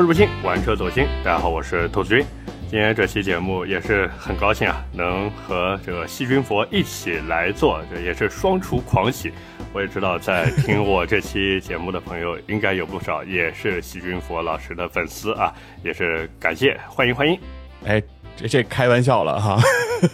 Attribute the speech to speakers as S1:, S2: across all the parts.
S1: 透视不清，玩车走心。大家好，我是兔子君。今天这期节目也是很高兴啊，能和这个细菌佛一起来做，这也是双厨狂喜。我也知道，在听我这期节目的朋友应该有不少也是细菌佛老师的粉丝啊，也是感谢，欢迎欢迎。
S2: 哎，这这开玩笑了哈，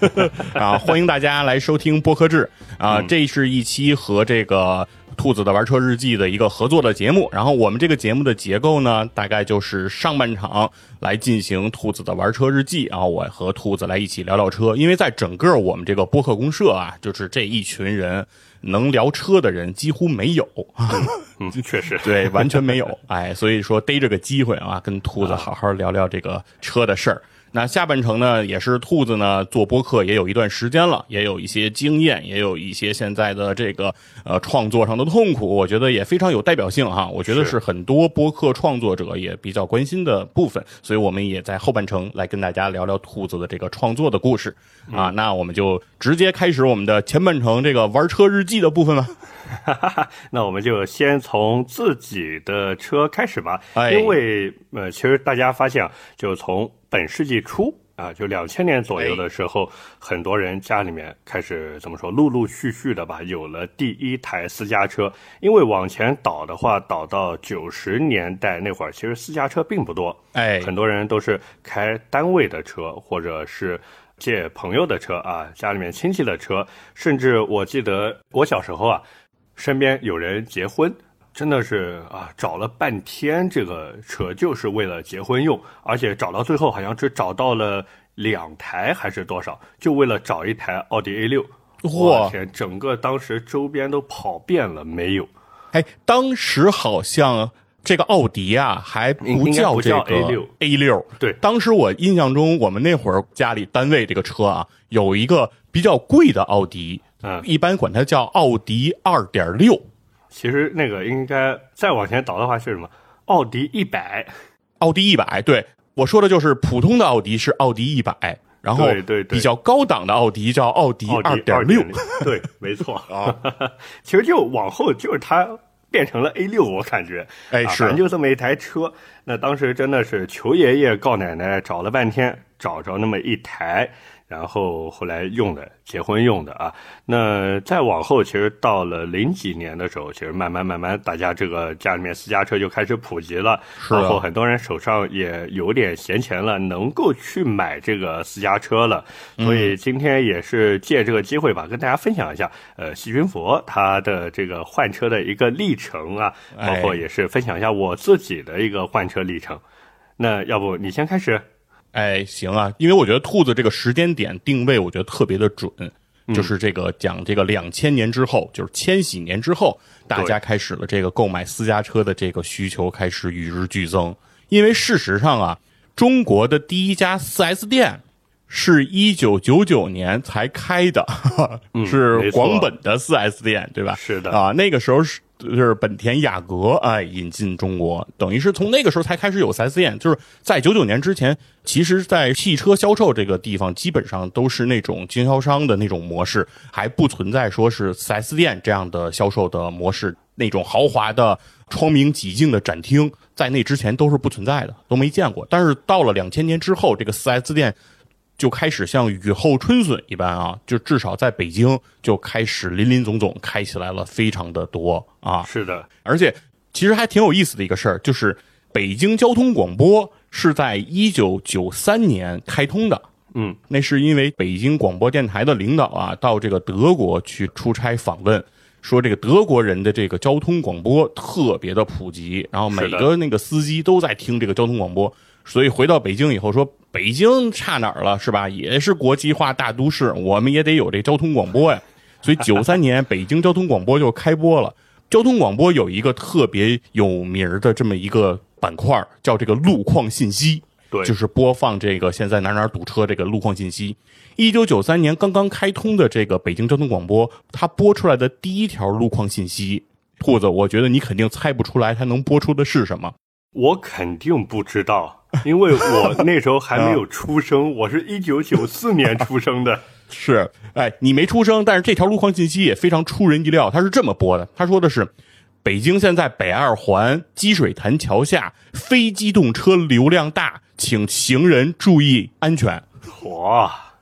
S2: 啊，欢迎大家来收听播客制啊，这是一期和这个。兔子的玩车日记的一个合作的节目，然后我们这个节目的结构呢，大概就是上半场来进行兔子的玩车日记，然后我和兔子来一起聊聊车，因为在整个我们这个播客公社啊，就是这一群人能聊车的人几乎没有，
S1: 嗯，确实，
S2: 对，完全没有，哎，所以说逮着个机会啊，跟兔子好好聊聊这个车的事儿。那下半程呢，也是兔子呢做播客也有一段时间了，也有一些经验，也有一些现在的这个呃创作上的痛苦，我觉得也非常有代表性哈。我觉得是很多播客创作者也比较关心的部分，所以我们也在后半程来跟大家聊聊兔子的这个创作的故事啊。那我们就直接开始我们的前半程这个玩车日记的部分吧。
S1: 那我们就先从自己的车开始吧，因为呃，其实大家发现，就从本世纪初啊，就两千年左右的时候，很多人家里面开始怎么说，陆陆续续的吧，有了第一台私家车。因为往前倒的话，倒到九十年代那会儿，其实私家车并不多，
S2: 哎，
S1: 很多人都是开单位的车，或者是借朋友的车啊，家里面亲戚的车，甚至我记得我小时候啊。身边有人结婚，真的是啊，找了半天这个车就是为了结婚用，而且找到最后好像只找到了两台还是多少，就为了找一台奥迪 A 六。我天，整个当时周边都跑遍了，没有。
S2: 哎，当时好像这个奥迪啊还不叫这个
S1: A 六
S2: A 六。
S1: 对，
S2: 当时我印象中，我们那会儿家里单位这个车啊，有一个比较贵的奥迪。
S1: 嗯，
S2: 一般管它叫奥迪二点六，
S1: 其实那个应该再往前倒的话是什么？奥迪一百，
S2: 奥迪一百，对我说的就是普通的奥迪是奥迪一百，然后
S1: 对对
S2: 比较高档的奥迪叫奥迪二点六，
S1: 对，没错啊。其实就往后就是它变成了 A 六，我感觉，
S2: 哎，是
S1: 就这么一台车。那当时真的是求爷爷告奶奶找了半天，找着那么一台。然后后来用的结婚用的啊，那再往后其实到了零几年的时候，其实慢慢慢慢大家这个家里面私家车就开始普及了，然后很多人手上也有点闲钱了，能够去买这个私家车了。所以今天也是借这个机会吧，跟大家分享一下，呃，细菌佛他的这个换车的一个历程啊，包括也是分享一下我自己的一个换车历程。那要不你先开始？
S2: 哎，行啊，因为我觉得兔子这个时间点定位，我觉得特别的准，就是这个讲这个两千年之后，就是千禧年之后，大家开始了这个购买私家车的这个需求开始与日俱增。因为事实上啊，中国的第一家 4S 店是一九九九年才开的，是广本的 4S 店，对吧？
S1: 是的
S2: 啊，那个时候是。就是本田雅阁哎引进中国，等于是从那个时候才开始有四 S 店。就是在九九年之前，其实，在汽车销售这个地方，基本上都是那种经销商的那种模式，还不存在说是四 S 店这样的销售的模式。那种豪华的窗明几净的展厅，在那之前都是不存在的，都没见过。但是到了两千年之后，这个四 S 店。就开始像雨后春笋一般啊，就至少在北京就开始林林总总开起来了，非常的多啊。
S1: 是的，
S2: 而且其实还挺有意思的一个事儿，就是北京交通广播是在一九九三年开通的。
S1: 嗯，
S2: 那是因为北京广播电台的领导啊，到这个德国去出差访问，说这个德国人的这个交通广播特别的普及，然后每个那个司机都在听这个交通广播。所以回到北京以后，说北京差哪儿了，是吧？也是国际化大都市，我们也得有这交通广播呀。所以九三年北京交通广播就开播了。交通广播有一个特别有名的这么一个板块，叫这个路况信息，
S1: 对，
S2: 就是播放这个现在哪哪堵车这个路况信息。一九九三年刚刚开通的这个北京交通广播，它播出来的第一条路况信息，兔子，我觉得你肯定猜不出来它能播出的是什么。
S1: 我肯定不知道。因为我 那时候还没有出生，我是一九九四年出生的。
S2: 是，哎，你没出生，但是这条路况信息也非常出人意料。他是这么播的，他说的是：北京现在北二环积水潭桥下非机动车流量大，请行人注意安全。
S1: 哇，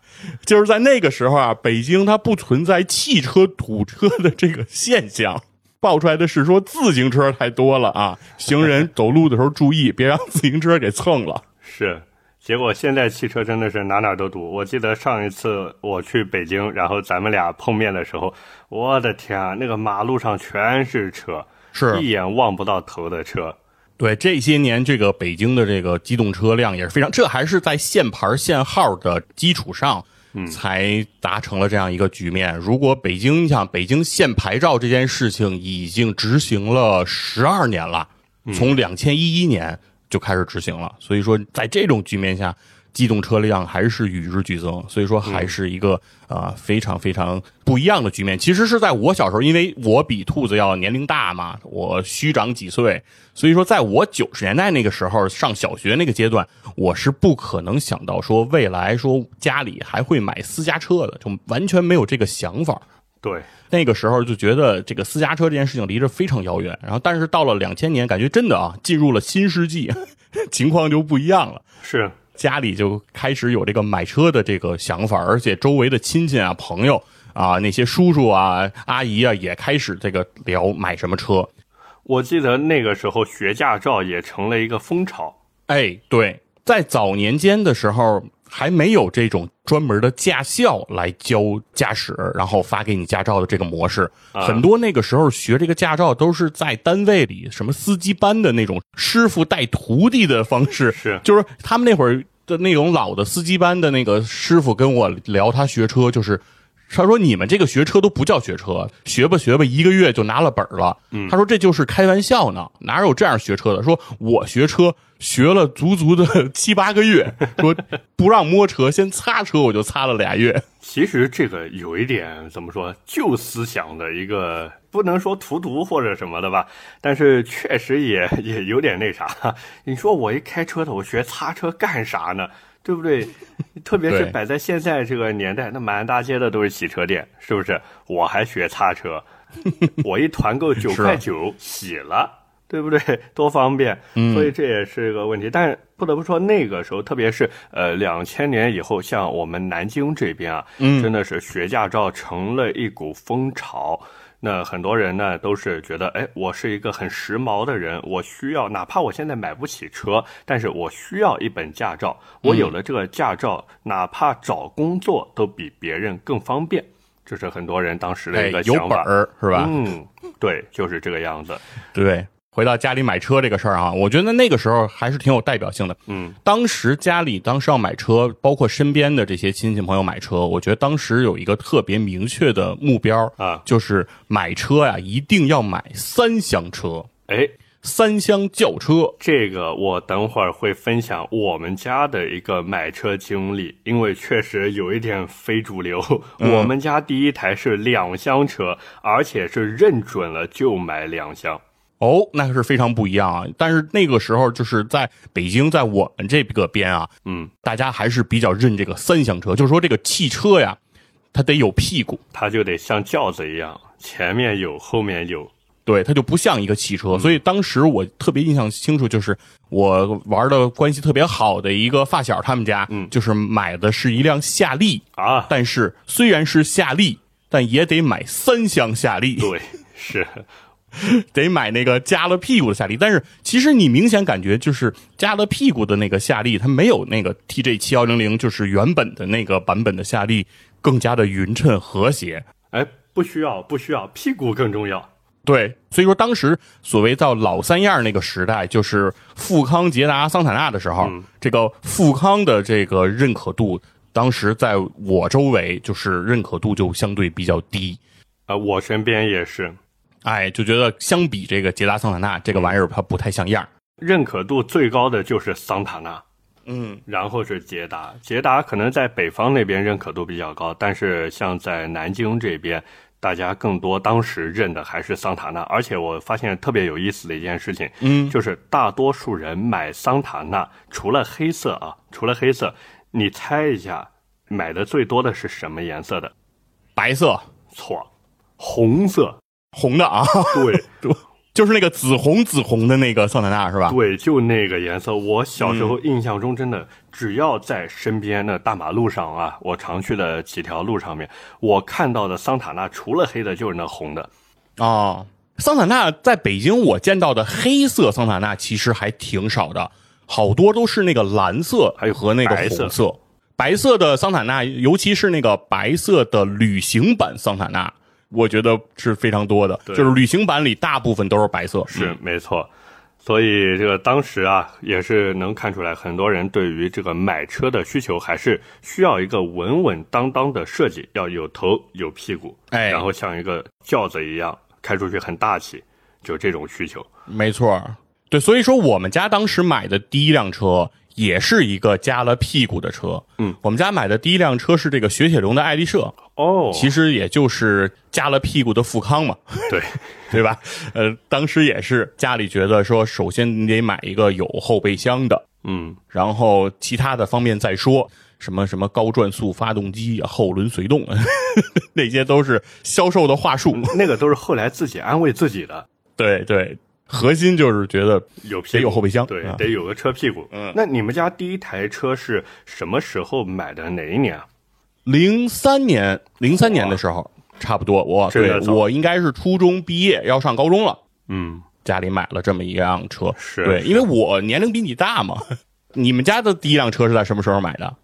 S2: 就是在那个时候啊，北京它不存在汽车堵车的这个现象，爆出来的是说自行车太多了啊，行人走路的时候注意，别让自行车给蹭了。
S1: 是。结果现在汽车真的是哪哪都堵。我记得上一次我去北京，然后咱们俩碰面的时候，我的天啊，那个马路上全是车，
S2: 是
S1: 一眼望不到头的车。
S2: 对，这些年这个北京的这个机动车辆也是非常，这还是在限牌限号的基础上，
S1: 嗯，
S2: 才达成了这样一个局面。如果北京你想北京限牌照这件事情已经执行了十二年了，从两千一一年。就开始执行了，所以说在这种局面下，机动车辆还是与日俱增，所以说还是一个啊非常非常不一样的局面。其实是在我小时候，因为我比兔子要年龄大嘛，我虚长几岁，所以说在我九十年代那个时候上小学那个阶段，我是不可能想到说未来说家里还会买私家车的，就完全没有这个想法。
S1: 对，
S2: 那个时候就觉得这个私家车这件事情离着非常遥远。然后，但是到了两千年，感觉真的啊，进入了新世纪，情况就不一样了。
S1: 是
S2: 家里就开始有这个买车的这个想法，而且周围的亲戚啊、朋友啊、那些叔叔啊、阿姨啊，也开始这个聊买什么车。
S1: 我记得那个时候学驾照也成了一个风潮。
S2: 哎，对，在早年间的时候。还没有这种专门的驾校来教驾驶，然后发给你驾照的这个模式。很多那个时候学这个驾照都是在单位里，什么司机班的那种师傅带徒弟的方式。
S1: 是，
S2: 就是他们那会儿的那种老的司机班的那个师傅跟我聊他学车，就是他说你们这个学车都不叫学车，学吧学吧，一个月就拿了本了。他说这就是开玩笑呢，哪有这样学车的？说我学车。学了足足的 七八个月，说不让摸车，先擦车，我就擦了俩月。
S1: 其实这个有一点怎么说，旧思想的一个，不能说荼毒或者什么的吧，但是确实也也有点那啥。你说我一开车的，我学擦车干啥呢？对不对？特别是摆在现在这个年代，那满大街的都是洗车店，是不是？我还学擦车，我一团购九 块九洗了。对不对？多方便，所以这也是个问题。但不得不说，那个时候，特别是呃两千年以后，像我们南京这边啊，真的是学驾照成了一股风潮。那很多人呢都是觉得，哎，我是一个很时髦的人，我需要，哪怕我现在买不起车，但是我需要一本驾照。我有了这个驾照，哪怕找工作都比别人更方便。这是很多人当时的一个想
S2: 法，是吧？
S1: 嗯，对，就是这个样子。
S2: 对。回到家里买车这个事儿啊，我觉得那个时候还是挺有代表性的。
S1: 嗯，
S2: 当时家里当时要买车，包括身边的这些亲戚朋友买车，我觉得当时有一个特别明确的目标
S1: 啊，
S2: 就是买车呀，一定要买三厢车。
S1: 哎，
S2: 三厢轿车，
S1: 这个我等会儿会分享我们家的一个买车经历，因为确实有一点非主流。我们家第一台是两厢车，而且是认准了就买两厢。
S2: 哦，那是非常不一样啊！但是那个时候就是在北京，在我们这个边啊，
S1: 嗯，
S2: 大家还是比较认这个三厢车，就是说这个汽车呀，它得有屁股，
S1: 它就得像轿子一样，前面有，后面有，
S2: 对，它就不像一个汽车。所以当时我特别印象清楚，就是我玩的关系特别好的一个发小，他们家，
S1: 嗯，
S2: 就是买的是一辆夏利
S1: 啊，
S2: 但是虽然是夏利，但也得买三厢夏利，
S1: 对，是。
S2: 得买那个加了屁股的夏利，但是其实你明显感觉就是加了屁股的那个夏利，它没有那个 TJ 七幺零零，就是原本的那个版本的夏利更加的匀称和谐。
S1: 哎，不需要，不需要，屁股更重要。
S2: 对，所以说当时所谓到老三样那个时代，就是富康、捷达、桑塔纳的时候，这个富康的这个认可度，当时在我周围就是认可度就相对比较低。
S1: 啊，我身边也是。
S2: 哎，就觉得相比这个捷达、桑塔纳这个玩意儿，它不太像样。
S1: 认可度最高的就是桑塔纳，
S2: 嗯，
S1: 然后是捷达。捷达可能在北方那边认可度比较高，但是像在南京这边，大家更多当时认的还是桑塔纳。而且我发现特别有意思的一件事情，
S2: 嗯，
S1: 就是大多数人买桑塔纳，除了黑色啊，除了黑色，你猜一下，买的最多的是什么颜色的？
S2: 白色？
S1: 错，红色。
S2: 红的啊，
S1: 对，
S2: 就是那个紫红紫红的那个桑塔纳是吧？
S1: 对，就那个颜色。我小时候印象中，真的只要在身边的大马路上啊，我常去的几条路上面，我看到的桑塔纳除了黑的，就是那红的。
S2: 哦，桑塔纳在北京我见到的黑色桑塔纳其实还挺少的，好多都是那个蓝色，
S1: 还有
S2: 和那个红色。白色的桑塔纳，尤其是那个白色的旅行版桑塔纳，我觉得是非常多的。就是旅行版里大部分都是白色。
S1: 是没错。所以这个当时啊，也是能看出来，很多人对于这个买车的需求还是需要一个稳稳当当的设计，要有头有屁股，
S2: 哎
S1: 然后像一个轿子一样开出去很大气，就这种需求。
S2: 没错儿，对，所以说我们家当时买的第一辆车也是一个加了屁股的车。
S1: 嗯，
S2: 我们家买的第一辆车是这个雪铁龙的爱丽舍，
S1: 哦，
S2: 其实也就是加了屁股的富康嘛，
S1: 对，
S2: 对吧？呃，当时也是家里觉得说，首先你得买一个有后备箱的，
S1: 嗯，
S2: 然后其他的方面再说。什么什么高转速发动机、后轮随动，那些都是销售的话术。
S1: 那个都是后来自己安慰自己的，
S2: 对对，核心就是觉得
S1: 有
S2: 得有后备箱
S1: 对，
S2: 啊
S1: 得有个车屁股。
S2: 嗯
S1: 那你们家第一台车是什么时候买的？哪一年啊？
S2: 零三年，零三年的时候，差不多，我对我应该是初中毕业要上高中了，
S1: 嗯，
S2: 家里买了这么一辆车，
S1: 是
S2: 对，因为我年龄比你大嘛。你们家的第一辆车是在什么时候买的？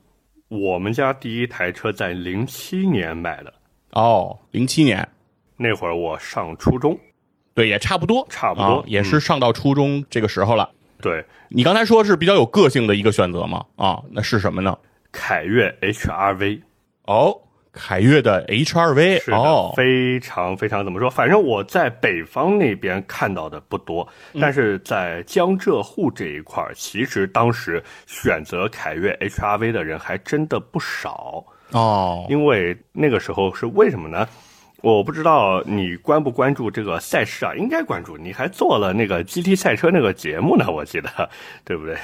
S1: 我们家第一台车在零七年买的，
S2: 哦，零七年，
S1: 那会儿我上初中。
S2: 对，也差不多，
S1: 差不多
S2: 啊也是上到初中这个时候了。
S1: 对，
S2: 你刚才说是比较有个性的一个选择嘛？啊，那是什么呢？
S1: 凯越 HRV
S2: 哦，凯越的 HRV，
S1: 是的，
S2: 哦，
S1: 非常非常怎么说？反正我在北方那边看到的不多，
S2: 嗯
S1: 但是在江浙沪这一块儿，其实当时选择凯越 HRV 的人还真的不少。
S2: 哦，
S1: 因为那个时候是为什么呢？我不知道你关不关注这个赛事啊？应该关注，你还做了那个 GT 赛车那个节目呢，我记得，对不对？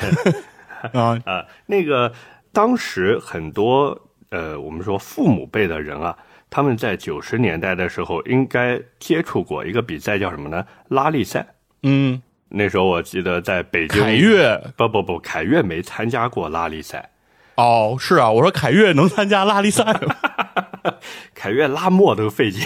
S2: 啊，
S1: 啊，那个当时很多呃，我们说父母辈的人啊，他们在九十年代的时候应该接触过一个比赛，叫什么呢？拉力赛。
S2: 嗯，
S1: 那时候我记得在北京，
S2: 凯越，
S1: 不不不，凯越没参加过拉力赛，
S2: 哦，是啊，我说凯越能参加拉力赛吗？
S1: 凯越拉磨都费劲。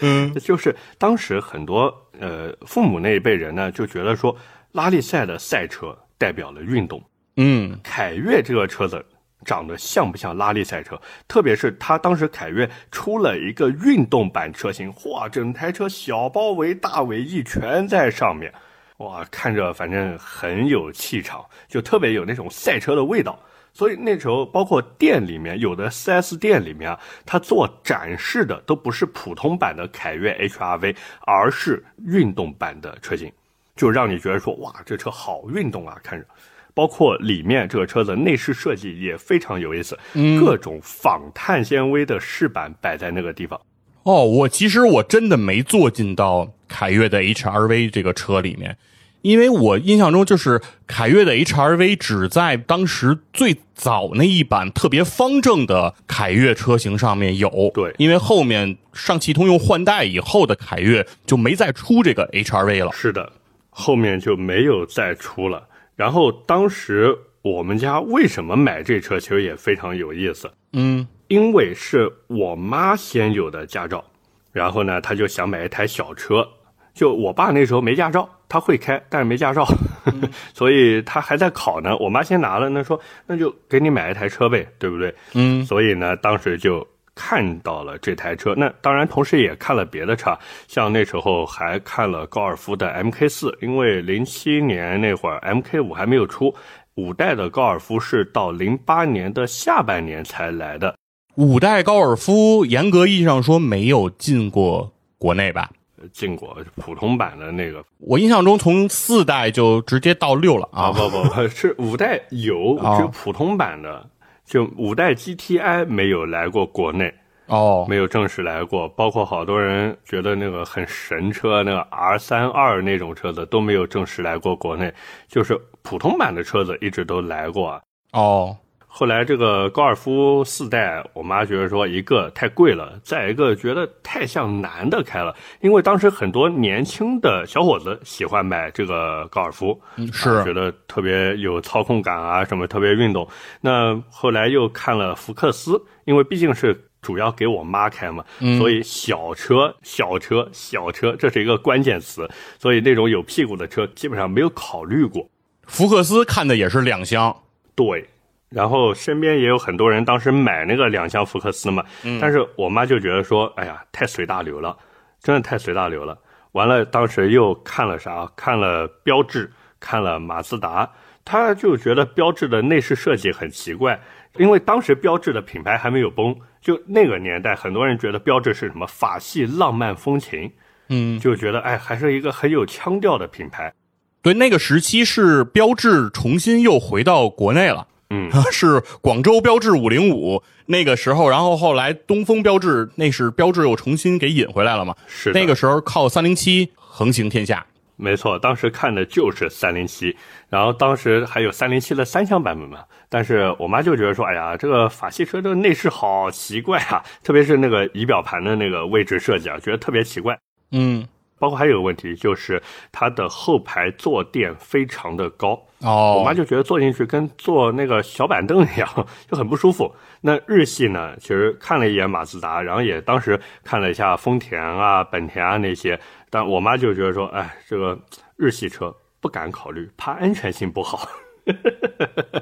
S2: 嗯，
S1: 就是当时很多呃父母那一辈人呢，就觉得说拉力赛的赛车代表了运动，
S2: 嗯，
S1: 凯越这个车子长得像不像拉力赛车？特别是它当时凯越出了一个运动版车型，哇，整台车小包围、大尾翼全在上面，哇，看着反正很有气场，就特别有那种赛车的味道。所以那时候，包括店里面有的 4S 店里面啊，它做展示的都不是普通版的凯越 HRV，而是运动版的车型，就让你觉得说，哇，这车好运动啊，看着。包括里面这个车子内饰设计也非常有意思，各种仿碳纤维的饰板摆在那个地方。
S2: 哦，我其实我真的没坐进到凯越的 HRV 这个车里面，因为我印象中就是凯越的 HRV 只在当时最早那一版特别方正的凯越车型上面有。
S1: 对
S2: 因为后面上汽通用换代以后的凯越就没再出这个 HRV 了。
S1: 是的，后面就没有再出了。然后当时我们家为什么买这车，其实也非常有意思。
S2: 嗯，
S1: 因为是我妈先有的驾照，然后呢，她就想买一台小车。就我爸那时候没驾照，他会开，但是没驾照，所以他还在考呢。我妈先拿了，那说那就给你买一台车呗，对不对？
S2: 嗯，
S1: 所以呢，当时就看到了这台车。那当然，同时也看了别的车，像那时候还看了高尔夫的 MK 四，因为零七年那会儿 MK 五还没有出，五代的高尔夫是到零八年的下半年才来的。
S2: 五代高尔夫严格意义上说没有进过国内吧？
S1: 进过普通版的那个
S2: 我印象中从四代就直接到六了
S1: 啊，
S2: 啊。
S1: 不不不是五代有，
S2: 哦
S1: 只有普通版的，就五代 GTI 没有来过国内。
S2: 哦，
S1: 没有正式来过，包括好多人觉得那个很神车，那个 R 三二那种车子都没有正式来过国内，就是普通版的车子一直都来过啊。
S2: 哦，
S1: 后来这个高尔夫四代，我妈觉得说一个太贵了，再一个觉得太像男的开了，因为当时很多年轻的小伙子喜欢买这个高尔夫，
S2: 是
S1: 啊觉得特别有操控感啊，什么特别运动。那后来又看了福克斯，因为毕竟是主要给我妈开嘛，所以小车、小车、小车，这是一个关键词，所以那种有屁股的车基本上没有考虑过。
S2: 福克斯看的也是两厢，
S1: 对，然后身边也有很多人当时买那个两厢福克斯嘛，嗯但是我妈就觉得说，哎呀，太随大流了，真的太随大流了。完了，当时又看了啥？看了标致，看了马自达，她就觉得标致的内饰设计很奇怪，因为当时标致的品牌还没有崩，就那个年代，很多人觉得标致是什么法系浪漫风情，
S2: 嗯，
S1: 就觉得哎，还是一个很有腔调的品牌。
S2: 对，那个时期是标致重新又回到国内了。
S1: 嗯，
S2: 是广州标致五零五那个时候，然后后来东风标致那是标致又重新给引回来了嘛？
S1: 是
S2: 那个时候靠三零七横行天下。
S1: 没错，当时看的就是三零七，然后当时还有三零七的三厢版本嘛。但是我妈就觉得说，哎呀，这个法系车这个内饰好奇怪啊，特别是那个仪表盘的那个位置设计啊，觉得特别奇怪。
S2: 嗯，
S1: 包括还有个问题就是它的后排坐垫非常的高，
S2: 哦，
S1: 我妈就觉得坐进去跟坐那个小板凳一样，就很不舒服。那日系呢，其实看了一眼马自达，然后也当时看了一下丰田啊、本田啊那些，但我妈就觉得说，哎，这个日系车不敢考虑，怕安全性不好。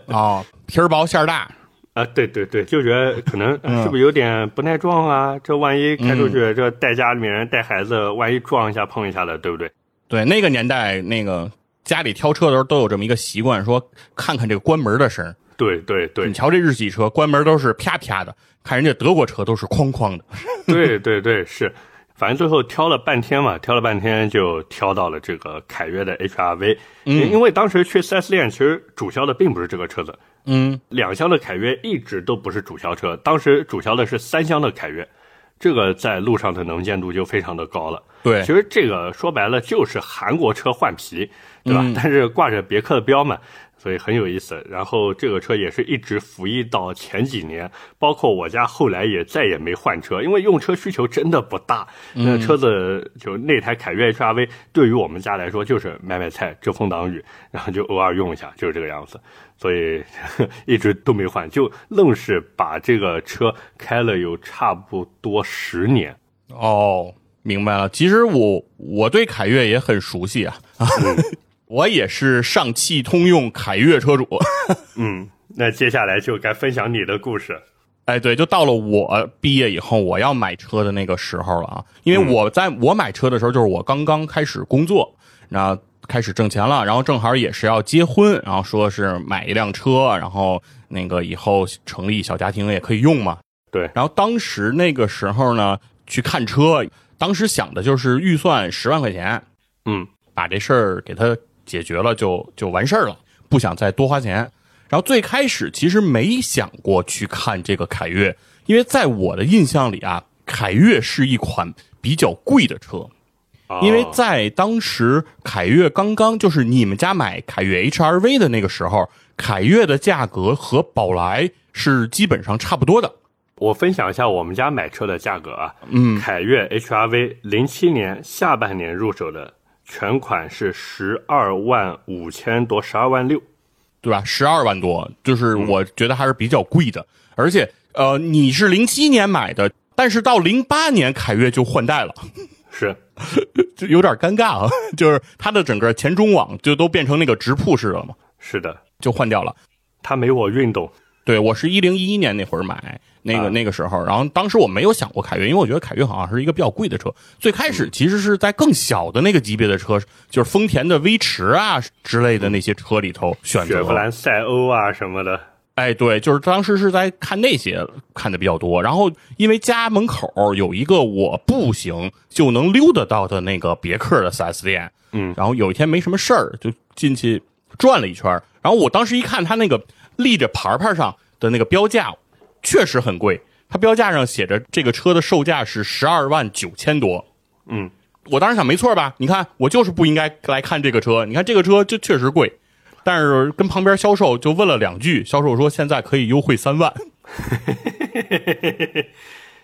S2: 哦，皮儿薄馅儿大。
S1: 啊，对对对，就觉得可能是不是有点不耐撞啊？这万一开出去，这带家里面人带孩子，万一撞一下碰一下的，对不对？
S2: 对，那个年代那个家里挑车的时候都有这么一个习惯，说看看这个关门的声。
S1: 对对对。
S2: 你，瞧这日系车关门都是啪啪的，看人家德国车都是哐哐的。
S1: 对对对，是，反正最后挑了半天嘛，挑了半天就挑到了这个凯越的 HRV，因、因为当时去 4S 店，其实主销的并不是这个车子，
S2: 嗯，
S1: 两厢的凯越一直都不是主销车，当时主销的是三厢的凯越，这个在路上的能见度就非常的高了。
S2: 对。
S1: 其，实这个说白了就是韩国车换皮，对吧？
S2: 嗯
S1: 但是挂着别克的标嘛，所以很有意思。然后这个车也是一直服役到前几年，包括我家后来也再也没换车，因为用车需求真的不大。那车子就那台凯越 HRV 对于我们家来说就是买买菜、遮风挡雨，然后就偶尔用一下，就是这个样子。所以一直都没换，就愣是把这个车开了有差不多十年。
S2: 哦，明白了。其实我我对凯越也很熟悉啊，我也是上汽通用凯越车主。
S1: 嗯，那接下来就该分享你的故事。
S2: 哎，对，就到了我毕业以后，我要买车的那个时候了啊。因为我在我买车的时候，就是我刚刚开始工作，然后开始挣钱了，然后正好也是要结婚，然后说是买一辆车，然后那个以后成立小家庭也可以用嘛。
S1: 对，
S2: 然后当时那个时候呢，去看车，当时想的就是预算十万块钱，
S1: 嗯，
S2: 把这事儿给它解决了就就完事儿了，不想再多花钱。然后最开始其实没想过去看这个凯越，因为在我的印象里啊，凯越是一款比较贵的车，因为
S1: 哦
S2: 在当时凯越刚刚就是你们家买凯越 HRV 的那个时候，凯越的价格和宝来是基本上差不多的。
S1: 我分享一下我们家买车的价格啊，嗯，凯越 HRV 零七年下半年入手的全款是十二万五千多，十二万六。
S2: 对吧？十二万多，就是我觉得还是比较贵的。而且，呃，你是零七年买的，但是到零八年凯越就换代了，
S1: 是，
S2: 就有点尴尬啊。就是它的整个前中网就都变成那个直瀑式了嘛，
S1: 是的，
S2: 就换掉了。
S1: 它没我运动。
S2: 对我是一零一一年那会儿买那个、
S1: 啊。
S2: 那个时候，然后当时我没有想过凯越，因为我觉得凯越好像是一个比较贵的车。最开始其实是在更小的那个级别的车，就是丰田的威驰啊之类的那些车里头选择。
S1: 雪佛兰赛欧啊什么的，
S2: 哎，对，就是当时是在看那些看的比较多，然后因为家门口有一个我步行就能溜达到的那个别克的 4S 店，
S1: 嗯，
S2: 然后有一天没什么事儿，就进去转了一圈儿。然后我当时一看他那个立着牌牌上的那个标价，确实很贵，它标价上写着这个车的售价是十二万九千多，
S1: 嗯，
S2: 我当时想没错吧？你看我就是不应该来看这个车，你看这个车就确实贵，但是跟旁边销售就问了两句，销售说现在可以优惠三万。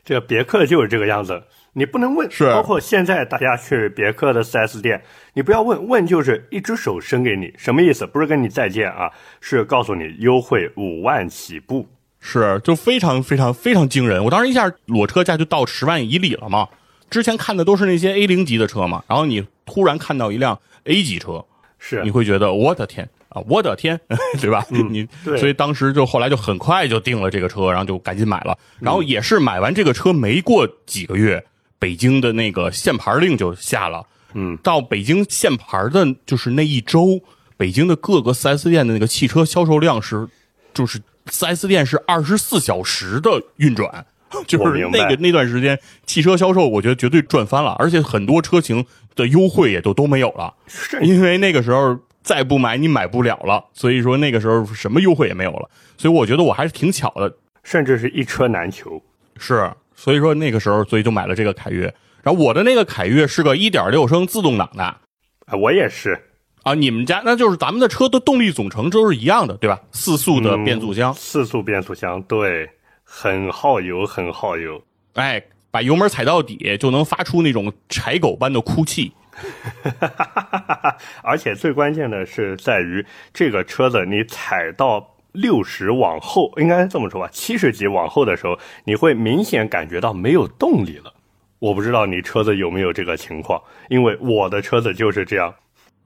S1: 这个别克就是这个样子，你不能问。
S2: 是
S1: 包括现在大家去别克的 4S 店，你不要问，问就是一只手伸给你，什么意思？不是跟你再见啊，是告诉你优惠五万起步。
S2: 是，就非常非常非常惊人。我当时一下裸车价就到十万以里了嘛。之前看的都是那些 A 零级的车嘛，然后你突然看到一辆 A 级车，
S1: 是
S2: 你会觉得我的天啊，我的天，对吧？你
S1: 对
S2: 所以当时就后来就很快就定了这个车，然后就赶紧买了。然后也是买完这个车没过几个月，北京的那个限牌令就下了。
S1: 嗯，
S2: 到北京限牌的就是那一周，北京的各个 4S 店的那个汽车销售量是，就是 4S 店是二十四小时的运转。就是那个那段时间，汽车销售我觉得绝对赚翻了，而且很多车型的优惠也都都没有了。
S1: 是
S2: 因为那个时候再不买你买不了了，所以说那个时候什么优惠也没有了，所以我觉得我还是挺巧的，
S1: 甚至是一车难求。
S2: 是，所以说那个时候所以就买了这个凯越，然后我的那个凯越是个1.6升自动挡的
S1: 啊，我也是
S2: 啊，你们家那就是咱们的车的动力总成都是一样的，对吧？四速的变速箱，
S1: 四速变速箱，对，很耗油，很耗油。
S2: 哎，把油门踩到底就能发出那种柴狗般的哭泣。
S1: 而且最关键的是在于这个车子，你踩到六十往后，应该这么说吧，七十级往后的时候，你会明显感觉到没有动力了。我不知道你车子有没有这个情况，因为我的车子就是这样。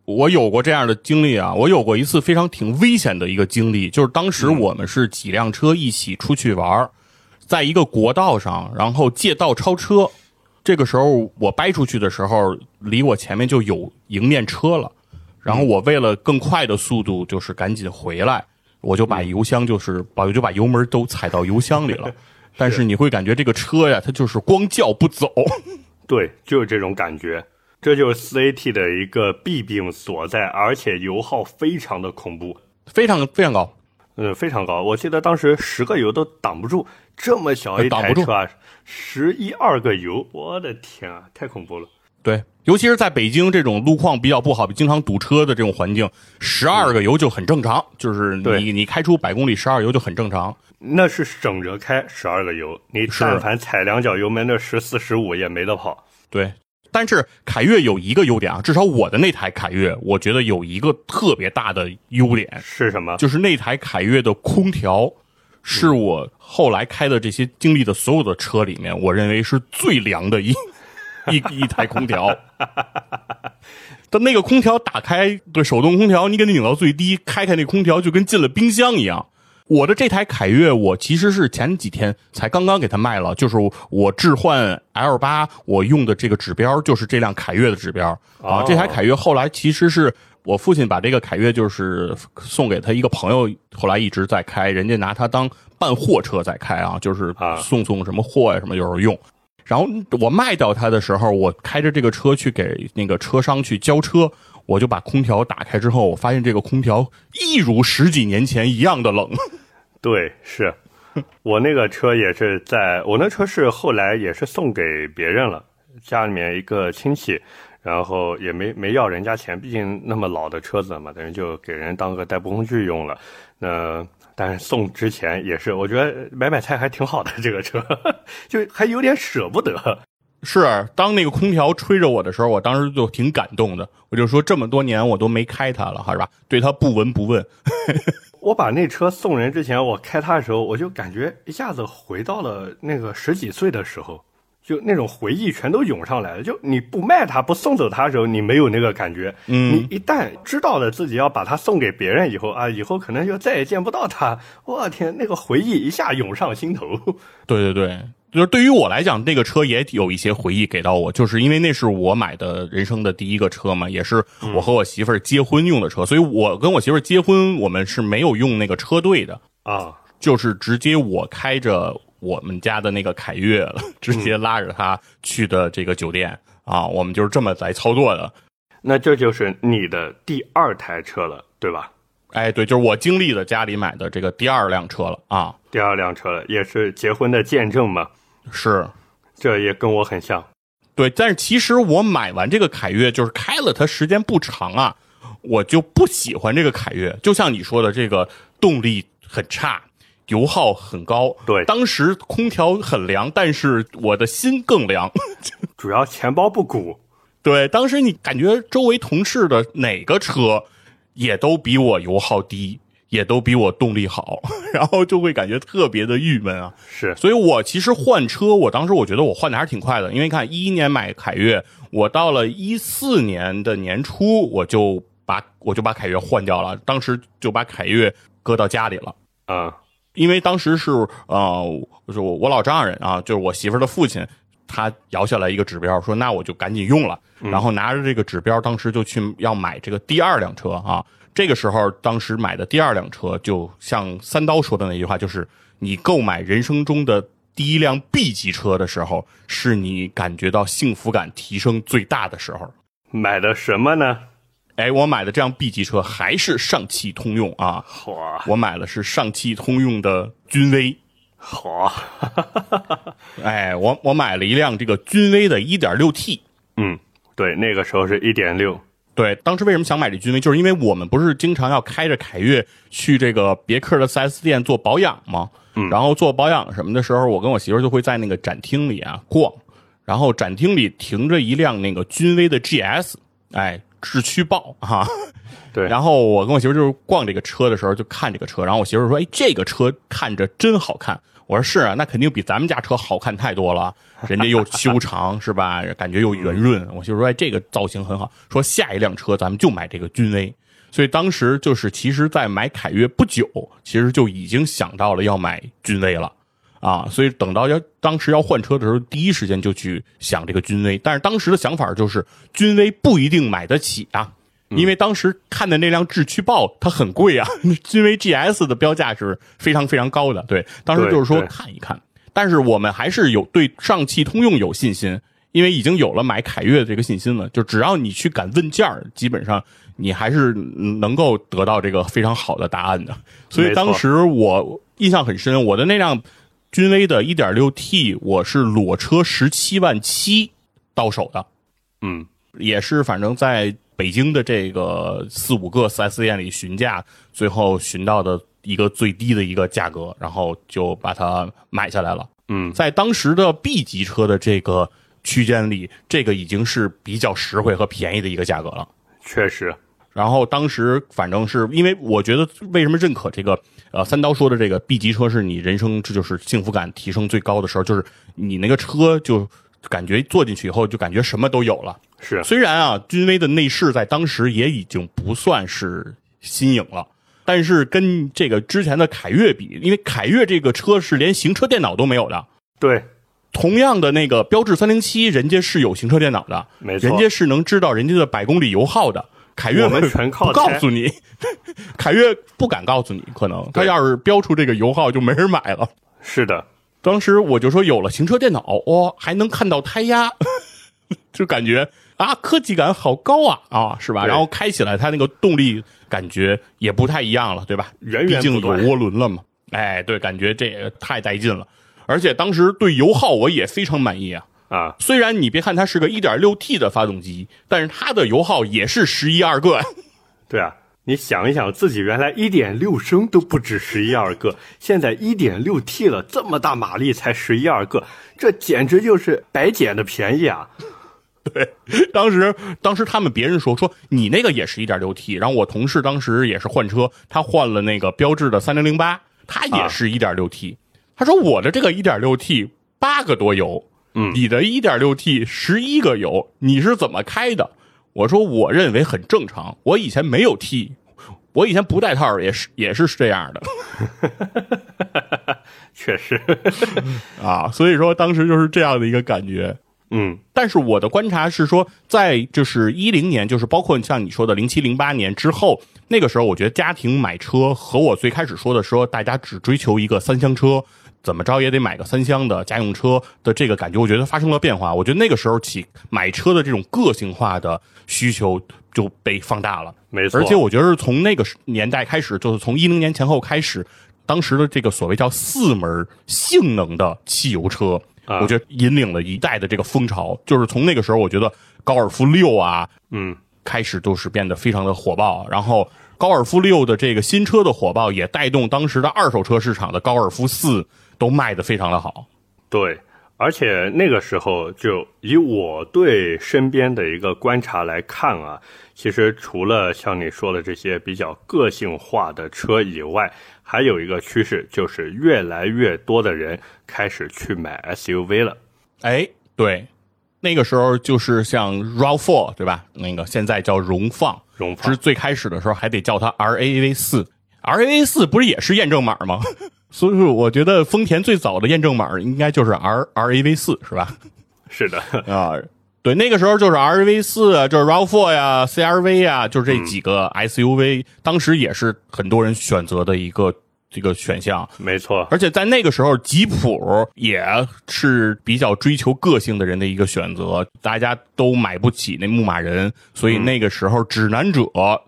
S2: 我有过这样的经历啊，我有过一次非常挺危险的一个经历，就是当时我们是几辆车一起出去玩儿，在一个国道上，然后借道超车，这个时候我掰出去的时候，离我前面就有迎面车了，然后我为了更快的速度，就是赶紧回来，我就把油箱就是把我就把油门都踩到油箱里了，但是你会感觉这个车呀，它就是光叫不走。
S1: 对，就是这种感觉。这就是 4AT 的一个弊病所在，而且油耗非常的恐怖，
S2: 非常非常高。
S1: 嗯，非常高。我记得当时十个油都挡不住，这么小一台车啊，十一二个油，我的天啊，太恐怖了。
S2: 对，尤其是在北京这种路况比较不好、经常堵车的这种环境，十二个油就很正常，就是你你开出百公里十二油就很正常。
S1: 那是省着开十二个油，你
S2: 是
S1: 但凡踩两脚油门，那十四十五也没得跑。
S2: 对，但是凯越有一个优点啊，至少我的那台凯越，我觉得有一个特别大的优点，
S1: 是什么？
S2: 就是那台凯越的空调，是我后来开的这些经历的所有的车里面，我认为是最凉的一一 一台空调。但那个空调打开，对手动空调，你给它拧到最低，开开那空调就跟进了冰箱一样。我的这台凯越，我其实是前几天才刚刚给它卖了，就是我置换 L 八，我用的这个指标就是这辆凯越的指标啊。
S1: 哦
S2: 这台凯越后来其实是我父亲把这个凯越就是送给他一个朋友，后来一直在开，人家拿它当办货车在开啊，就是
S1: 啊
S2: 送送什么货呀、什么有时候用。然后我卖掉它的时候，我开着这个车去给那个车商去交车，我就把空调打开之后，我发现这个空调一如十几年前一样的冷。
S1: 对，是我那个车也是在，我那车是后来也是送给别人了，家里面一个亲戚，然后也没没要人家钱，毕竟那么老的车子嘛，等于就给人当个代步工具用了。那但是送之前也是，我觉得买买菜还挺好的，这个车 就还有点舍不得。
S2: 是，当那个空调吹着我的时候，我当时就挺感动的。我就说，这么多年我都没开它了，是吧？对它不闻不问。
S1: 我把那车送人之前，我开它的时候，我就感觉一下子回到了那个十几岁的时候，就那种回忆全都涌上来了。就你不卖它、不送走它的时候，你没有那个感觉。
S2: 嗯
S1: 你一旦知道了自己要把它送给别人以后啊，以后可能就再也见不到它。我天，那个回忆一下涌上心头。
S2: 对对对，就是对于我来讲，那个车也有一些回忆给到我，就是因为那是我买的人生的第一个车嘛，也是我和我媳妇儿结婚用的车，所以我跟我媳妇儿结婚，我们是没有用那个车队的，
S1: 啊，
S2: 就是直接我开着我们家的那个凯越了，直接拉着他去的这个酒店啊，我们就是这么来操作的。
S1: 那这就是你的第二台车了，对吧？
S2: 哎，对，就是我经历的家里买的这个第二辆车了啊，
S1: 第二辆车了，也是结婚的见证嘛。
S2: 是。
S1: 这也跟我很像。
S2: 对，但是其实我买完这个凯越，就是开了它时间不长啊，我就不喜欢这个凯越。就像你说的，这个动力很差，油耗很高。
S1: 对
S2: 当时空调很凉，但是我的心更凉。
S1: 主要钱包不鼓。
S2: 对，当时你感觉周围同事的哪个车也都比我油耗低，也都比我动力好，然后就会感觉特别的郁闷啊。
S1: 是，
S2: 所以我其实换车，我当时我觉得我换的还是挺快的，因为你看一一年买凯越，我到了一四年的年初，我就把我就把凯越换掉了，当时就把凯越搁到家里了。
S1: 嗯，
S2: 因为当时是呃，就是我我老丈人啊，就是我媳妇儿的父亲，他摇下来一个指标，说那我就赶紧用了，然后拿着这个指标，当时就去要买这个第二辆车啊。这个时候，当时买的第二辆车，就像三刀说的那句话，就是你购买人生中的第一辆 B 级车的时候，是你感觉到幸福感提升最大的时候。
S1: 买的什么呢？
S2: 哎，我买的这辆 B 级车还是上汽通用啊，
S1: 哇，
S2: 我买的是上汽通用的君威。
S1: 好，
S2: 哎，我我买了一辆这个君威的 1.6T。
S1: 嗯，对，那个时候是一点六。
S2: 对，当时为什么想买这君威，就是因为我们不是经常要开着凯越去这个别克的 4S 店做保养吗？嗯，然后做保养什么的时候，我跟我媳妇儿就会在那个展厅里啊逛，然后展厅里停着一辆那个君威的 GS，哎，智驱豹哈。
S1: 对，
S2: 然后我跟我媳妇就是逛这个车的时候就看这个车，然后我媳妇说：“哎，这个车看着真好看。”我说：“是啊，那肯定比咱们家车好看太多了，人家又修长是吧？感觉又圆润。”我媳妇说：“哎，这个造型很好。”说下一辆车咱们就买这个君威。所以当时就是，其实，在买凯越不久，其实就已经想到了要买君威了啊。所以等到要当时要换车的时候，第一时间就去想这个君威。但是当时的想法就是，君威不一定买得起啊。因为当时看的那辆智驱豹，它很贵啊，君威 GS 的标价是非常非常高的。对，当时就是说看一看，但是我们还是有对上汽通用有信心，因为已经有了买凯越的这个信心了。就只要你去敢问价儿基本上你还是嗯能够得到这个非常好的答案的。所以当时我印象很深，我的那辆君威的 1.6T，我是裸车十七万七到手的。
S1: 嗯，
S2: 也是反正在北京的这个四五个 4S 店里询价，最后询到的一个最低的一个价格，然后就把它买下来了。
S1: 嗯，
S2: 在当时的 B 级车的这个区间里，这个已经是比较实惠和便宜的一个价格了。
S1: 确实，
S2: 然后当时反正是因为我觉得为什么认可这个呃三刀说的这个 B 级车是你人生这就是幸福感提升最高的时候，就是你那个车就感觉坐进去以后就感觉什么都有了。
S1: 是
S2: 虽然啊，君威的内饰在当时也已经不算是新颖了，但是跟这个之前的凯越比，因为凯越这个车是连行车电脑都没有的。
S1: 对，
S2: 同样的那个标致三零七，人家是有行车电脑的，
S1: 没错
S2: 人家是能知道人家的百公里油耗的。凯越
S1: 我们全靠
S2: 不告诉你，凯越不敢告诉你，可能他要是标出这个油耗，就没人买了。
S1: 是的，
S2: 当时我就说有了行车电脑，哦、还能看到胎压，就感觉啊，科技感好高啊啊，是吧？然后开起来它那个动力感觉也不太一样了，对吧？
S1: 源源
S2: 毕竟有涡轮了嘛。哎，对，感觉这也太带劲了。而且当时对油耗我也非常满意啊。
S1: 啊，
S2: 虽然你别看它是个 1.6T 的发动机，但是它的油耗也是十一二个。
S1: 对啊，你想一想，自己原来一点六升都不止十一二个，现在 1.6T 了，这么大马力才十一二个，这简直就是白捡的便宜啊！
S2: 对当时，当时他们别人说说你那个也是一点六 T，然后我同事当时也是换车，他换了那个标致的三零零八，他也是一点六 T，、他说我的这个一点六 T 八个多油，
S1: 嗯
S2: 你的一点六 T 十一个油，你是怎么开的？我说我认为很正常，我以前没有 T，我以前不带套也是也是这样的
S1: 确实，
S2: 啊，所以说当时就是这样的一个感觉。
S1: 嗯，
S2: 但是我的观察是说，在就是一零年，就是包括像你说的零七零八年之后，那个时候，我觉得家庭买车和我最开始说的说大家只追求一个三厢车，怎么着也得买个三厢的家用车的这个感觉，我觉得发生了变化。我觉得那个时候起买车的这种个性化的需求就被放大了。
S1: 没错。
S2: 而且我觉得是从那个年代开始，就是从一零年前后开始，当时的这个所谓叫四门性能的汽油车，
S1: 啊
S2: 我觉得引领了一代的这个风潮。就是从那个时候，我觉得高尔夫六啊，
S1: 嗯，
S2: 开始都是变得非常的火爆，然后高尔夫六的这个新车的火爆也带动当时的二手车市场的高尔夫四都卖得非常的好。
S1: 对，而且那个时候就以我对身边的一个观察来看啊，其实除了像你说的这些比较个性化的车以外，还有一个趋势就是越来越多的人开始去买 SUV 了。
S2: 哎，对，那个时候就是像 RAV4 对吧？那个现在叫荣放，
S1: 荣放
S2: 是最开始的时候还得叫它 RAV 四，RAV 四不是也是验证码吗？所以说，我觉得丰田最早的验证码应该就是 R RAV 四是吧？
S1: 是的，
S2: 啊，对，那个时候就是 RAV 四啊，就是 RAV4 呀、CRV 呀，就是这几个 SUV，、当时也是很多人选择的一个这个选项。
S1: 没错，
S2: 而且在那个时候，吉普也是比较追求个性的人的一个选择，大家都买不起那牧马人，所以那个时候指南者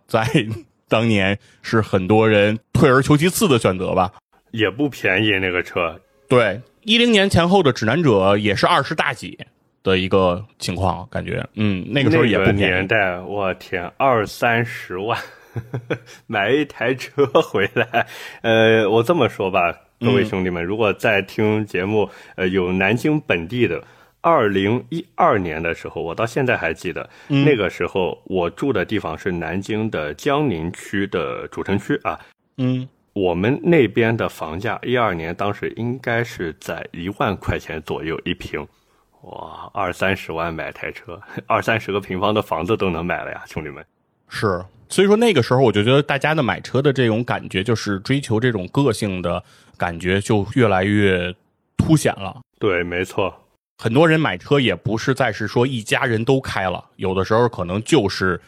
S2: 在 当年是很多人退而求其次的选择吧。
S1: 也不便宜那个车。
S2: 对，一零年前后的指南者也是二十大几的一个情况，感觉，嗯，那个时候也不便宜。
S1: 年代，我天，二三十万 买一台车回来。呃，我这么说吧，各位兄弟们，如果在听节目，呃，有南京本地的。二零一二年的时候，我到现在还记得，
S2: 嗯
S1: 那个时候我住的地方是南京的江宁区的主城区啊。
S2: 嗯，
S1: 我们那边的房价，一二年当时应该是在一万块钱左右一平，哇，二三十万买台车，二三十个平方的房子都能买了呀，兄弟们。
S2: 是，所以说那个时候我就觉得大家的买车的这种感觉，就是追求这种个性的感觉，就越来越凸显了。
S1: 对，没错，
S2: 很多人买车也不是再是说一家人都开了，有的时候可能就是，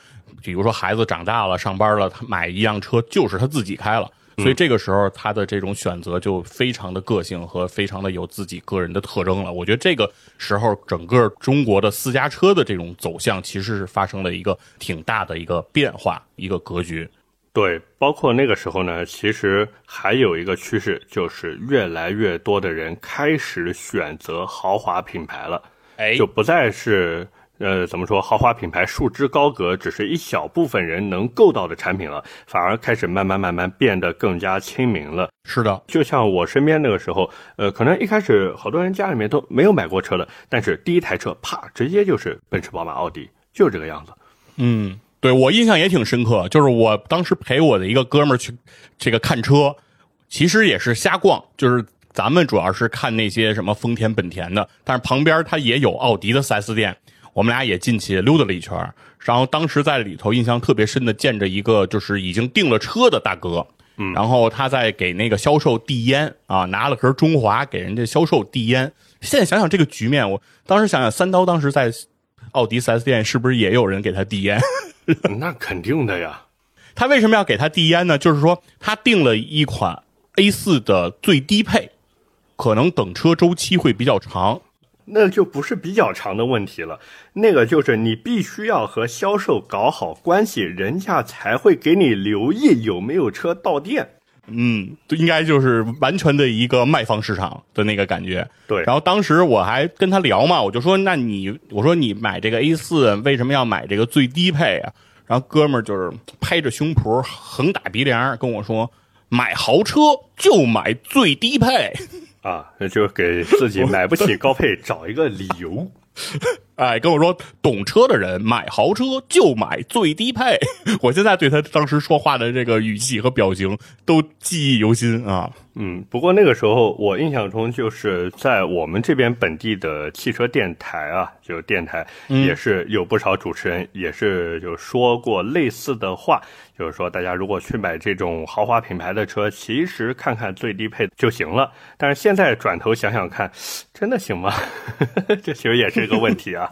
S2: 比如说孩子长大了上班了，他买一辆车就是他自己开了，所以这个时候他的这种选择就非常的个性和非常的有自己个人的特征了。我觉得这个时候整个中国的私家车的这种走向其实是发生了一个挺大的一个变化，一个格局。
S1: 对，包括那个时候呢，其实还有一个趋势，就是越来越多的人开始选择豪华品牌了，
S2: 哎
S1: 就不再是呃怎么说豪华品牌束之高阁，只是一小部分人能够到的产品了，反而开始慢慢慢慢变得更加亲民了。
S2: 是的，
S1: 就像我身边那个时候，呃，可能一开始好多人家里面都没有买过车的，但是第一台车啪，直接就是奔驰、宝马、奥迪，就是这个样子。
S2: 嗯，对我印象也挺深刻，就是我当时陪我的一个哥们儿去这个看车，其实也是瞎逛，就是咱们主要是看那些什么丰田、本田的，但是旁边它也有奥迪的 4S 店，我们俩也进去溜达了一圈，然后当时在里头印象特别深的见着一个就是已经订了车的大哥。嗯，然后他在给那个销售递烟啊，拿了盒中华给人家销售递烟。现在想想这个局面，我当时想想，三刀当时在奥迪 4S 店是不是也有人给他递烟？
S1: 那肯定的呀。
S2: 他为什么要给他递烟呢？就是说他订了一款 A 4的最低配，可能等车周期会比较长。
S1: 那就不是比较长的问题了，那个就是你必须要和销售搞好关系，人家才会给你留意有没有车到店。
S2: 嗯，应该就是完全的一个卖方市场的那个感觉。
S1: 对
S2: 然后当时我还跟他聊嘛，我就说，那你我说你买这个 A 四为什么要买这个最低配啊？然后哥们儿就是拍着胸脯横打鼻梁跟我说，买豪车就买最低配。
S1: 啊，那就给自己买不起高配找一个理由。
S2: 哎，跟我说，懂车的人买豪车就买最低配。我现在对他当时说话的这个语气和表情都记忆犹新啊。
S1: 嗯，不过那个时候我印象中就是在我们这边本地的汽车电台啊，就电台也是有不少主持人也是就说过类似的话，就是说大家如果去买这种豪华品牌的车，其实看看最低配就行了。但是现在转头想想看，真的行吗？这其实也是一个问题啊。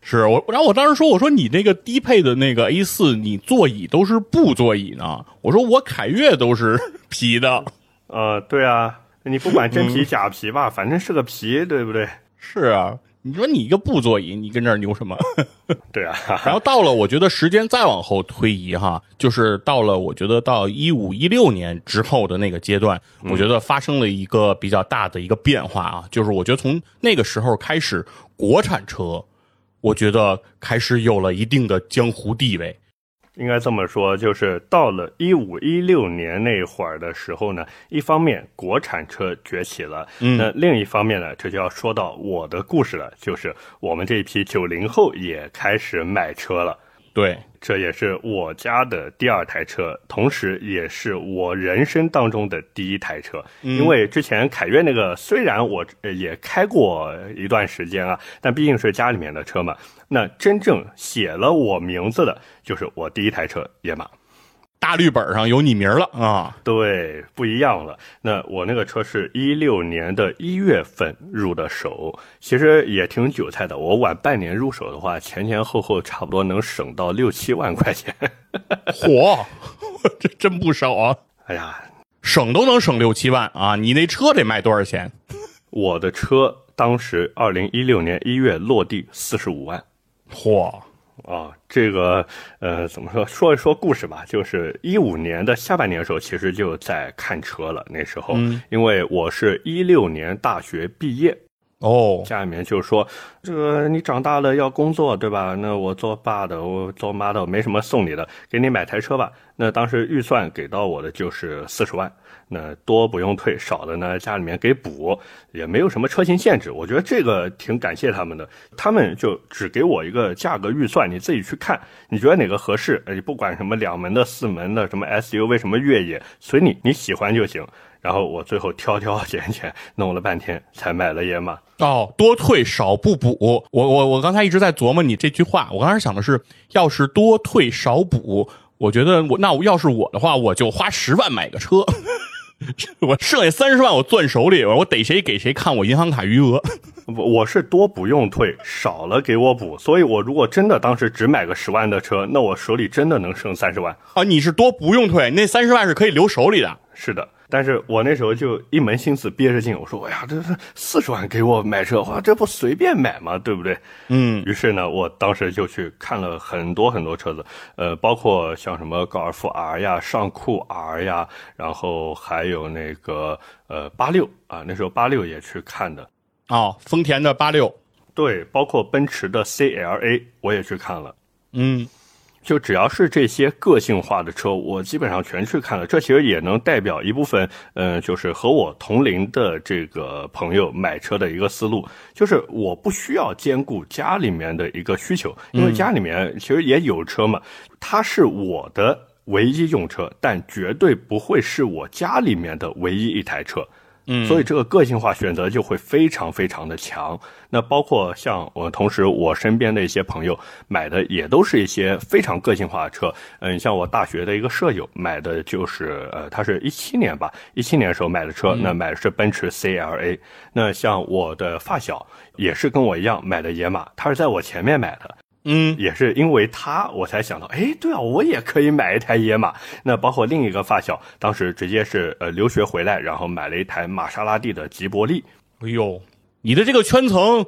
S2: 是我，然后我当时说，我说你那个低配的那个 A 四，你座椅都是布座椅呢。我说我凯越都是 皮的。
S1: 呃，对啊，你不管真皮假皮吧，反正是个皮，对不对？
S2: 是啊，你说你一个布座椅，你跟这儿牛什么？
S1: 对啊，
S2: 然后到了，我觉得时间再往后推移哈，就是到了我觉得到一五一六年之后的那个阶段，我觉得发生了一个比较大的一个变化啊，就是我觉得从那个时候开始，国产车，我觉得开始有了一定的江湖地位。
S1: 应该这么说，就是到了一五一六年那会儿的时候呢，一方面国产车崛起了，
S2: 嗯
S1: 那另一方面呢，这就要说到我的故事了，就是我们这一批九零后也开始买车了。
S2: 对，
S1: 这也是我家的第二台车，同时也是我人生当中的第一台车。因为之前凯越那个虽然我呃也开过一段时间啊，但毕竟是家里面的车嘛。那真正写了我名字的，就是我第一台车野马。
S2: 大绿本上有你名了啊！
S1: 对，不一样了。那我那个车是一六年的一月份入的手，其实也挺韭菜的。我晚半年入手的话，前前后后差不多能省到六七万块钱。
S2: 嚯，这真不少啊！
S1: 哎呀，
S2: 省都能省六七万啊！你那车得卖多少钱？
S1: 我的车当时二零一六年一月落地四十五万。
S2: 嚯，
S1: 啊，这个呃，怎么说？说一说故事吧。就是一五年的下半年的时候，其实就在看车了。那时候，因为我是一六年大学毕业，
S2: 哦，
S1: 家里面就说，这个你长大了要工作，对吧？那我做爸的，我做妈的，我没什么送你的，给你买台车吧。那当时预算给到我的就是四十万，那多不用退，少的呢家里面给补，也没有什么车型限制。我觉得这个挺感谢他们的，他们就只给我一个价格预算，你自己去看，你觉得哪个合适？你，不管什么两门的、四门的，什么 SUV、什么越野，随你，你喜欢就行。然后我最后挑挑拣拣，弄了半天才买了野马。
S2: 哦，多退少不补。我我我刚才一直在琢磨你这句话，我刚才想的是，要是多退少补，我觉得我那我要是我的话，我就花十万买个车，我剩下三十万我攥手里，我逮谁给谁看我银行卡余额。
S1: 我我是多不用退，少了给我补。所以我如果真的当时只买个十万的车，那我手里真的能剩三十万。
S2: 啊，你是多不用退，那三十万是可以留手里的。
S1: 是的，但是我那时候就一门心思憋着劲，我说，哎呀，这是四十万给我买车，哇，这不随便买吗？对不对？
S2: 嗯，
S1: 于是呢，我当时就去看了很多很多车子，呃，包括像什么高尔夫 R 呀、尚酷 R 呀，然后还有那个呃八六啊，那时候八六也去看的。
S2: 哦，丰田的八六，
S1: 对，包括奔驰的 CLA 我也去看了。
S2: 嗯，
S1: 就只要是这些个性化的车，我基本上全去看了。这其实也能代表一部分，嗯、就是和我同龄的这个朋友买车的一个思路，就是我不需要兼顾家里面的一个需求，因为家里面其实也有车嘛，它是我的唯一用车，但绝对不会是我家里面的唯一一台车。嗯，所以这个个性化选择就会非常非常的强。那包括像我，同时我身边的一些朋友买的也都是一些非常个性化的车。嗯，像我大学的一个舍友买的就是呃，他是一七年吧，一七年的时候买的车，那买的是奔驰 CLA。那像我的发小也是跟我一样买的野马，他是在我前面买的。
S2: 嗯，
S1: 也是因为他，我才想到，哎，对啊，我也可以买一台野马。那包括另一个发小，当时直接是呃留学回来，然后买了一台玛莎拉蒂的吉伯利。
S2: 哎呦，你的这个圈层，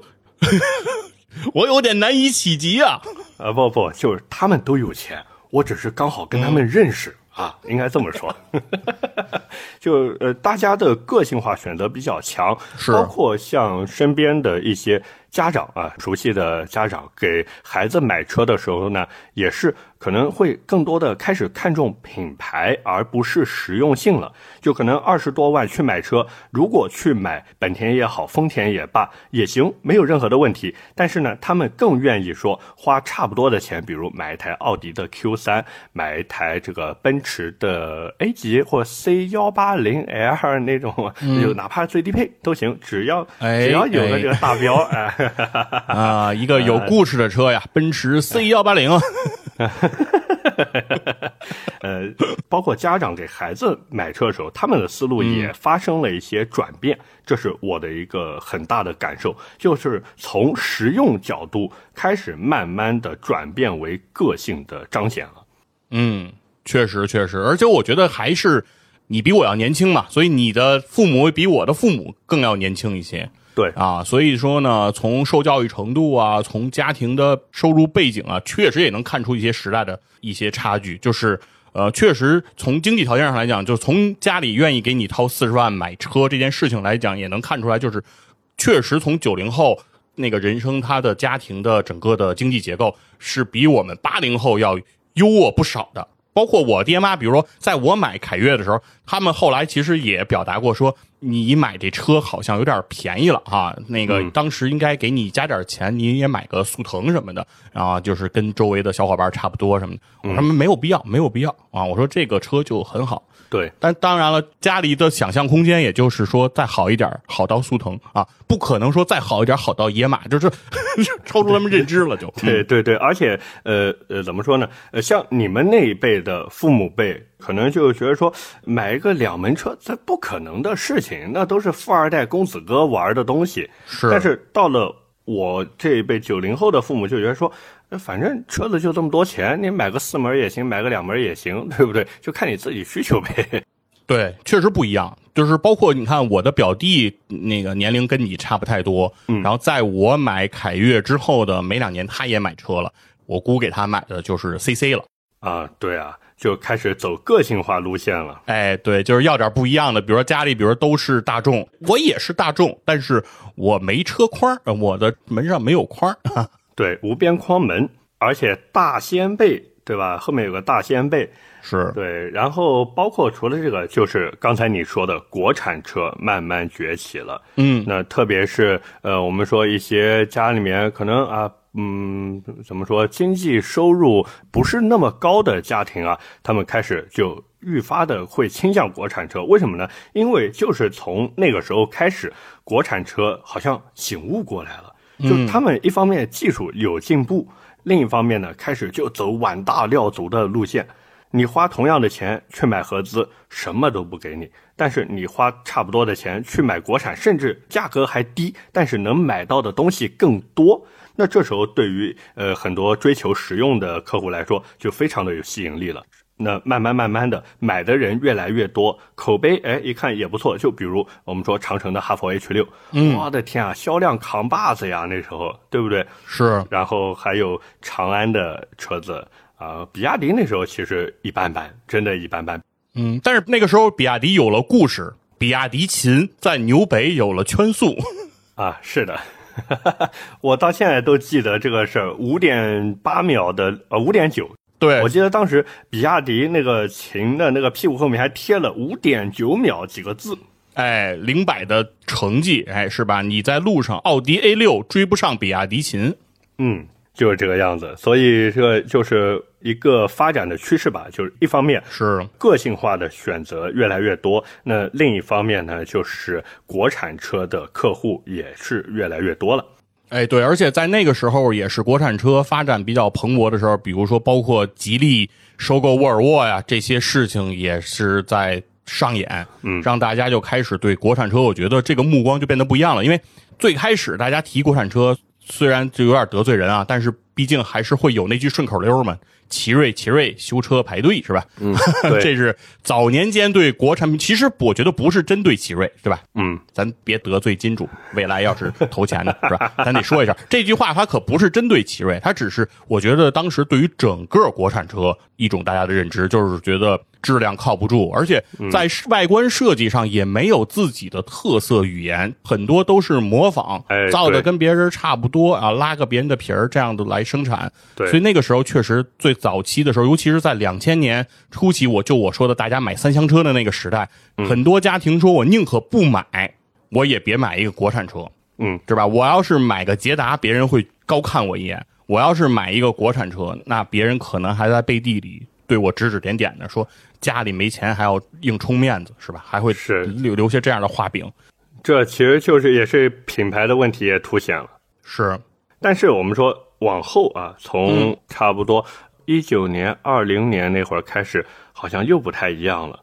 S2: 我有点难以企及啊。
S1: 啊，不不，就是他们都有钱，我只是刚好跟他们认识、啊，应该这么说。就呃，大家的个性化选择比较强，
S2: 是
S1: 包括像身边的一些家长啊，熟悉的家长给孩子买车的时候呢，也是可能会更多的开始看重品牌，而不是实用性了。就可能二十多万去买车，如果去买本田也好，丰田也罢，也行，没有任何的问题。但是呢，他们更愿意说花差不多的钱，比如买一台奥迪的 Q 三，买一台这个奔驰的 A 级或 C 幺八零 L 那种，就哪怕最低配都行，只要
S2: 哎
S1: 只要有了这个大标，哎，
S2: 啊，一个有故事的车呀，奔驰 C 幺八零。
S1: 呃，包括家长给孩子买车的时候，他们的思路也发生了一些转变，这是我的一个很大的感受，就是从实用角度开始慢慢的转变为个性的彰显了。
S2: 嗯，确实确实，而且我觉得还是你比我要年轻嘛，所以你的父母比我的父母更要年轻一些。
S1: 对
S2: 啊，所以说呢，从受教育程度啊，从家庭的收入背景啊，确实也能看出一些时代的一些差距。就是呃，确实从经济条件上来讲，就从家里愿意给你掏四十万买车这件事情来讲，也能看出来，就是确实从九零后那个人生他的家庭的整个的经济结构是比我们八零后要优渥不少的。包括我爹妈，比如说在我买凯越的时候，他们后来其实也表达过说，你买这车好像有点便宜了哈，那个当时应该给你加点钱，你也买个速腾什么的，然后就是跟周围的小伙伴差不多什么的。我说没有必要，没有必要啊！我说这个车就很好。
S1: 对，
S2: 但当然了，家里的想象空间，也就是说再好一点，好到速腾啊，不可能说再好一点，好到野马，就是 超出他们认知了，就。
S1: 对对对，而且呃呃，怎么说呢？呃，像你们那一辈的父母辈，可能就觉得说买一个两门车，这不可能的事情，那都是富二代公子哥玩的东西。
S2: 是，
S1: 但是到了我这一辈九零后的父母，就觉得说。反正车子就这么多钱，你买个四门也行，买个两门也行，对不对？就看你自己需求呗。
S2: 对，确实不一样。就是包括你看，我的表弟那个年龄跟你差不太多，嗯，然后在我买凯越之后的没两年，他也买车了。我姑给他买的就是 CC 了。
S1: 啊，对啊，就开始走个性化路线了。
S2: 哎，对，就是要点不一样的。比如说家里，比如说都是大众，我也是大众，但是我没车框，我的门上没有框。
S1: 对，无边框门，而且大掀背，对吧？后面有个大掀背，
S2: 是
S1: 对。然后包括除了这个，就是刚才你说的国产车慢慢崛起了。
S2: 嗯，
S1: 那特别是呃，我们说一些家里面可能啊，嗯，怎么说，经济收入不是那么高的家庭啊，他们开始就愈发的会倾向国产车。为什么呢？因为就是从那个时候开始，国产车好像醒悟过来了。就他们一方面技术有进步，另一方面呢，开始就走碗大料足的路线。你花同样的钱去买合资，什么都不给你；但是你花差不多的钱去买国产，甚至价格还低，但是能买到的东西更多。那这时候对于呃很多追求实用的客户来说，就非常的有吸引力了。那慢慢慢慢的买的人越来越多，口碑哎一看也不错。就比如我们说长城的哈弗 H 六，我的天啊，销量扛把子呀，那时候对不对？
S2: 是。
S1: 然后还有长安的车子啊，比亚迪那时候其实一般般，真的一般般。
S2: 嗯，但是那个时候比亚迪有了故事，比亚迪秦在纽北有了圈速
S1: 啊，是的，我到现在都记得这个事儿，五点八秒的呃五点九。
S2: 对，
S1: 我记得当时比亚迪那个秦的那个屁股后面还贴了五点九秒几个字，
S2: 哎，零百的成绩，哎，是吧？你在路上，奥迪 A 六追不上比亚迪秦，
S1: 嗯，就是这个样子。所以这就是一个发展的趋势吧。就是一方面
S2: 是
S1: 个性化的选择越来越多，那另一方面呢，就是国产车的客户也是越来越多了。
S2: 哎，对，而且在那个时候也是国产车发展比较蓬勃的时候，比如说包括吉利收购沃尔沃呀，这些事情也是在上演，
S1: 嗯，
S2: 让大家就开始对国产车，我觉得这个目光就变得不一样了。因为最开始大家提国产车，虽然就有点得罪人啊，但是毕竟还是会有那句顺口溜嘛。奇瑞，奇瑞修车排队是吧？
S1: 嗯，
S2: 这是早年间对国产品。其实我觉得不是针对奇瑞，对吧？
S1: 嗯，
S2: 咱别得罪金主，未来要是投钱的是吧？咱得说一下这句话，它可不是针对奇瑞，它只是我觉得当时对于整个国产车一种大家的认知，就是觉得质量靠不住，而且在外观设计上也没有自己的特色语言，很多都是模仿造的跟别人差不多啊，拉个别人的皮儿这样的来生产。
S1: 对，
S2: 所以那个时候确实最。早期的时候，尤其是在两千年初期，我就我说的，大家买三厢车的那个时代，很多家庭说我宁可不买，我也别买一个国产车，
S1: 嗯，
S2: 是吧？我要是买个捷达，别人会高看我一眼；我要是买一个国产车，那别人可能还在背地里对我指指点点的，说家里没钱还要硬充面子，是吧？还会
S1: 是
S2: 留留下这样的画饼。
S1: 这其实就是也是品牌的问题也凸显了。
S2: 是，
S1: 但是我们说往后啊，从差不多。一九年、二零年那会儿开始，好像又不太一样了。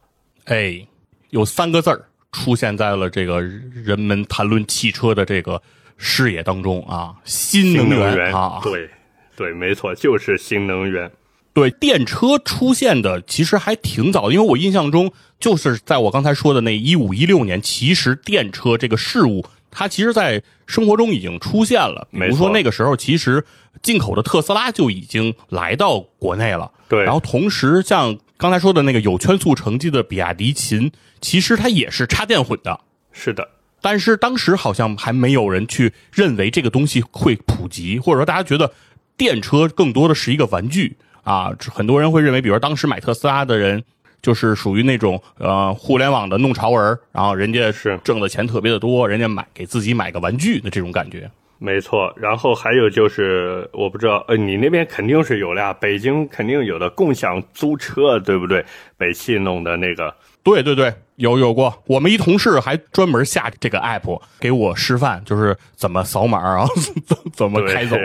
S2: 哎，有三个字儿出现在了这个人们谈论汽车的这个视野当中啊，新
S1: 能
S2: 源啊，
S1: 对，对，没错，就是新能源。
S2: 对，电车出现的其实还挺早，因为我印象中就是在我刚才说的那一五一六年，其实电车这个事物。它其实，在生活中已经出现了。比如说，那个时候，其实进口的特斯拉就已经来到国内了。
S1: 对。
S2: 然后，同时像刚才说的那个有圈速成绩的比亚迪秦，其实它也是插电混的。
S1: 是的。
S2: 但是当时好像还没有人去认为这个东西会普及，或者说大家觉得电车更多的是一个玩具啊。很多人会认为，比如说当时买特斯拉的人就是属于那种呃互联网的弄潮儿，然后人家
S1: 是
S2: 挣的钱特别的多，人家买给自己买个玩具的这种感觉。
S1: 没错，然后还有就是，我不知道，呃，你那边肯定是有的呀，北京肯定有的共享租车，对不对？北汽弄的那个，
S2: 对对对，有有过。我们一同事还专门下这个 app 给我示范，就是怎么扫码啊，怎怎么开走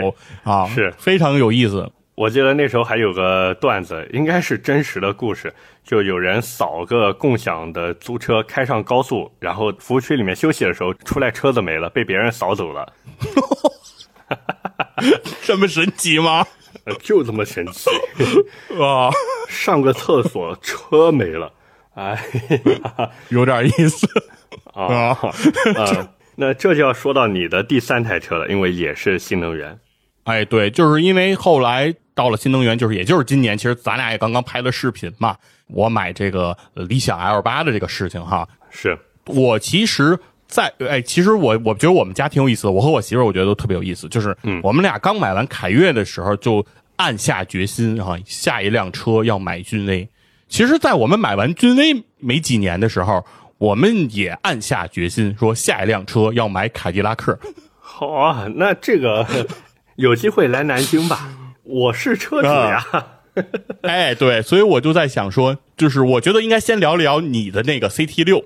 S2: 啊，
S1: 是
S2: 非常有意思。
S1: 我记得那时候还有个段子，应该是真实的故事，就有人扫个共享的租车开上高速，然后服务区里面休息的时候，出来车子没了，被别人扫走了，
S2: 这么神奇吗？
S1: 呃就这么神奇。
S2: 啊，
S1: 上个厕所车没了，哎呀
S2: 有点意思
S1: 啊
S2: 啊。
S1: 啊！那这就要说到你的第三台车了，因为也是新能源。
S2: 哎，对，就是因为后来到了新能源，就是也就是今年，其实咱俩也刚刚拍了视频嘛。我买这个呃理想 L 八的这个事情哈，
S1: 是，
S2: 我其实在，哎，其实我我觉得我们家挺有意思的，我和我媳妇儿我觉得都特别有意思，就是我们俩刚买完凯越的时候就暗下决心哈，下一辆车要买君威。其实，在我们买完君威没几年的时候，我们也暗下决心说下一辆车要买凯迪拉克。
S1: 好啊，那这个有机会来南京吧，我是车主呀。
S2: 哎，对，所以我就在想说，就是我觉得应该先聊聊你的那个 CT 六，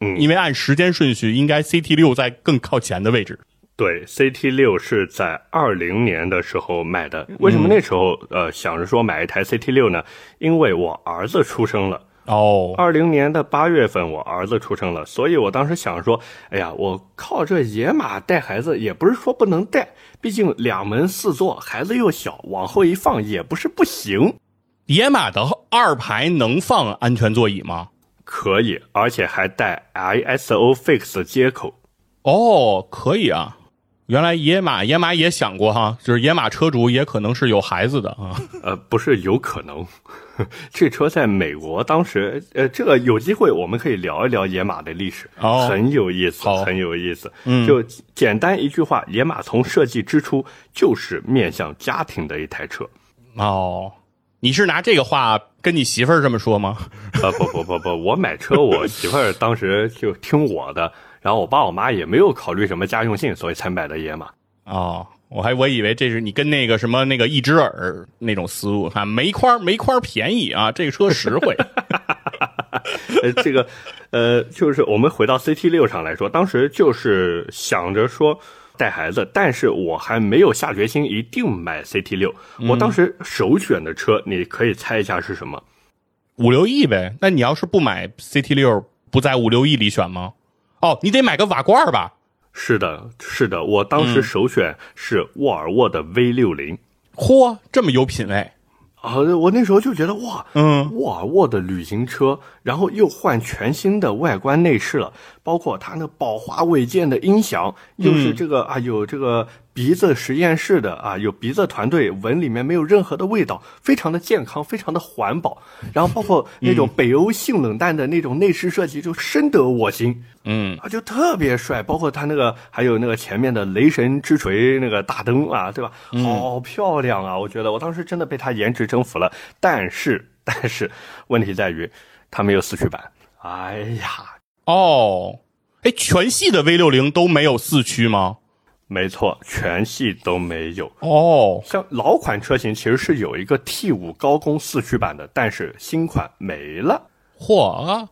S1: 嗯
S2: 因为按时间顺序，应该 CT 六在更靠前的位置。
S1: 对，CT 六是在二零年的时候买的。为什么那时候呃想着说买一台 CT 六呢？因为我儿子出生了。
S2: 哦，
S1: 二零年的八月份，我儿子出生了，所以我当时想说，哎呀，我靠这野马带孩子也不是说不能带，毕竟两门四座，孩子又小，往后一放也不是不行，
S2: 野马的二排能放安全座椅吗？
S1: 可以，而且还带 ISO Fix 接口。
S2: 哦，可以啊。原来野马野马也想过哈，就是野马车主也可能是有孩子的啊。
S1: 呃，不是有可能，这车在美国当时，呃，这个有机会我们可以聊一聊野马的历史，
S2: 哦
S1: 很有意思，很有意思。嗯，就简单一句话，野马从设计之初就是面向家庭的一台车。
S2: 哦，你是拿这个话跟你媳妇儿这么说吗？
S1: 呃，不不不不，我买车，我媳妇儿当时就听我的，然后我爸我妈也没有考虑什么家用性，所以才买的野马。
S2: 哦，我还我以为这是你跟那个什么那个一只耳那种思路哈，煤块儿煤块儿便宜啊，这个车实惠。
S1: 呃，这个，呃，就是我们回到 CT 六上来说，当时就是想着说带孩子，但是我还没有下决心一定买 CT 六。我当时首选的车，你可以猜一下是什么？
S2: 五六亿呗，那你要是不买 CT 六，不在五六亿里选吗？哦，你得买个瓦罐儿吧？
S1: 是的，是的，我当时首选是沃尔沃的 V 六零。
S2: 嚯，这么有品位。
S1: 啊，我那时候就觉得哇，
S2: 嗯，
S1: 沃尔沃的旅行车，然后又换全新的外观内饰了，包括它那宝华韦健的音响，又是这个、啊有这个鼻子实验室的啊，有鼻子团队闻里面没有任何的味道，非常的健康，非常的环保，然后包括 那种北欧性冷淡的那种内饰设计，就深得我心。
S2: 嗯，
S1: 啊，就特别帅，包括它那个还有那个前面的雷神之锤那个大灯啊，对吧？好漂亮啊！我觉得我当时真的被它颜值征服了。但是，但是问题在于它没有四驱版。哎呀，
S2: 哦，哎，全系的 V 六零都没有四驱吗？
S1: 没错，全系都没有。
S2: 哦，
S1: 像老款车型其实是有一个 T 五高功四驱版的，但是新款没了。
S2: 嚯啊！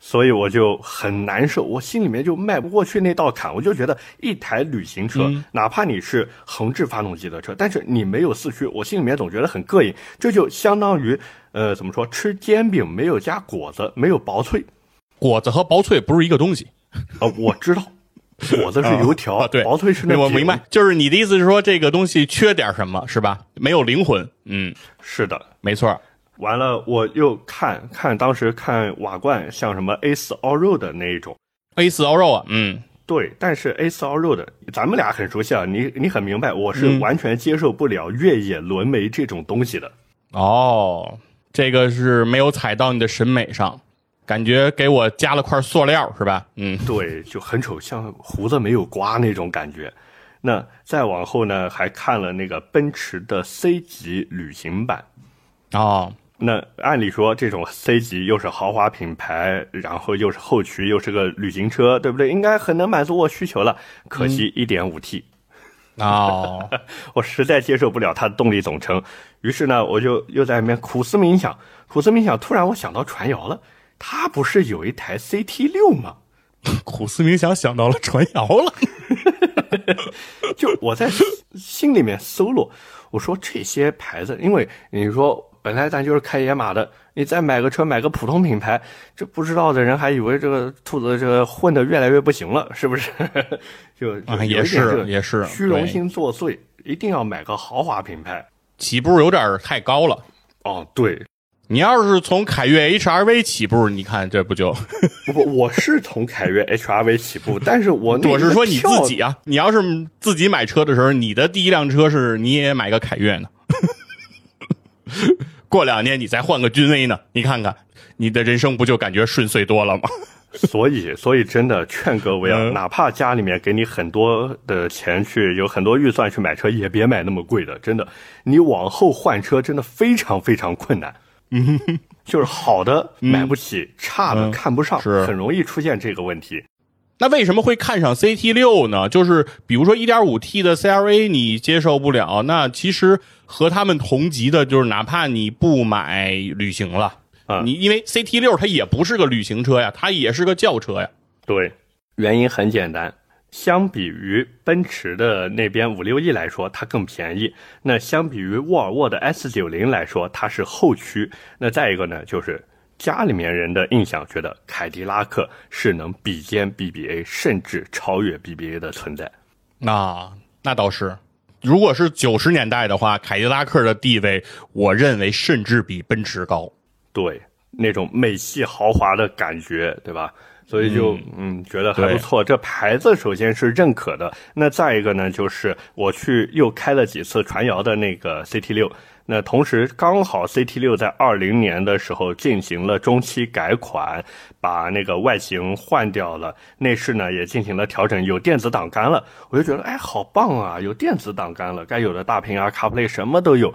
S1: 所以我就很难受，我心里面就迈不过去那道坎。我就觉得一台旅行车，哪怕你是横置发动机的车，但是你没有四驱，我心里面总觉得很膈应。这就相当于，呃，怎么说，吃煎饼没有加果子，没有薄脆。
S2: 果子和薄脆不是一个东西。
S1: 啊、我知道，果子是油条，
S2: 啊，对，
S1: 薄脆是那饼
S2: 我明白，就是你的意思是说这个东西缺点什么，是吧？没有灵魂。嗯，
S1: 是的。
S2: 没错。
S1: 完了，我又看看当时看瓦罐，像什么 A 四 All Road 的那一种。
S2: A 四 All Road 啊，嗯，
S1: 对，但是 A 四 All Road，咱们俩很熟悉啊，你你很明白，我是完全接受不了越野轮眉这种东西的。
S2: 哦，这个是没有踩到你的审美上。感觉给我加了块塑料是吧？嗯，
S1: 对，就很丑，像胡子没有刮那种感觉。那再往后呢，还看了那个奔驰的 C 级旅行版。
S2: 哦，
S1: 那按理说这种 C 级又是豪华品牌，然后又是后驱，又是个旅行车，对不对？应该很能满足我需求了。可惜 1.5T，
S2: 哦，
S1: 我实在接受不了它的动力总成。于是呢，我就又在那边苦思冥想，苦思冥想。突然我想到传谣了，它不是有一台 CT 六吗？
S2: 苦思冥想想到了传谣了。
S1: 就我在心里面搜罗，我说这些牌子，因为你说本来咱就是开野马的，你再买个车买个普通品牌，这不知道的人还以为这个兔子这个混的越来越不行了，是不是？就
S2: 也是也是
S1: 虚荣心作祟，一定要买个豪华品牌。
S2: 起步有点太高了。
S1: 哦，对，
S2: 你要是从凯越 HRV 起步，你看这不就？
S1: 不不，我是从凯越 HRV 起步，但是我
S2: 我是说你自己啊，你要是自己买车的时候，你的第一辆车是你也买个凯越呢，过两年你再换个君威呢，你看看你的人生不就感觉顺遂多了吗？
S1: 所以，所以真的劝各位啊，
S2: 嗯
S1: 哪怕家里面给你很多的钱去，有很多预算去买车，也别买那么贵的。真的，你往后换车真的非常非常困难。嗯，就是好的买不起，差的
S2: 嗯
S1: 看不上，
S2: 是
S1: 很容易出现这个问题。
S2: 那为什么会看上 CT 六呢？就是比如说 1.5T 的 CRV 你接受不了，那其实和他们同级的，就是哪怕你不买旅行了，
S1: 啊
S2: 你因为 CT 六它也不是个旅行车呀，它也是个轿车呀。
S1: 对，原因很简单，相比于奔驰的那边五六亿来说，它更便宜。那相比于沃尔沃的 S 九零来说，它是后驱。那再一个呢，就是家里面人的印象觉得凯迪拉克是能比肩 BBA，甚至超越 BBA 的存在。
S2: 那那倒是，如果是九十年代的话，凯迪拉克的地位，我认为甚至比奔驰高。
S1: 对，那种美系豪华的感觉，对吧？所以就嗯觉得还不错。这牌子首先是认可的，那再一个呢，就是我去又开了几次传谣的那个 CT 六。那同时刚好 CT 六在二零年的时候进行了中期改款，把那个外形换掉了，内饰呢也进行了调整，有电子挡杆了。我就觉得哎，好棒啊，有电子挡杆了，该有的大屏啊、CarPlay 什么都有，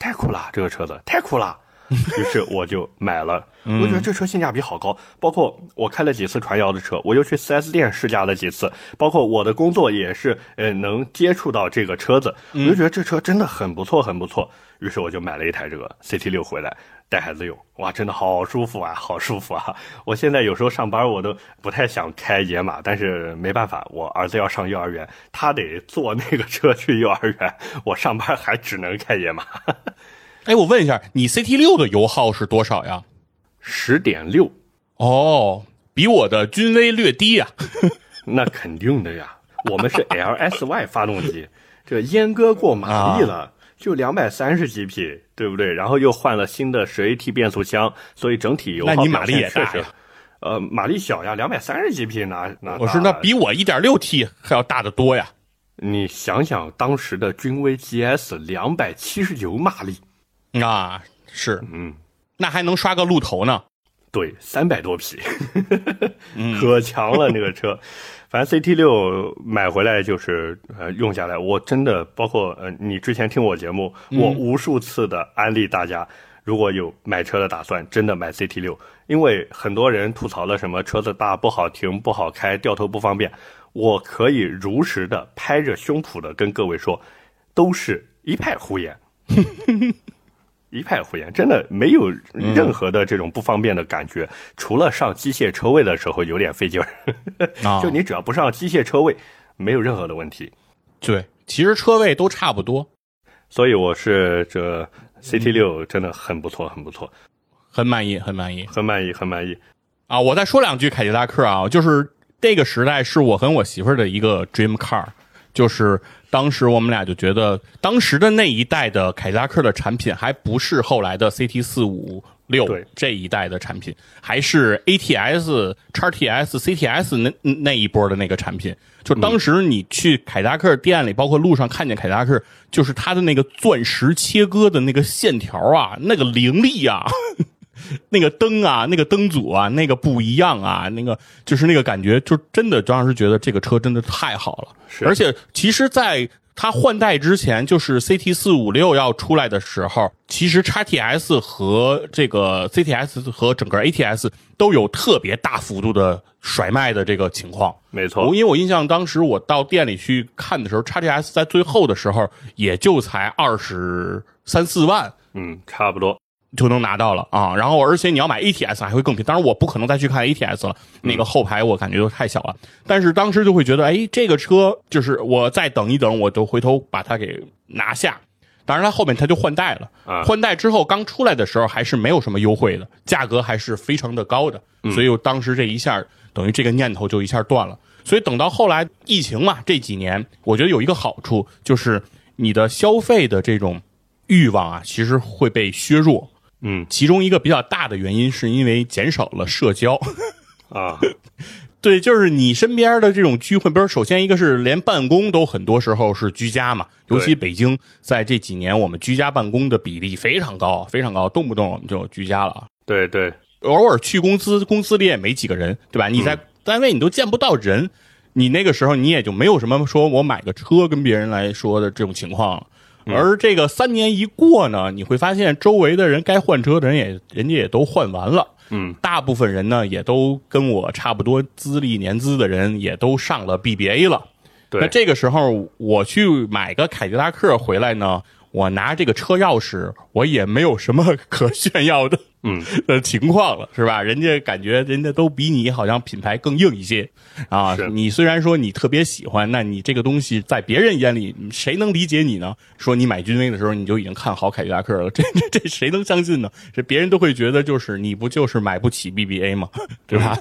S1: 太酷了，这个车子太酷了。于是我就买了，我觉得这车性价比好高。包括我开了几次传谣的车，我又去 4S 店试驾了几次，包括我的工作也是呃能接触到这个车子，我就觉得这车真的很不错，很不错。于是我就买了一台这个 CT 六回来带孩子用，哇，真的好舒服啊，好舒服啊！我现在有时候上班我都不太想开野马，但是没办法，我儿子要上幼儿园，他得坐那个车去幼儿园，我上班还只能开野马。
S2: 哎，我问一下，你 CT 六的油耗是多少呀？
S1: 十点六，
S2: 哦，比我的君威略低呀、
S1: 那肯定的呀，我们是 LSY 发动机，这个阉割过马力了，就两百三十几匹，对不对？然后又换了新的十 AT 变速箱，所以整体油耗
S2: 那你马力也
S1: 确实
S2: 大呀。
S1: 呃，马力小呀，两百三十几匹哪哪？
S2: 我说那比我一点六 T 还要大得多呀。
S1: 你想想当时的君威 GS 两百七十九马力，
S2: 啊，是，
S1: 嗯，
S2: 那还能刷个鹿头呢。
S1: 对，三百多匹，
S2: 嗯
S1: 可强了那个车。反正 CT 六买回来就是呃用下来，我真的包括呃你之前听我节目，
S2: 嗯
S1: 我无数次的安利大家，如果有买车的打算，真的买 CT 六，因为很多人吐槽了什么车子大不好停、不好开、掉头不方便，我可以如实的拍着胸脯的跟各位说，都是一派胡言。一派胡言，真的没有任何的这种不方便的感觉，除了上机械车位的时候有点费劲儿。
S2: 啊
S1: 就你只要不上机械车位，没有任何的问题。
S2: 对，其实车位都差不多，
S1: 所以我是这 CT 六真的很不错，很不错，
S2: 很满意，很满意
S1: 很满意，很满意。
S2: 啊！我再说两句凯迪拉克啊，就是这个时代是我和我媳妇儿的一个 dream car，就是当时我们俩就觉得，当时的那一代的凯迪拉克的产品还不是后来的 CT 四五六
S1: 对
S2: 这一代的产品，还是 ATS、叉 TS、CTS 那那一波的那个产品。就当时你去凯迪拉克店里，包括路上看见凯迪拉克，就是它的那个钻石切割的那个线条啊，那个凌厉啊。那个灯啊，那个灯组啊，那个不一样啊，那个就是那个感觉，就真的张老师觉得这个车真的太好了。
S1: 是
S2: 而且其实，在它换代之前，就是 CT 四五六要出来的时候，其实 x TS 和这个 CTS 和整个 ATS 都有特别大幅度的甩卖的这个情况。
S1: 没错
S2: 我，因为我印象当时我到店里去看的时候 x TS 在最后的时候也就才二十三四万。
S1: 嗯，差不多。
S2: 就能拿到了啊，然后而且你要买 ATS 还会更便宜，当然我不可能再去看 ATS 了，那个后排我感觉都太小了。但是当时就会觉得，哎，这个车就是我再等一等，我就回头把它给拿下。当然，它后面它就换代了，
S1: 啊
S2: 换代之后刚出来的时候还是没有什么优惠的，价格还是非常的高的，所以我当时这一下等于这个念头就一下断了。所以等到后来疫情嘛，这几年我觉得有一个好处就是你的消费的这种欲望啊，其实会被削弱。
S1: 嗯
S2: 其中一个比较大的原因是因为减少了社交。
S1: 啊，
S2: 对，就是你身边的这种聚会，不是首先一个是连办公都很多时候是居家嘛，尤其北京在这几年，我们居家办公的比例非常高，非常高，动不动我们就居家了啊。
S1: 对对，
S2: 偶尔去公司，公司里也没几个人，对吧？你在单位你都见不到人，你那个时候你也就没有什么说我买个车跟别人来说的这种情况了。而这个三年一过呢，你会发现周围的人该换车的人也人家也都换完了，
S1: 嗯，
S2: 大部分人呢也都跟我差不多资历年资的人也都上了 BBA 了。
S1: 对，
S2: 那这个时候我去买个凯迪拉克回来呢，我拿这个车钥匙，我也没有什么可炫耀的，
S1: 嗯，
S2: 的情况了，是吧？人家感觉人家都比你好像品牌更硬一些啊。你虽然说你特别喜欢，那你这个东西在别人眼里，谁能理解你呢？说你买君威的时候，你就已经看好凯迪拉克了，这这这谁能相信呢？这别人都会觉得就是你不就是买不起 BBA 吗？对吧？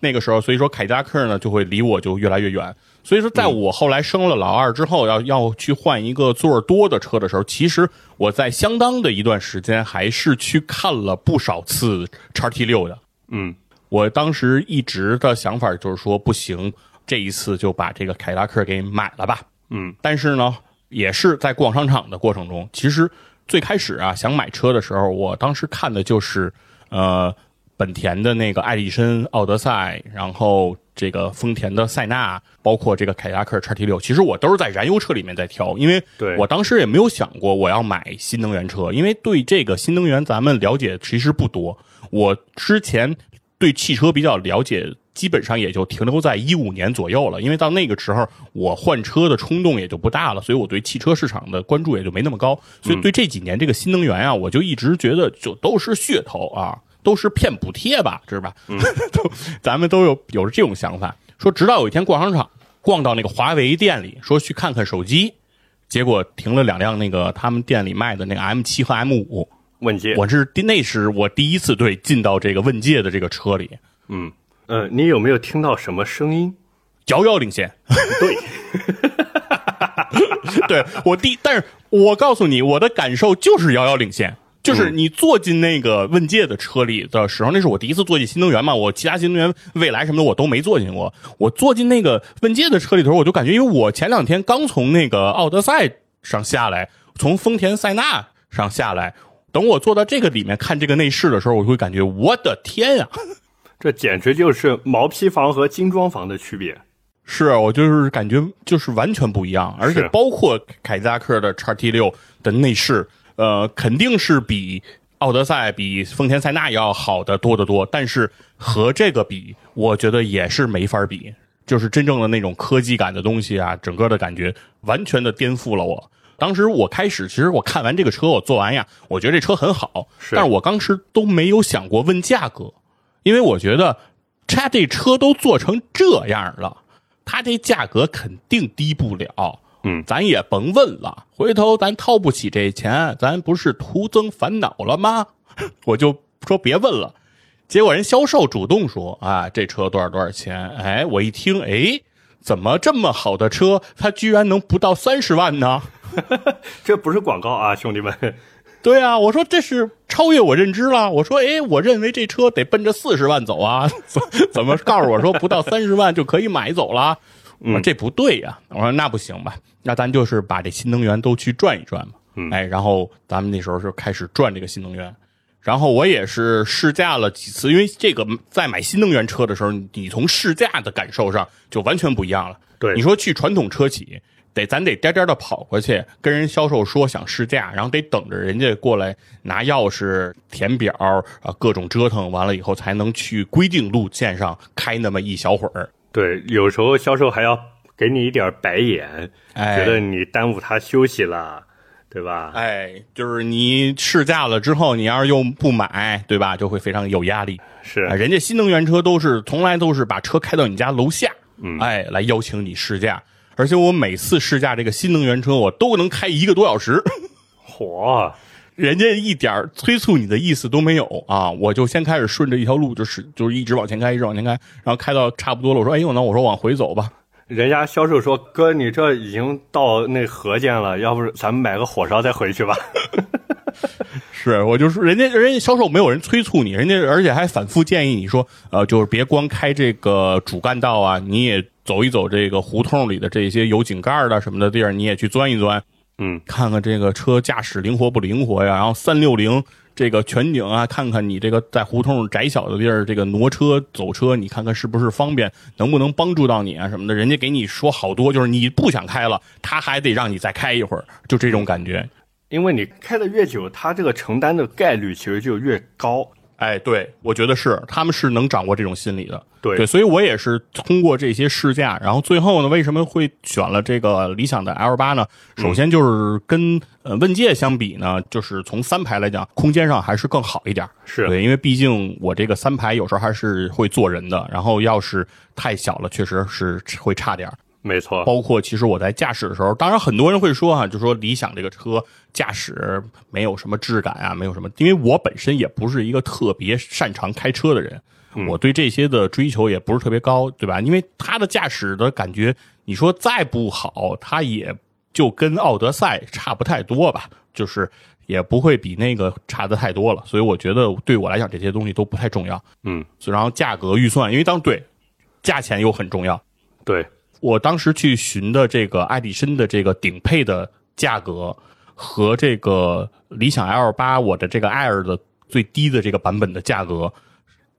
S2: 那个时候，所以说凯迪拉克呢就会离我就越来越远。所以说，在我后来生了老二之后，要要去换一个座儿多的车的时候，其实我在相当的一段时间还是去看了不少次叉 T 六的。
S1: 嗯
S2: 我当时一直的想法就是说，不行，这一次就把这个凯迪拉克给买了吧。
S1: 嗯
S2: 但是呢，也是在逛商场的过程中，其实最开始啊想买车的时候，我当时看的就是呃本田的那个艾力绅、奥德赛，然后这个丰田的塞纳，包括这个凯迪拉克 XT 六。其实我都是在燃油车里面在挑，因为我当时也没有想过我要买新能源车，因为对这个新能源咱们了解其实不多。我之前对汽车比较了解，基本上也就停留在一五年左右了。因为到那个时候，我换车的冲动也就不大了，所以我对汽车市场的关注也就没那么高。所以对这几年这个新能源啊，我就一直觉得就都是噱头啊，都是骗补贴吧，是吧？都咱们都有有着这种想法。说直到有一天逛商场，逛到那个华为店里，说去看看手机，结果停了两辆那个他们店里卖的那个 M 七和 M 五。
S1: 问界，
S2: 我是第那是我第一次对进到这个问界的这个车里，
S1: 嗯呃，你有没有听到什么声音？
S2: 遥遥领先。
S1: 对，
S2: 对我第，但是我告诉你，我的感受就是遥遥领先。就是你坐进那个问界的车里的时候，那是我第一次坐进新能源嘛，我其他新能源、蔚来什么的我都没坐进过。我坐进那个问界的车里头，我就感觉，因为我前两天刚从那个奥德赛上下来，从丰田塞纳上下来，等我坐到这个里面看这个内饰的时候，我就会感觉，我的天呀、
S1: 这简直就是毛坯房和精装房的区别。
S2: 是啊我就是感觉就是完全不一样，而且包括凯迪拉克的 x T 六的内饰，呃，肯定是比奥德赛、比丰田塞纳要好的多得多。但是和这个比，我觉得也是没法比。就是真正的那种科技感的东西啊，整个的感觉完全的颠覆了我。当时我开始，其实我看完这个车，我做完呀，我觉得这车很好，
S1: 是
S2: 但是我当时都没有想过问价格，因为我觉得它这车都做成这样了。它这价格肯定低不了，
S1: 嗯
S2: 咱也甭问了，回头咱掏不起这钱，咱不是徒增烦恼了吗？我就说别问了。结果人销售主动说啊，这车多少多少钱？哎，我一听，哎，怎么这么好的车，它居然能不到三十万呢？
S1: 这不是广告啊，兄弟们。
S2: 对啊，我说这是超越我认知了。我说，哎，我认为这车得奔着四十万走啊，怎怎么告诉我说不到三十万就可以买走了？我说这不对呀、我说那不行吧，那咱就是把这新能源都去转一转嘛。
S1: 嗯
S2: 哎，然后咱们那时候就开始转这个新能源，然后我也是试驾了几次，因为这个在买新能源车的时候，你从试驾的感受上就完全不一样了。
S1: 对
S2: 你说去传统车企，得咱得颠颠的跑过去，跟人销售说想试驾，然后得等着人家过来拿钥匙填表啊，各种折腾完了以后，才能去规定路线上开那么一小会儿。
S1: 对，有时候销售还要给你一点白眼，
S2: 哎
S1: 觉得你耽误他休息了，对吧？
S2: 哎，就是你试驾了之后，你要是又不买，对吧？就会非常有压力。
S1: 是
S2: 啊，人家新能源车都是从来都是把车开到你家楼下，
S1: 嗯
S2: 哎，来邀请你试驾。而且我每次试驾这个新能源车，我都能开一个多小时，
S1: 火，
S2: 人家一点儿催促你的意思都没有啊！我就先开始顺着一条路，就是就是一直往前开，一直往前开，然后开到差不多了，我说，哎呦，那我说往回走吧。
S1: 人家销售说：“哥，你这已经到那河间了，要不咱们买个火烧再回去吧
S2: 是我就说，人家人家销售没有人催促你，人家而且还反复建议你说，呃，就是别光开这个主干道啊，你也走一走这个胡同里的这些有井盖的什么的地儿，你也去钻一钻，？”
S1: 嗯，
S2: 看看这个车驾驶灵活不灵活呀。然后三六零这个全景啊，看看你这个在胡同窄小的地儿，这个挪车走车，你看看是不是方便，能不能帮助到你啊什么的。人家给你说好多，就是你不想开了，他还得让你再开一会儿，就这种感觉。
S1: 因为你开的越久，他这个承担的概率其实就越高。
S2: 哎，对，我觉得是，他们是能掌握这种心理的。
S1: 对
S2: 对，所以我也是通过这些试驾，然后最后呢，为什么会选了这个理想的 L 八呢？首先就是跟呃问界相比呢，就是从三排来讲，空间上还是更好一点。
S1: 是
S2: 对，因为毕竟我这个三排有时候还是会坐人的，然后要是太小了，确实是会差点儿。
S1: 没错，
S2: 包括其实我在驾驶的时候，当然很多人会说哈、就说理想这个车驾驶没有什么质感啊，没有什么，因为我本身也不是一个特别擅长开车的人，我对这些的追求也不是特别高，对吧？因为它的驾驶的感觉，你说再不好，它也就跟奥德赛差不太多吧，就是也不会比那个差的太多了，所以我觉得对我来讲这些东西都不太重要。
S1: 嗯，
S2: 然后价格预算，因为当对价钱又很重要，
S1: 对，
S2: 我当时去寻的这个爱迪生的这个顶配的价格和这个理想 L 八我的这个 Air 的最低的这个版本的价格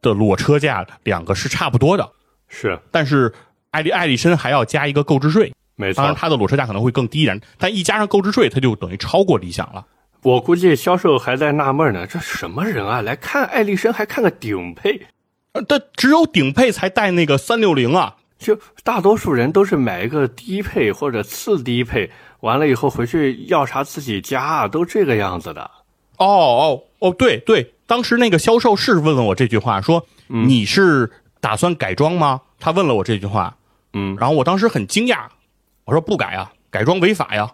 S2: 的裸车价两个是差不多的，
S1: 是
S2: 但是爱迪爱迪生还要加一个购置税，
S1: 没错
S2: 当然。它的裸车价可能会更低一点，但一加上购置税，它就等于超过理想了。
S1: 我估计销售还在纳闷呢，这什么人啊？来看爱丽绅还看个顶配，
S2: 呃，但只有顶配才带那个三六零啊，
S1: 就大多数人都是买一个低配或者次低配，完了以后回去要啥自己加啊，都这个样子的。
S2: 哦哦哦，对对，当时那个销售是问了我这句话，说、你是打算改装吗？他问了我这句话，
S1: 嗯，
S2: 然后我当时很惊讶，我说不改啊，改装违法呀。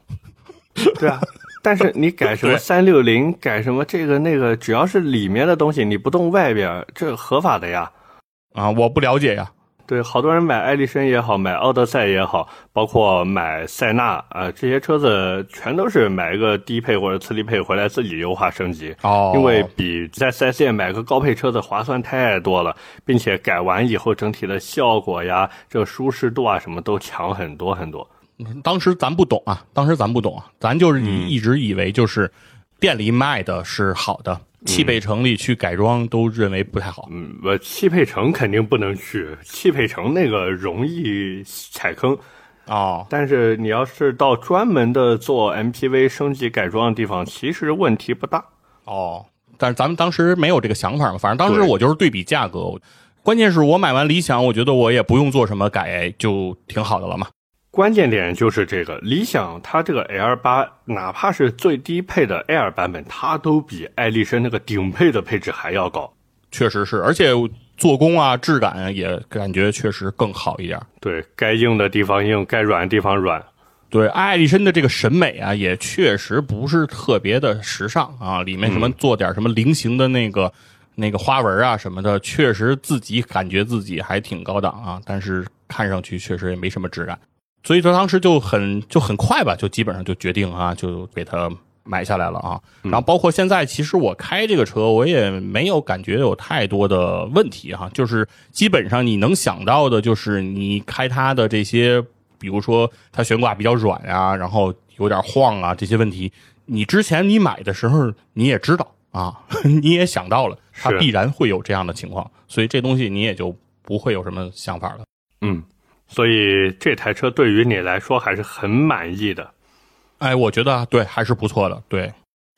S1: 对啊，但是你改什么
S2: 对
S1: 三六零，改什么这个那个，只要是里面的东西，你不动外边，这合法的呀。
S2: 啊，我不了解呀。
S1: 对，好多人买艾力绅也好，买奥德赛也好，包括买塞纳啊、这些车子全都是买一个低配或者次低配回来自己优化升级。
S2: 哦
S1: 因为比在 4S 店买个高配车子划算太多了，并且改完以后整体的效果呀、这个舒适度啊什么都强很多很多。
S2: 当时咱不懂啊，当时咱不懂啊，咱就是你一直以为就是店里卖的是好的，汽配城里去改装都认为不太好。
S1: 嗯，我汽配城肯定不能去，汽配城那个容易踩坑。
S2: 哦，
S1: 但是你要是到专门的做 MPV 升级改装的地方，其实问题不大。
S2: 哦，但是咱们当时没有这个想法嘛，反正当时我就是对比价格，关键是我买完理想，我觉得我也不用做什么改，就挺好的了嘛。
S1: 关键点就是这个，理想它这个 L 八，哪怕是最低配的 Air 版本，它都比爱丽绅那个顶配的配置还要高。
S2: 确实是，而且做工啊、质感啊也感觉确实更好一点。
S1: 对该硬的地方硬，该软的地方软。
S2: 对，爱丽绅的这个审美啊，也确实不是特别的时尚啊，里面什么做点什么菱形的那个、那个花纹啊什么的，确实自己感觉自己还挺高档啊，但是看上去确实也没什么质感，所以说当时就很就很快吧，就基本上就决定啊，就给它买下来了啊。然后包括现在，其实我开这个车，我也没有感觉有太多的问题哈、就是基本上你能想到的，就是你开它的这些。比如说它悬挂比较软啊，然后有点晃啊，这些问题，你之前你买的时候你也知道啊，你也想到了，它必然会有这样的情况，所以这东西你也就不会有什么想法了。
S1: 嗯，所以这台车对于你来说还是很满意的。
S2: 哎，我觉得对还是不错的，对。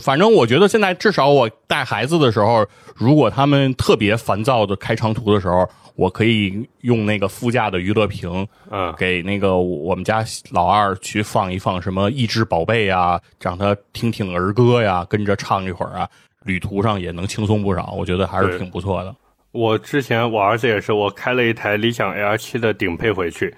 S2: 反正我觉得现在至少我带孩子的时候，如果他们特别烦躁的开长途的时候，我可以用那个副驾的娱乐屏，
S1: 嗯，
S2: 给那个我们家老二去放一放什么益智宝贝啊，让他听听儿歌呀，跟着唱一会儿啊，旅途上也能轻松不少，我觉得还是挺不错的。
S1: 我之前我儿子也是，我开了一台理想 L 七的顶配回去，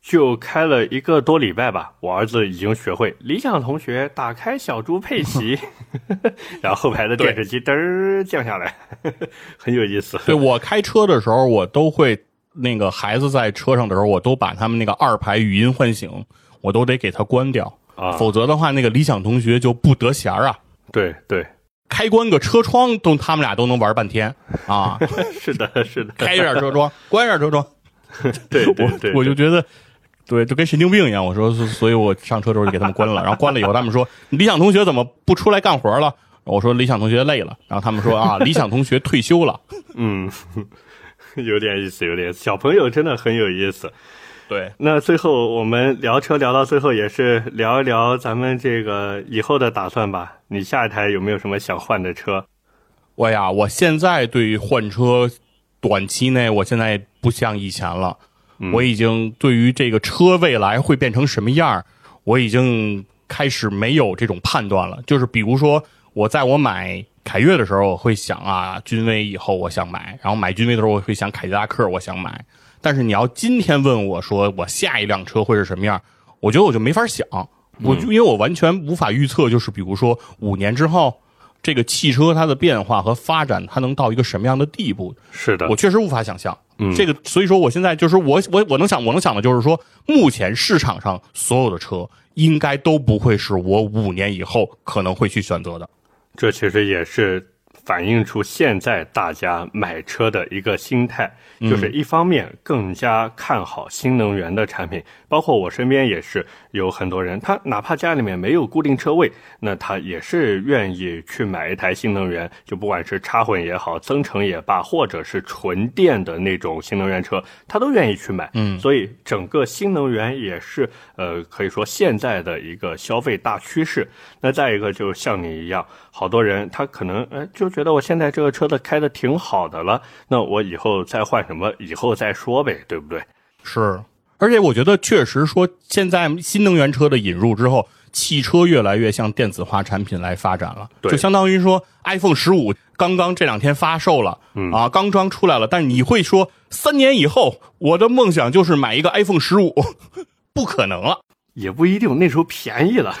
S1: 就开了一个多礼拜吧，我儿子已经学会。理想同学打开小猪佩奇，然后后排的电视机嘚儿降下来，很有意思。
S2: 对我开车的时候，我都会那个孩子在车上的时候，我都把他们那个二排语音唤醒，我都得给他关掉，
S1: 啊，
S2: 否则的话，那个理想同学就不得闲儿啊。
S1: 对对，
S2: 开关个车窗都他们俩都能玩半天啊！
S1: 是的，是的，
S2: 开一下车窗，关一下车窗，
S1: 对我对，
S2: 我就觉得。对，就跟神经病一样。我说，所以我上车的时候就给他们关了。然后关了以后，他们说：“理想同学怎么不出来干活了？”我说：“理想同学累了。”然后他们说：“啊，理想同学退休了。
S1: 嗯，有点意思，有点意思。小朋友真的很有意思。”
S2: 对，
S1: 那最后我们聊车聊到最后，也是聊一聊咱们这个以后的打算吧。你下一台有没有什么想换的车？
S2: 我呀，我现在对于换车，短期内我现在不像以前了。我已经对于这个车未来会变成什么样我已经开始没有这种判断了。就是比如说，我在我买凯越的时候，我会想啊，君威以后我想买；然后买君威的时候，我会想凯迪拉克，我想买。但是你要今天问我说我下一辆车会是什么样，我觉得我就没法想。我就因为我完全无法预测，就是比如说五年之后，这个汽车它的变化和发展，它能到一个什么样的地步？
S1: 是的
S2: 我，确实无法想象。
S1: 嗯
S2: 这个，所以说我现在就是我我我能想我能想的就是说，目前市场上所有的车应该都不会是我五年以后可能会去选择的。
S1: 这其实也是反映出现在大家买车的一个心态，就是一方面更加看好新能源的产品，包括我身边也是有很多人，他哪怕家里面没有固定车位，那他也是愿意去买一台新能源，就不管是插混也好，增程也罢，或者是纯电的那种新能源车，他都愿意去买。
S2: 嗯
S1: 所以整个新能源也是呃，可以说现在的一个消费大趋势。那再一个，就像你一样，好多人他可能呃就觉得我现在这个车子开的挺好的了，那我以后再换什么，以后再说呗，对不对？
S2: 是，而且我觉得确实说，现在新能源车的引入之后，汽车越来越向电子化产品来发展了，
S1: 对
S2: 就相当于说 iPhone 十五刚刚这两天发售了，
S1: 嗯
S2: 啊，刚装出来了，但是你会说三年以后，我的梦想就是买一个 iPhone 十五，不可能了。
S1: 也不一定，那时候便宜了。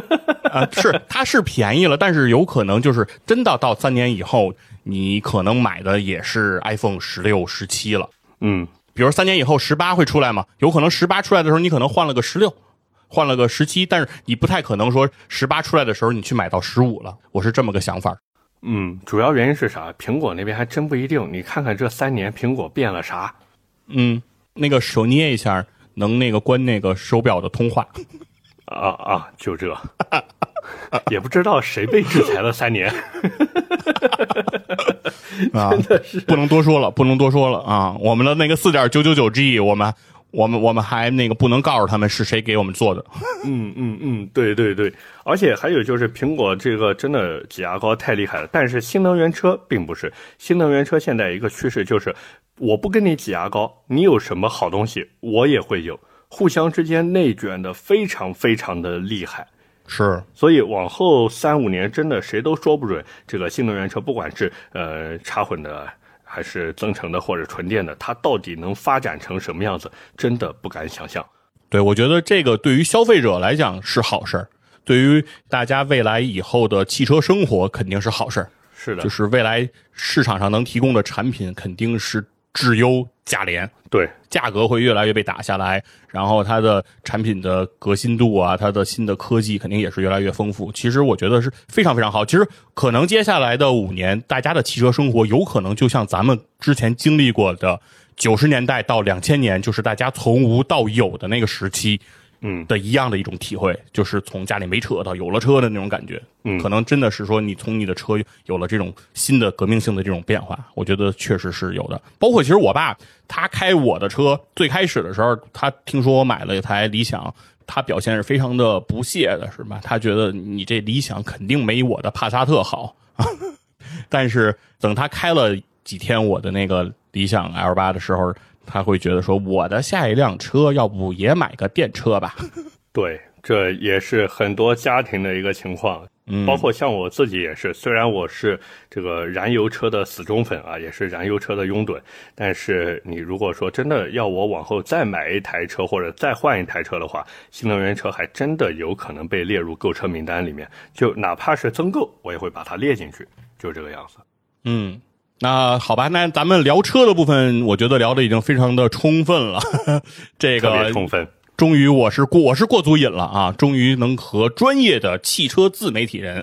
S2: 啊，是它是便宜了，但是有可能就是真的到三年以后，你可能买的也是 iPhone 十六、十七了。
S1: 嗯，
S2: 比如三年以后十八会出来嘛？有可能十八出来的时候，你可能换了个十六，换了个十七，但是你不太可能说十八出来的时候你去买到十五了。我是这么个想法。
S1: 嗯，主要原因是啥？苹果那边还真不一定。你看看这三年，苹果变了啥？
S2: 嗯，那个手捏一下，能那个关那个手表的通话。
S1: 啊啊，就这，也不知道谁被制裁了三年。
S2: 啊，不能多说了，不能多说了啊！我们的那个四点九九九 G，我们我们我们还那个不能告诉他们是谁给我们做的。
S1: 嗯嗯嗯，对对对，而且还有就是苹果这个真的挤牙膏太厉害了，但是新能源车并不是。新能源车现在一个趋势就是，我不跟你挤牙膏，你有什么好东西我也会有，互相之间内卷的非常非常的厉害。
S2: 是，
S1: 所以往后三五年，真的谁都说不准这个新能源车，不管是呃插混的，还是增程的，或者纯电的，它到底能发展成什么样子，真的不敢想象。
S2: 对，我觉得这个对于消费者来讲是好事儿，对于大家未来以后的汽车生活肯定是好事儿。
S1: 是的，
S2: 就是未来市场上能提供的产品肯定是质优价廉，
S1: 对，
S2: 价格会越来越被打下来，然后它的产品的革新度啊，它的新的科技肯定也是越来越丰富。其实我觉得是非常非常好。其实可能接下来的五年，大家的汽车生活有可能就像咱们之前经历过的九十年代到两千年，就是大家从无到有的那个时期，
S1: 嗯
S2: 的一样的一种体会，就是从家里没车到有了车的那种感觉。
S1: 嗯
S2: 可能真的是说你从你的车有了这种新的革命性的这种变化，我觉得确实是有的。包括其实我爸他开我的车，最开始的时候，他听说我买了一台理想。他表现是非常的不屑的，是吧？他觉得你这理想肯定没我的帕萨特好。但是等他开了几天我的那个理想 L 八的时候，他会觉得说，我的下一辆车要不也买个电车吧？
S1: 对，这也是很多家庭的一个情况。
S2: 嗯
S1: 包括像我自己也是，虽然我是这个燃油车的死忠粉啊，也是燃油车的拥趸，但是你如果说真的要我往后再买一台车或者再换一台车的话，新能源车还真的有可能被列入购车名单里面，就哪怕是增购，我也会把它列进去，就这个样子。
S2: 嗯，那好吧，那咱们聊车的部分，我觉得聊的已经非常的充分了。这个
S1: 充分。
S2: 终于我是过我是过足瘾了啊！终于能和专业的汽车自媒体人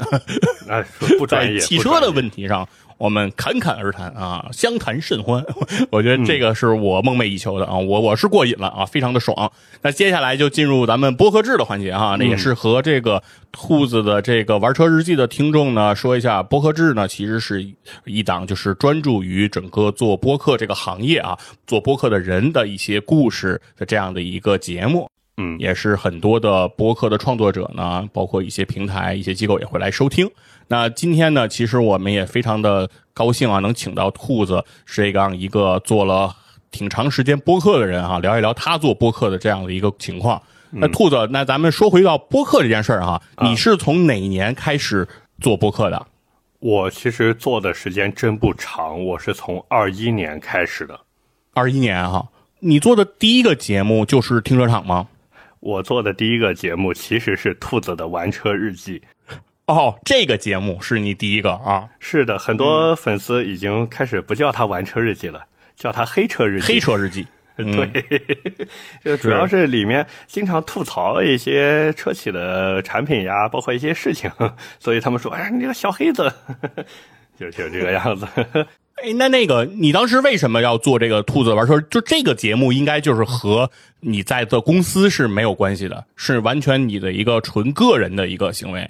S1: 哎，不专
S2: 在
S1: 业，
S2: 汽车的问题上，我们侃侃而谈啊，相谈甚欢。我觉得这个是我梦寐以求的啊，我我是过瘾了啊，非常的爽。那接下来就进入咱们播客制的环节哈、那也是和这个兔子的这个玩车日记的听众呢说一下，播客制呢其实是一档就是专注于整个做播客这个行业啊，做播客的人的一些故事的这样的一个节目。
S1: 嗯
S2: 也是很多的播客的创作者呢，包括一些平台、一些机构也会来收听。那今天呢，其实我们也非常的高兴啊，能请到兔子是这样一个做了挺长时间播客的人啊，聊一聊他做播客的这样的一个情况。那兔子，那咱们说回到播客这件事儿哈，你是从哪年开始做播客的？
S1: 我其实做的时间真不长，我是从二一年开始的。
S2: 二一年哈，你做的第一个节目就是停车场吗？
S1: 我做的第一个节目其实是兔子的玩车日记。
S2: 哦，这个节目是你第一个啊，
S1: 是的，很多粉丝已经开始不叫他玩车日记了，叫他黑车日记。
S2: 黑车日记。嗯
S1: 对，就主要是里面经常吐槽一些车企的产品呀，包括一些事情，所以他们说：“哎呀，你这个小黑子。”就就这个样子。
S2: 哎，那那个，你当时为什么要做这个兔子玩车？就这个节目，应该就是和你在的公司是没有关系的，是完全你的一个纯个人的一个行为。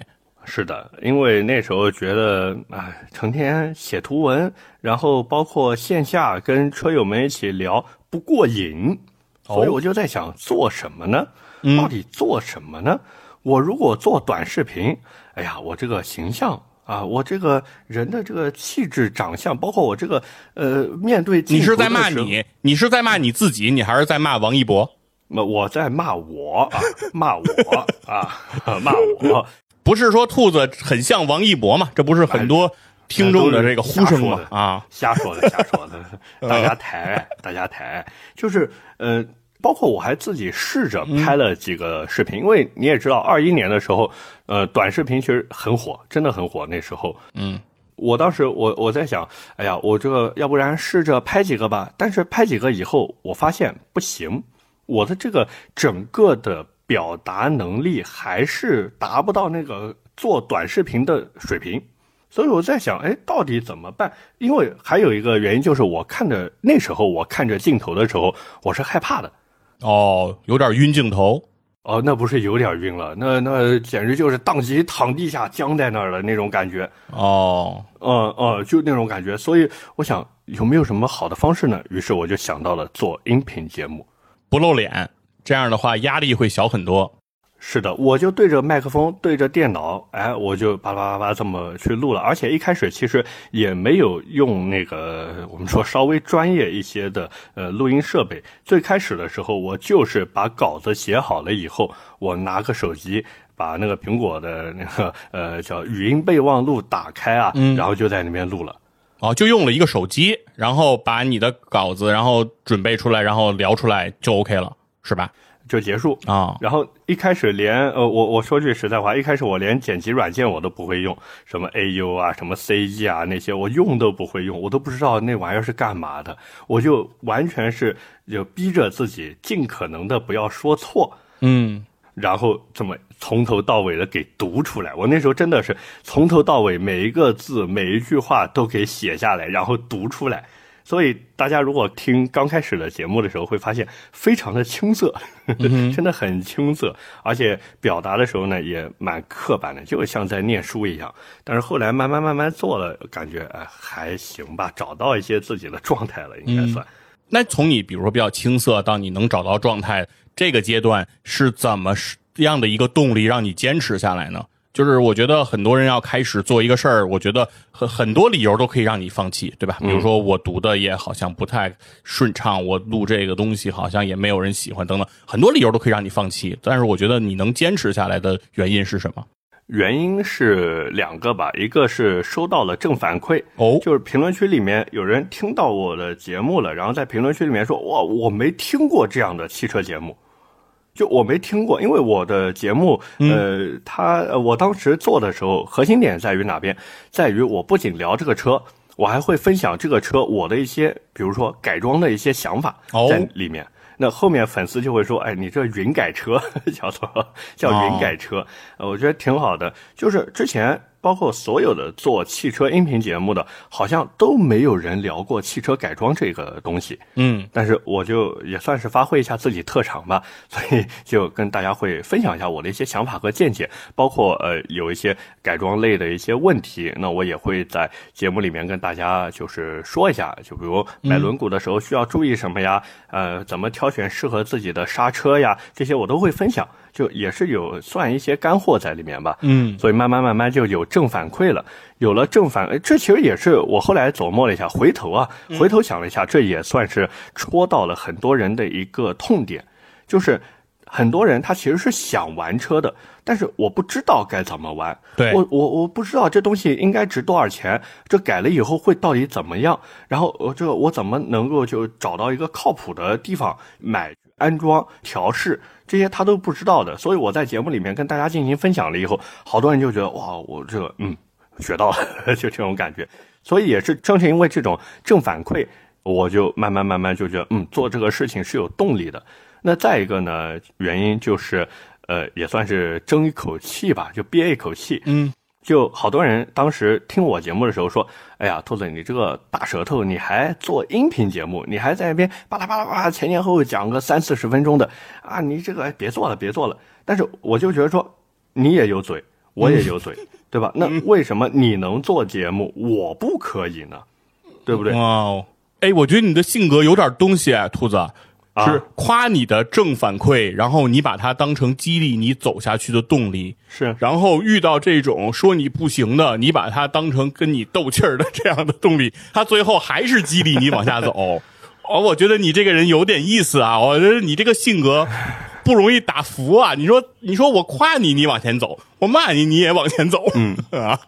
S1: 是的，因为那时候觉得，哎，成天写图文，然后包括线下跟车友们一起聊不过瘾，所以我就在想做什么呢？到底做什么呢？我如果做短视频，哎呀，我这个形象啊，我这个人的这个气质、长相，包括我这个呃，面对
S2: 你是在？骂你？你是在骂你自己？你还是在骂王一博？
S1: 我我在骂我啊，骂我啊，骂我。
S2: 不是说兔子很像王一博嘛？这不是很多听众的这个呼声吗？啊，
S1: 瞎说的，瞎说的，大家抬，大家抬，就是呃，包括我还自己试着拍了几个视频，因为你也知道，二一年的时候，呃，短视频其实很火，真的很火。那时候，
S2: 嗯，
S1: 我当时我我在想，哎呀，我这个要不然试着拍几个吧，但是拍几个以后，我发现不行，我的这个整个的表达能力还是达不到那个做短视频的水平。所以我在想，哎，到底怎么办？因为还有一个原因就是，我看着那时候我看着镜头的时候，我是害怕的。
S2: 哦，有点晕镜头。
S1: 哦，那不是有点晕了，那那简直就是当即躺地下僵在那儿的那种感觉。
S2: 哦，
S1: 嗯嗯，就那种感觉。所以我想有没有什么好的方式呢？于是我就想到了做音频节目。
S2: 不露脸，这样的话压力会小很多。
S1: 是的，我就对着麦克风，对着电脑，哎，我就叭叭叭叭这么去录了。而且一开始其实也没有用那个我们说稍微专业一些的呃录音设备。最开始的时候，我就是把稿子写好了以后，我拿个手机把那个苹果的那个呃叫语音备忘录打开啊，然后就在那边录了。
S2: 哦，就用了一个手机，然后把你的稿子，然后准备出来，然后聊出来就 OK 了，是吧？
S1: 就结束
S2: 啊、
S1: 然后一开始连呃，我我说句实在话，一开始我连剪辑软件我都不会用，什么 AU 啊，什么 CG 啊那些，我用都不会用，我都不知道那玩意儿是干嘛的，我就完全是就逼着自己尽可能的不要说错，
S2: 嗯，
S1: 然后这么从头到尾的给读出来。我那时候真的是从头到尾每一个字每一句话都给写下来，然后读出来。所以大家如果听刚开始的节目的时候，会发现非常的青涩，真的很青涩，而且表达的时候呢也蛮刻板的，就像在念书一样。但是后来慢慢慢慢做了，感觉哎还行吧，找到一些自己的状态了，应该算。
S2: 那从你比如说比较青涩到你能找到状态这个阶段，是怎么样的一个动力让你坚持下来呢？就是我觉得很多人要开始做一个事儿，我觉得很很多理由都可以让你放弃，对吧？比如说我读的也好像不太顺畅，我录这个东西好像也没有人喜欢，等等，很多理由都可以让你放弃。但是我觉得你能坚持下来的原因是什么？
S1: 原因是两个吧，一个是收到了正反馈，
S2: 哦，
S1: 就是评论区里面有人听到我的节目了，然后在评论区里面说，哇，我没听过这样的汽车节目。就我没听过，因为我的节目，呃，他我当时做的时候，核心点在于哪边？在于我不仅聊这个车，我还会分享这个车我的一些，比如说改装的一些想法在里面。那后面粉丝就会说，哎，你这云改车 叫做叫云改车，呃，我觉得挺好的。就是之前。包括所有的做汽车音频节目的，好像都没有人聊过汽车改装这个东西。
S2: 嗯，
S1: 但是我就也算是发挥一下自己特长吧，所以就跟大家会分享一下我的一些想法和见解，包括呃有一些改装类的一些问题，那我也会在节目里面跟大家就是说一下，就比如买轮毂的时候需要注意什么呀，呃，怎么挑选适合自己的刹车呀，这些我都会分享。就也是有算一些干货在里面吧，
S2: 嗯，
S1: 所以慢慢慢慢就有正反馈了，有了正反，这其实也是我后来琢磨了一下，回头啊，回头想了一下，这也算是戳到了很多人的一个痛点，就是很多人他其实是想玩车的，但是我不知道该怎么玩，
S2: 对。
S1: 我我我不知道这东西应该值多少钱，这改了以后会到底怎么样，然后我这我怎么能够就找到一个靠谱的地方买安装调试。这些他都不知道的，所以我在节目里面跟大家进行分享了以后，好多人就觉得哇，我这个嗯学到了，就这种感觉。所以也是正是因为这种正反馈，我就慢慢慢慢就觉得嗯做这个事情是有动力的。那再一个呢，原因就是呃也算是争一口气吧，就憋一口气，
S2: 嗯。
S1: 就好多人当时听我节目的时候说：“哎呀，兔子，你这个大舌头，你还做音频节目，你还在那边巴拉巴拉巴拉前前后后讲个三四十分钟的啊，你这个别做了，别做了。”但是我就觉得说，你也有嘴，我也有嘴，对吧？那为什么你能做节目，我不可以呢？对不对？
S2: 哇哦，哎，我觉得你的性格有点东西，兔子。是夸你的正反馈，然后你把它当成激励你走下去的动力。
S1: 是，
S2: 然后遇到这种说你不行的，你把它当成跟你斗气儿的这样的动力，他最后还是激励你往下走。哦，我觉得你这个人有点意思啊，我觉得你这个性格不容易打服啊。你说，你说我夸你，你往前走；我骂你，你也往前走。
S1: 嗯
S2: 啊。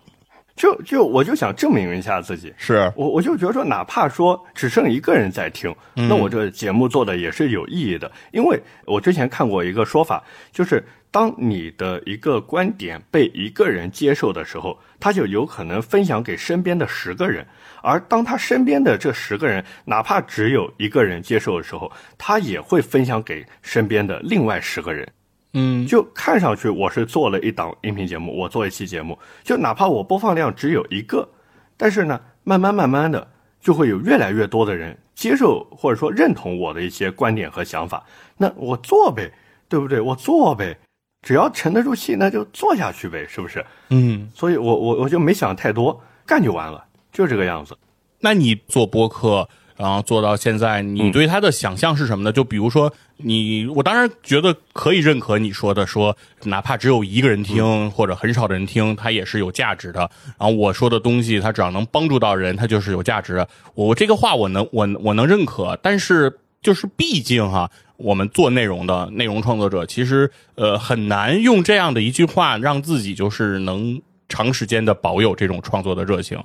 S1: 就就我就想证明一下自己，
S2: 是
S1: 我我就觉得说，哪怕说只剩一个人在听，那我这节目做的也是有意义的。因为我之前看过一个说法，就是当你的一个观点被一个人接受的时候，他就有可能分享给身边的十个人，而当他身边的这十个人哪怕只有一个人接受的时候，他也会分享给身边的另外十个人。
S2: 嗯，
S1: 就看上去我是做了一档音频节目，我做一期节目，就哪怕我播放量只有一个，但是呢，慢慢慢慢的就会有越来越多的人接受或者说认同我的一些观点和想法，那我做呗，对不对？我做呗，只要沉得住气，那就做下去呗，是不是？
S2: 嗯，
S1: 所以我我我就没想太多，干就完了，就这个样子。
S2: 那你做播客？然后做到现在，你对他的想象是什么呢？就比如说你，我当然觉得可以认可你说的，说哪怕只有一个人听或者很少的人听，它也是有价值的。然后我说的东西，它只要能帮助到人，它就是有价值的。我这个话我能我我能认可，但是就是毕竟哈，我们做内容的内容创作者，其实呃很难用这样的一句话让自己就是能长时间的保有这种创作的热情。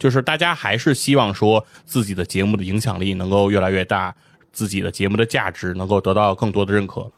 S2: 就是大家还是希望说自己的节目的影响力能够越来越大，自己的节目的价值能够得到更多的认可。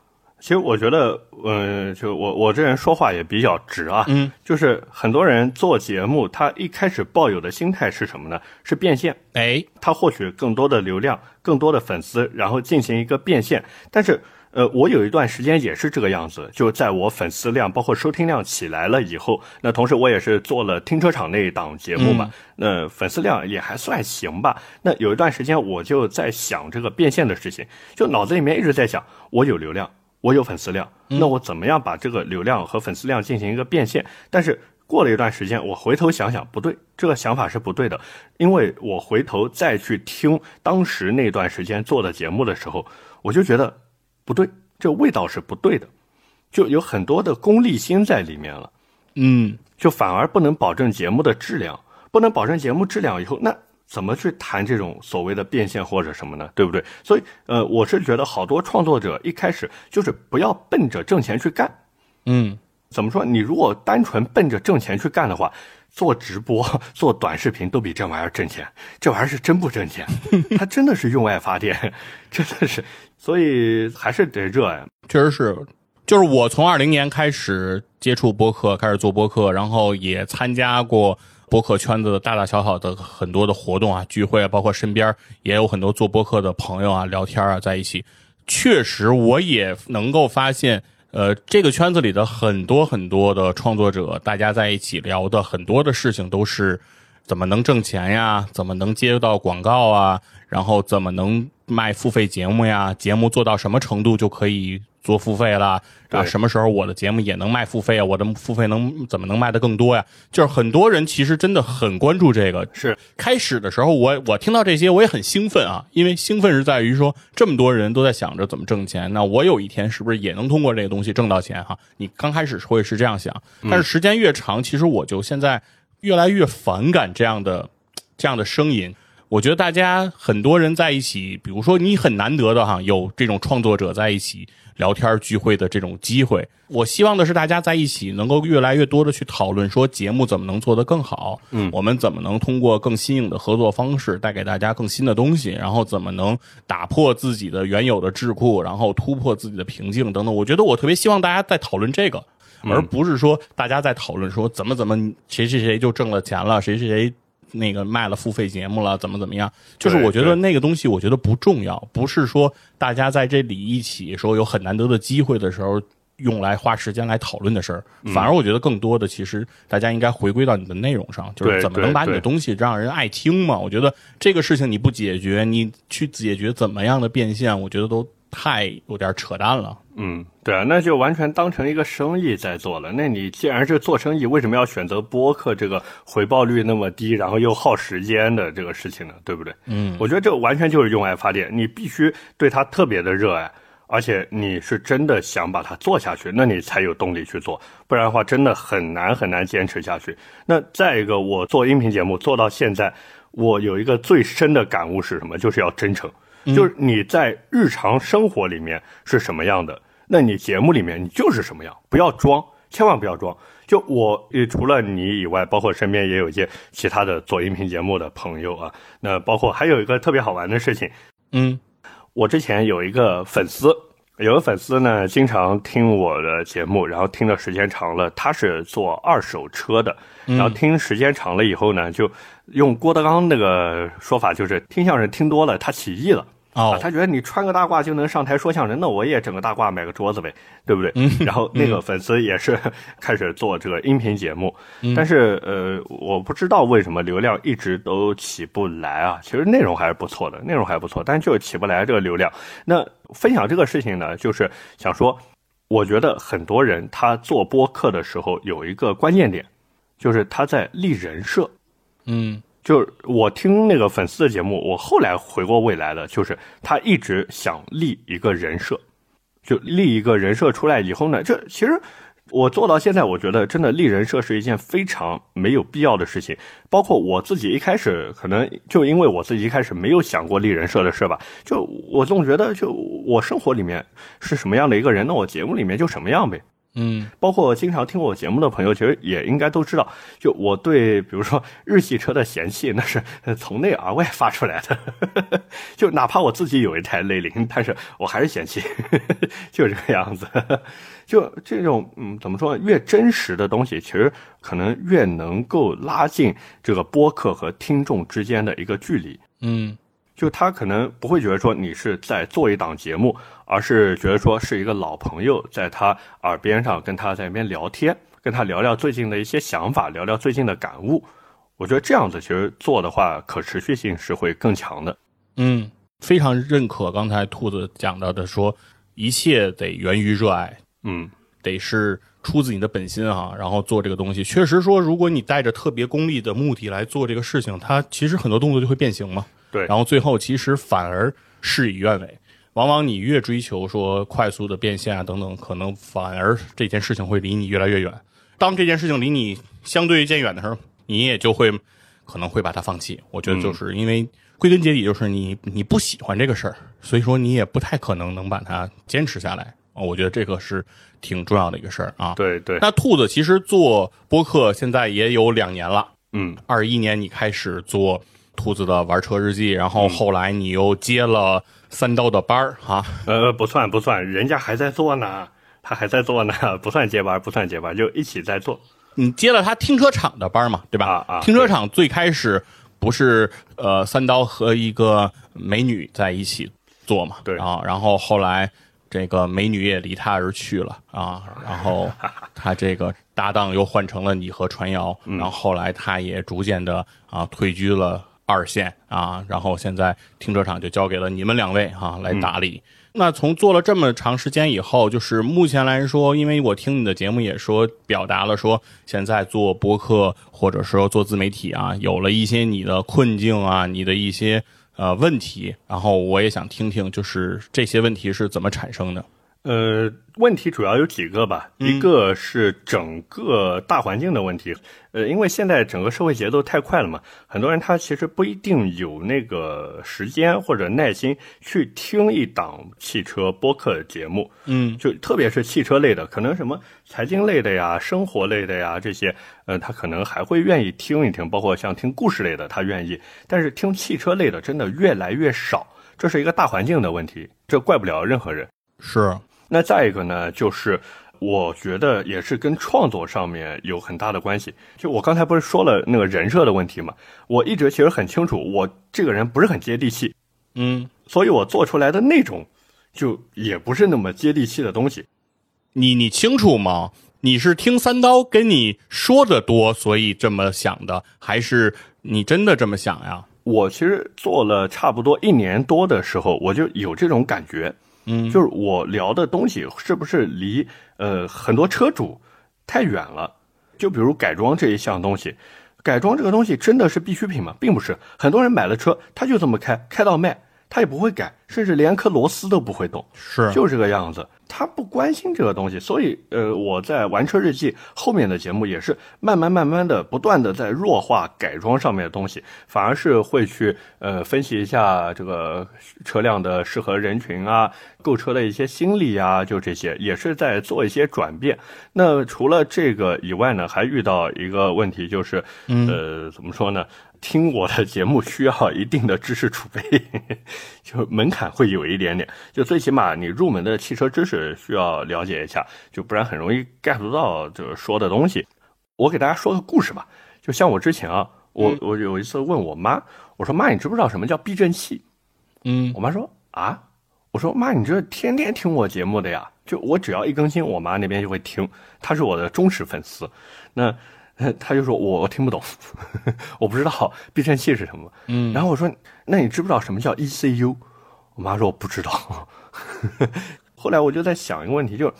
S1: 其实我觉得，嗯，就我我这人说话也比较直啊，
S2: 嗯，
S1: 就是很多人做节目，他一开始抱有的心态是什么呢？是变现，
S2: 哎，
S1: 他获取更多的流量、更多的粉丝，然后进行一个变现。但是呃，我有一段时间也是这个样子，就在我粉丝量包括收听量起来了以后，那同时我也是做了停车场那一档节目嘛，那粉丝量也还算行吧。那有一段时间我就在想这个变现的事情，就脑子里面一直在想，我有流量，我有粉丝量，那我怎么样把这个流量和粉丝量进行一个变现？但是过了一段时间，我回头想想，不对，这个想法是不对的，因为我回头再去听当时那段时间做的节目的时候，我就觉得。不对，这味道是不对的，就有很多的功利心在里面了，
S2: 嗯，
S1: 就反而不能保证节目的质量，不能保证节目质量以后，那怎么去谈这种所谓的变现或者什么呢？对不对？所以，呃，我是觉得好多创作者一开始就是不要奔着挣钱去干，
S2: 嗯，
S1: 怎么说？你如果单纯奔着挣钱去干的话。做直播、做短视频都比这玩意儿挣钱，这玩意儿是真不挣钱，它真的是用爱发电，真的是，所以还是得热爱。
S2: 确实是，就是我从二零年开始接触播客，开始做播客，然后也参加过播客圈子的大大小小的很多的活动啊、聚会啊，包括身边也有很多做播客的朋友啊，聊天啊，在一起，确实我也能够发现。呃，这个圈子里的很多很多的创作者，大家在一起聊的很多的事情都是怎么能挣钱呀，怎么能接到广告啊，然后怎么能卖付费节目呀，节目做到什么程度就可以。做付费了啊？什么时候我的节目也能卖付费啊？我的付费能怎么能卖的更多呀？就是很多人其实真的很关注这个。
S1: 是
S2: 开始的时候，我我听到这些我也很兴奋啊，因为兴奋是在于说这么多人都在想着怎么挣钱，那我有一天是不是也能通过这个东西挣到钱哈？你刚开始会是这样想，但是时间越长，其实我就现在越来越反感这样的这样的声音。我觉得大家很多人在一起，比如说你很难得的哈，有这种创作者在一起聊天聚会的这种机会。我希望的是大家在一起能够越来越多的去讨论，说节目怎么能做得更好，
S1: 嗯，
S2: 我们怎么能通过更新颖的合作方式带给大家更新的东西，然后怎么能打破自己的原有的桎梏，然后突破自己的瓶颈等等。我觉得我特别希望大家在讨论这个，而不是说大家在讨论说怎么怎么谁谁谁就挣了钱了，谁谁谁。那个卖了付费节目了，怎么怎么样？就是我觉得那个东西，我觉得不重要，不是说大家在这里一起说有很难得的机会的时候用来花时间来讨论的事儿。反而我觉得更多的，其实大家应该回归到你的内容上，就是怎么能把你的东西让人爱听嘛？我觉得这个事情你不解决，你去解决怎么样的变现，我觉得都太有点扯淡了。
S1: 嗯，对啊，那就完全当成一个生意在做了。那你既然是做生意，为什么要选择播客这个回报率那么低，然后又耗时间的这个事情呢？对不对？
S2: 嗯，
S1: 我觉得这完全就是用爱发电。你必须对它特别的热爱，而且你是真的想把它做下去，那你才有动力去做。不然的话，真的很难很难坚持下去。那再一个，我做音频节目做到现在，我有一个最深的感悟是什么？就是要真诚。就是你在日常生活里面是什么样的，那你节目里面你就是什么样，不要装，千万不要装。就我除了你以外，包括身边也有一些其他的做音频节目的朋友啊，那包括还有一个特别好玩的事情，
S2: 嗯，
S1: 我之前有一个粉丝，有个粉丝呢，经常听我的节目，然后听的时间长了，他是做二手车的，然后听时间长了以后呢，就用郭德纲那个说法，就是听相声听多了，他起义了。
S2: 哦，
S1: 他觉得你穿个大褂就能上台说相声，那我也整个大褂买个桌子呗，对不对？
S2: 嗯。
S1: 然后那个粉丝也是开始做这个音频节目，但是呃，我不知道为什么流量一直都起不来啊。其实内容还是不错的，内容还不错，但就是起不来这个流量。那分享这个事情呢，就是想说，我觉得很多人他做播客的时候有一个关键点，就是他在立人设。
S2: 嗯。
S1: 就是我听那个粉丝的节目，我后来回过未来的，就是他一直想立一个人设，就立一个人设出来以后呢，这其实我做到现在，我觉得真的立人设是一件非常没有必要的事情。包括我自己一开始可能就因为我自己一开始没有想过立人设的事吧，就我总觉得就我生活里面是什么样的一个人，那我节目里面就什么样呗。
S2: 嗯，
S1: 包括经常听我节目的朋友，其实也应该都知道，就我对比如说日系车的嫌弃，那是从内而外发出来的。就哪怕我自己有一台雷凌，但是我还是嫌弃，就这个样子。就这种，嗯，怎么说？越真实的东西，其实可能越能够拉近这个播客和听众之间的一个距离。
S2: 嗯。
S1: 就他可能不会觉得说你是在做一档节目，而是觉得说是一个老朋友在他耳边上跟他在那边聊天，跟他聊聊最近的一些想法，聊聊最近的感悟。我觉得这样子其实做的话，可持续性是会更强的。
S2: 嗯，非常认可刚才兔子讲到的，说一切得源于热爱，
S1: 嗯，
S2: 得是出自你的本心啊，然后做这个东西。确实说，如果你带着特别功利的目的来做这个事情，它其实很多动作就会变形嘛。
S1: 对，
S2: 然后最后其实反而事与愿违。往往你越追求说快速的变现啊等等，可能反而这件事情会离你越来越远。当这件事情离你相对渐远的时候，你也就会可能会把它放弃。我觉得就是因为归根结底就是你你不喜欢这个事儿，所以说你也不太可能能把它坚持下来。我觉得这个是挺重要的一个事儿啊。
S1: 对对。
S2: 那兔子其实做播客现在也有两年了，
S1: 嗯，
S2: 二一年你开始做兔子的玩车日记，然后后来你又接了三刀的班儿哈。
S1: 呃，不算不算，人家还在做呢，他还在做呢，不算接班，不算接班，就一起在做。
S2: 你接了他停车场的班嘛，对吧？
S1: 啊啊！
S2: 停车场最开始不是呃三刀和一个美女在一起做嘛？
S1: 对
S2: 啊，然后后来这个美女也离他而去了啊，然后他这个搭档又换成了你和传谣，然后后来他也逐渐的啊退居了二线啊，然后现在停车场就交给了你们两位哈来打理。那从做了这么长时间以后，就是目前来说，因为我听你的节目也说表达了说，现在做播客或者说做自媒体啊，有了一些你的困境啊，你的一些呃问题，然后我也想听听，就是这些问题是怎么产生的。
S1: 呃，问题主要有几个吧，一个是整个大环境的问题，呃，因为现在整个社会节奏太快了嘛，很多人他其实不一定有那个时间或者耐心去听一档汽车播客节目，
S2: 嗯，
S1: 就特别是汽车类的，可能什么财经类的呀、生活类的呀这些，呃，他可能还会愿意听一听，包括像听故事类的，他愿意，但是听汽车类的真的越来越少，这是一个大环境的问题，这怪不了任何人。
S2: 是。
S1: 那再一个呢，就是我觉得也是跟创作上面有很大的关系。就我刚才不是说了那个人设的问题嘛，我一直其实很清楚，我这个人不是很接地气，
S2: 嗯，
S1: 所以我做出来的那种就也不是那么接地气的东西。
S2: 你你清楚吗？你是听三刀跟你说的多，所以这么想的，还是你真的这么想呀？
S1: 我其实做了差不多一年多的时候，我就有这种感觉。
S2: 嗯，
S1: 就是我聊的东西是不是离呃很多车主太远了？就比如改装这一项东西，改装这个东西真的是必需品吗？并不是，很多人买了车他就这么开，开到卖，他也不会改，甚至连颗螺丝都不会动，
S2: 是
S1: 就这个样子。他不关心这个东西，所以呃，我在玩车日记后面的节目也是慢慢慢慢的不断的在弱化改装上面的东西，反而是会去呃分析一下这个车辆的适合人群啊，购车的一些心理啊，就这些也是在做一些转变。那除了这个以外呢，还遇到一个问题，就是呃怎么说呢？听我的节目需要一定的知识储备，就门槛会有一点点，就最起码你入门的汽车知识需要了解一下，就不然很容易 get 不到就是说的东西。我给大家说个故事吧，就像我之前啊，我我有一次问我妈，我说妈，你知不知道什么叫避震器？
S2: 嗯，
S1: 我妈说啊，我说妈，你这天天听我节目的呀，就我只要一更新，我妈那边就会听，她是我的忠实粉丝。那。他就说：“我我听不懂，我不知道避震器是什么。”
S2: 嗯，
S1: 然后我说：“那你知不知道什么叫 ECU？” 我妈说：“我不知道。”后来我就在想一个问题，就是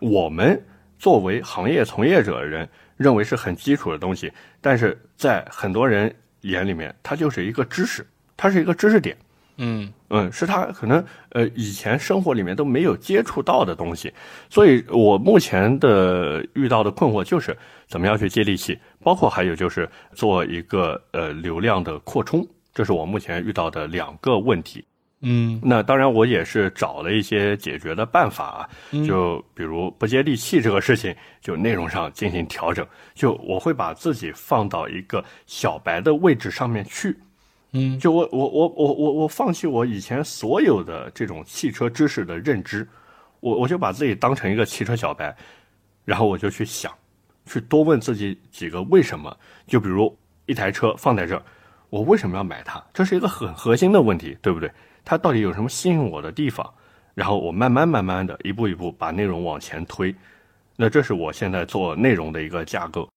S1: 我们作为行业从业者的人，认为是很基础的东西，但是在很多人眼里面，它就是一个知识，它是一个知识点。
S2: 嗯。
S1: 嗯，是他可能呃以前生活里面都没有接触到的东西，所以我目前的遇到的困惑就是怎么样去接地气，包括还有就是做一个呃流量的扩充，这是我目前遇到的两个问题。
S2: 嗯，
S1: 那当然我也是找了一些解决的办法，啊就比如不接地气这个事情，就内容上进行调整，就我会把自己放到一个小白的位置上面去。
S2: 嗯，
S1: 就我我我我我我放弃我以前所有的这种汽车知识的认知，我我就把自己当成一个汽车小白，然后我就去想，去多问自己几个为什么。就比如一台车放在这儿，我为什么要买它？这是一个很核心的问题，对不对？它到底有什么吸引我的地方？然后我慢慢慢慢的一步一步把内容往前推。那这是我现在做内容的一个架构。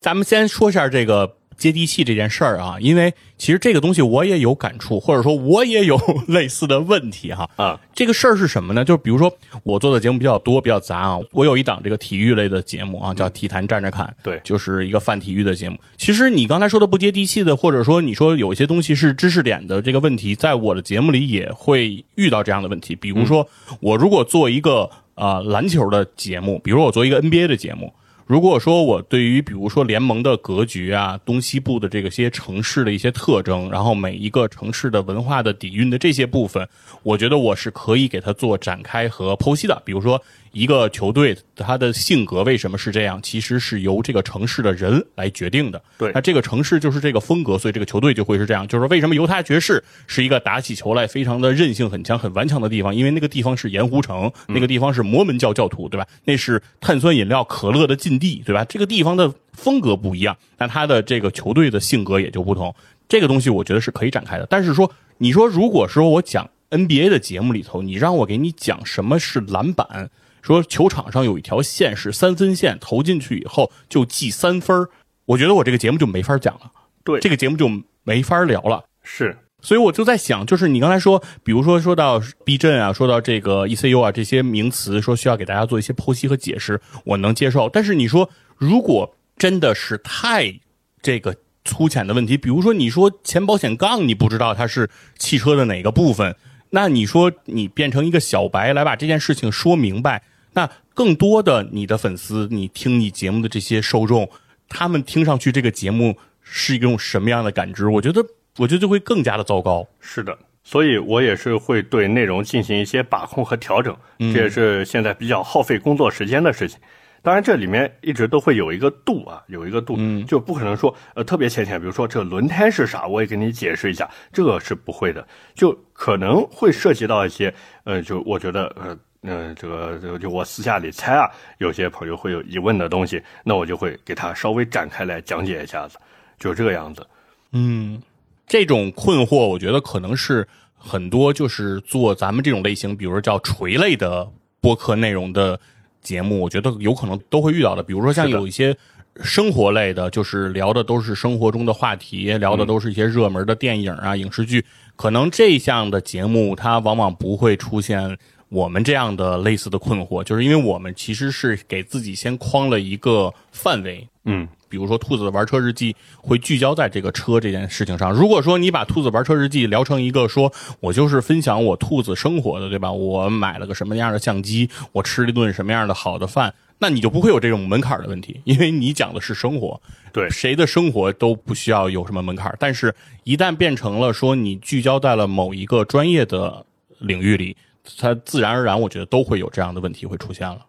S2: 咱们先说一下这个。接地气这件事儿啊，因为其实这个东西我也有感触，或者说我也有 类似的问题哈。
S1: 啊，
S2: 这个事儿是什么呢？就是比如说我做的节目比较多，比较杂啊。我有一档这个体育类的节目啊，叫《体坛站着看》，
S1: 对，
S2: 就是一个泛体育的节目。其实你刚才说的不接地气的，或者说你说有一些东西是知识点的这个问题，在我的节目里也会遇到这样的问题。比如说，我如果做一个呃篮球的节目，比如我做一个 NBA 的节目。如果说我对于比如说联盟的格局啊，东西部的这个些城市的一些特征，然后每一个城市的文化的底蕴的这些部分，我觉得我是可以给它做展开和剖析的。比如说。一个球队他的性格为什么是这样？其实是由这个城市的人来决定的。
S1: 对，
S2: 那这个城市就是这个风格，所以这个球队就会是这样。就是说，为什么犹他爵士是一个打起球来非常的韧性很强、很顽强的地方？因为那个地方是盐湖城，那个地方是摩门教教徒，对吧？那是碳酸饮料可乐的禁地，对吧？这个地方的风格不一样，那他的这个球队的性格也就不同。这个东西我觉得是可以展开的。但是说，你说如果说我讲 NBA 的节目里头，你让我给你讲什么是篮板？说球场上有一条线是三分线，投进去以后就记三分我觉得我这个节目就没法讲了，
S1: 对，
S2: 这个节目就没法聊了。
S1: 是，
S2: 所以我就在想，就是你刚才说，比如说说到避震啊，说到这个 ECU 啊这些名词，说需要给大家做一些剖析和解释，我能接受。但是你说，如果真的是太这个粗浅的问题，比如说你说前保险杠，你不知道它是汽车的哪个部分，那你说你变成一个小白来把这件事情说明白。那更多的你的粉丝，你听你节目的这些受众，他们听上去这个节目是一种什么样的感知？我觉得，我觉得就会更加的糟糕。
S1: 是的，所以我也是会对内容进行一些把控和调整，这也是现在比较耗费工作时间的事情。当然，这里面一直都会有一个度啊，有一个度，就不可能说呃特别浅显。比如说这轮胎是啥，我也给你解释一下，这个是不会的，就可能会涉及到一些呃，就我觉得呃。嗯，这个就就我私下里猜啊，有些朋友会有疑问的东西，那我就会给他稍微展开来讲解一下子，就这个样子。
S2: 嗯，这种困惑，我觉得可能是很多就是做咱们这种类型，比如说叫垂类的播客内容的节目，我觉得有可能都会遇到的。比如说像有一些生活类的，就是聊的都是生活中的话题，聊的都是一些热门的电影啊、影视剧，可能这项的节目它往往不会出现。我们这样的类似的困惑，就是因为我们其实是给自己先框了一个范围，
S1: 嗯，
S2: 比如说兔子的玩车日记会聚焦在这个车这件事情上。如果说你把兔子玩车日记聊成一个说我就是分享我兔子生活的，对吧？我买了个什么样的相机，我吃了一顿什么样的好的饭，那你就不会有这种门槛的问题，因为你讲的是生活，
S1: 对，
S2: 谁的生活都不需要有什么门槛。但是，一旦变成了说你聚焦在了某一个专业的领域里。它自然而然，我觉得都会有这样的问题会出现了。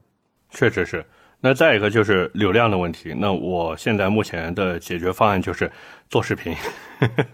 S1: 确实是。那再一个就是流量的问题。那我现在目前的解决方案就是做视频。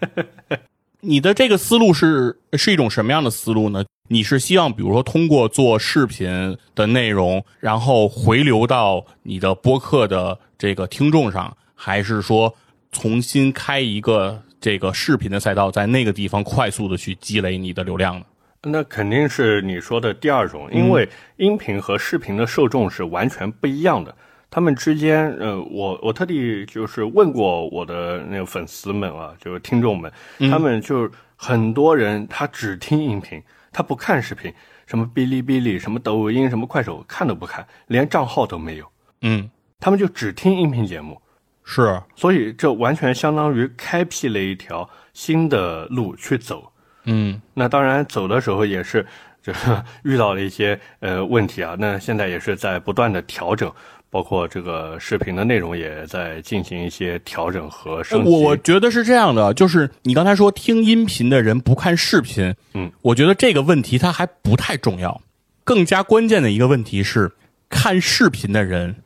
S2: 你的这个思路是是一种什么样的思路呢？你是希望比如说通过做视频的内容，然后回流到你的播客的这个听众上，还是说重新开一个这个视频的赛道，在那个地方快速的去积累你的流量呢？
S1: 那肯定是你说的第二种，因为音频和视频的受众是完全不一样的。他们之间，呃，我我特地就是问过我的那个粉丝们啊，就是听众们，他们就很多人他只听音频，他不看视频，什么哔哩哔哩、什么抖音、什么快手看都不看，连账号都没有。
S2: 嗯，
S1: 他们就只听音频节目，
S2: 是，
S1: 所以这完全相当于开辟了一条新的路去走。
S2: 嗯，
S1: 那当然走的时候也是，这 遇到了一些呃问题啊。那现在也是在不断的调整，包括这个视频的内容也在进行一些调整和升级。
S2: 我我觉得是这样的，就是你刚才说听音频的人不看视频，
S1: 嗯，
S2: 我觉得这个问题它还不太重要。更加关键的一个问题是，看视频的人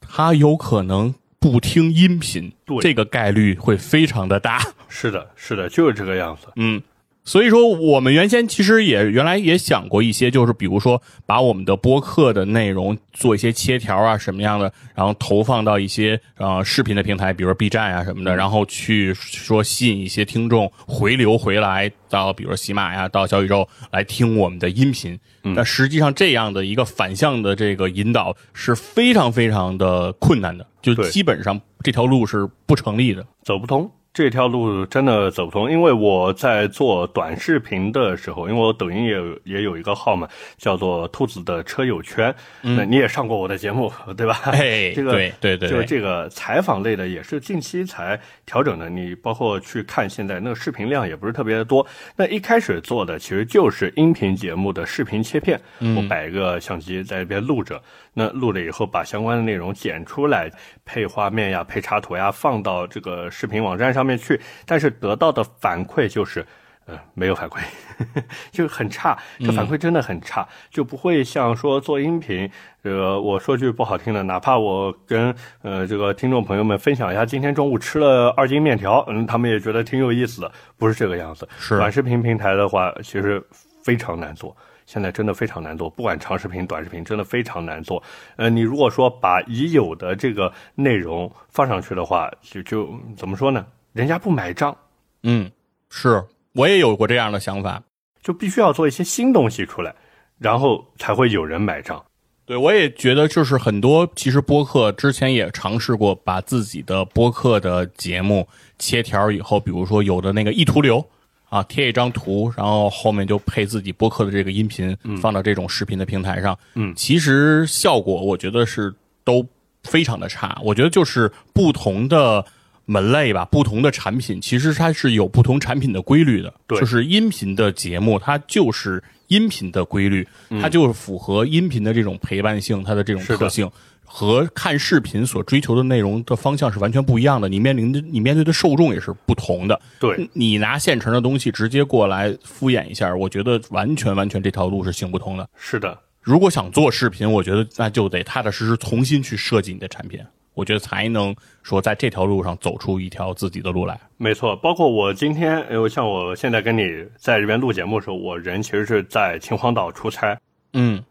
S2: 他有可能不听音频，
S1: 对，
S2: 这个概率会非常的大。
S1: 是的，是的，就是这个样子。
S2: 嗯。所以说，我们原先其实也原来也想过一些，就是比如说把我们的播客的内容做一些切条啊什么样的，然后投放到一些呃视频的平台，比如说 B 站啊什么的，然后去说吸引一些听众回流回来到比如说喜马呀、到小宇宙来听我们的音频。但实际上这样的一个反向的这个引导是非常非常的困难的，就基本上这条路是不成立的。
S1: 走不通。这条路真的走不通，因为我在做短视频的时候，因为我抖音也有也有一个号嘛，叫做“兔子的车友圈”。那你也上过我的节目，对吧？
S2: 哎
S1: 这个
S2: 对对对对
S1: 就是这个采访类的，也是近期才调整的。你包括去看现在那个视频量也不是特别的多。那一开始做的其实就是音频节目的视频切片，我摆一个相机在那边录着，那录了以后把相关的内容剪出来，配画面呀、配插图呀，放到这个视频网站上面去。但是得到的反馈就是。呃，没有反馈，就很差，这反馈真的很差，就不会像说做音频，呃，我说句不好听的，哪怕我跟呃这个听众朋友们分享一下今天中午吃了二斤面条，嗯，他们也觉得挺有意思的，不是这个样子。
S2: 是
S1: 短视频平台的话，其实非常难做。现在真的非常难做，不管长视频、短视频，真的非常难做。呃，你如果说把已有的这个内容放上去的话，就就怎么说呢？人家不买账，
S2: 嗯，是我也有过这样的想法。
S1: 就必须要做一些新东西出来，然后才会有人买账。
S2: 对，我也觉得就是很多，其实播客之前也尝试过把自己的播客的节目切条以后，比如说有的那个意图流啊，贴一张图，然后后面就配自己播客的这个音频，放到这种视频的平台上。
S1: 嗯
S2: 其实效果我觉得是都非常的差。我觉得就是不同的。门类吧，不同的产品其实它是有不同产品的规律的。
S1: 对
S2: 就是音频的节目，它就是音频的规律，它就是符合音频的这种陪伴性，它的这种特性。和看视频所追求的内容的方向是完全不一样的，你面临的你面对的受众也是不同的。
S1: 对，
S2: 你拿现成的东西直接过来敷衍一下，我觉得完全完全这条路是行不通的。
S1: 是的，
S2: 如果想做视频，我觉得那就得踏踏实实重新去设计你的产品，我觉得才能说在这条路上走出一条自己的路来。
S1: 没错。包括我今天，呃，像我现在跟你在这边录节目的时候，我人其实是在秦皇岛出差。
S2: 嗯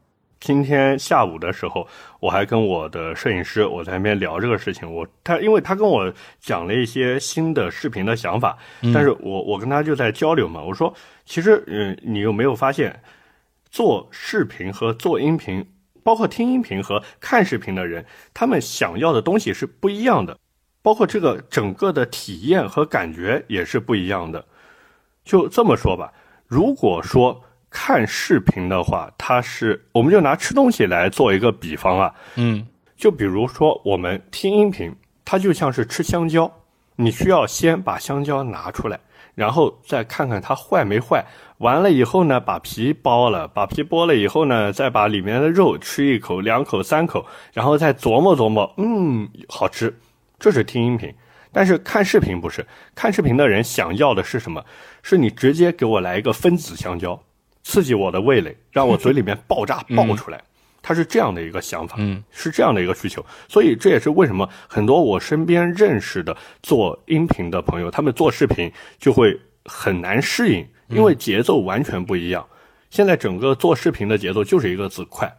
S1: 今天下午的时候，我还跟我的摄影师我在那边聊这个事情。我他因为他跟我讲了一些新的视频的想法，但是我我跟他就在交流嘛。我说，其实嗯，你有没有发现，做视频和做音频，包括听音频和看视频的人，他们想要的东西是不一样的，包括这个整个的体验和感觉也是不一样的。就这么说吧，如果说看视频的话，它是我们就拿吃东西来做一个比方啊，
S2: 嗯
S1: 就比如说我们听音频，它就像是吃香蕉，你需要先把香蕉拿出来，然后再看看它坏没坏。完了以后呢，把皮剥了，把皮剥了以后呢，再把里面的肉吃一口、两口、三口，然后再琢磨琢磨，嗯，好吃。这是听音频，但是看视频不是。看视频的人想要的是什么？是你直接给我来一个分子香蕉，刺激我的味蕾，让我嘴里面爆炸爆出来。他是这样的一个想法，
S2: 嗯，
S1: 是这样的一个需求，所以这也是为什么很多我身边认识的做音频的朋友，他们做视频就会很难适应，因为节奏完全不一样。现在整个做视频的节奏就是一个字快，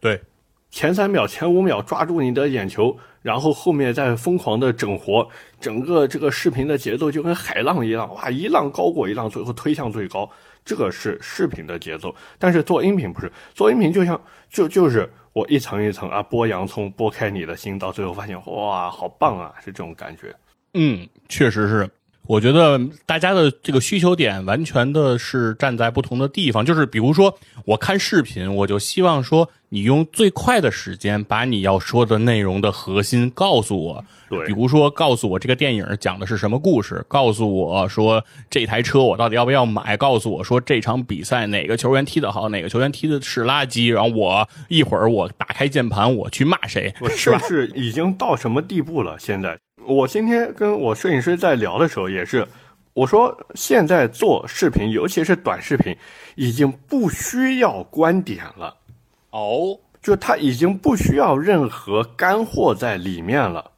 S2: 对，
S1: 前三秒、前五秒抓住你的眼球，然后后面再疯狂的整活，整个这个视频的节奏就跟海浪一样，哇，一浪高过一浪，最后推向最高，这个是视频的节奏。但是做音频不是，做音频就像就就是我一层一层啊剥洋葱，剥开你的心，到最后发现哇，好棒啊，是这种感觉。
S2: 嗯，确实是。我觉得大家的这个需求点完全的是站在不同的地方，就是比如说我看视频，我就希望说你用最快的时间把你要说的内容的核心告诉我。
S1: 对
S2: 比如说告诉我这个电影讲的是什么故事，告诉我说这台车我到底要不要买，告诉我说这场比赛哪个球员踢得好，哪个球员踢的是垃圾，然后我一会儿我打开键盘我去骂谁，
S1: 我
S2: 是吧
S1: 是？已经到什么地步了？现在我今天跟我摄影师在聊的时候，也是我说，现在做视频，尤其是短视频，已经不需要观点了，
S2: 哦，
S1: 就它已经不需要任何干货在里面了。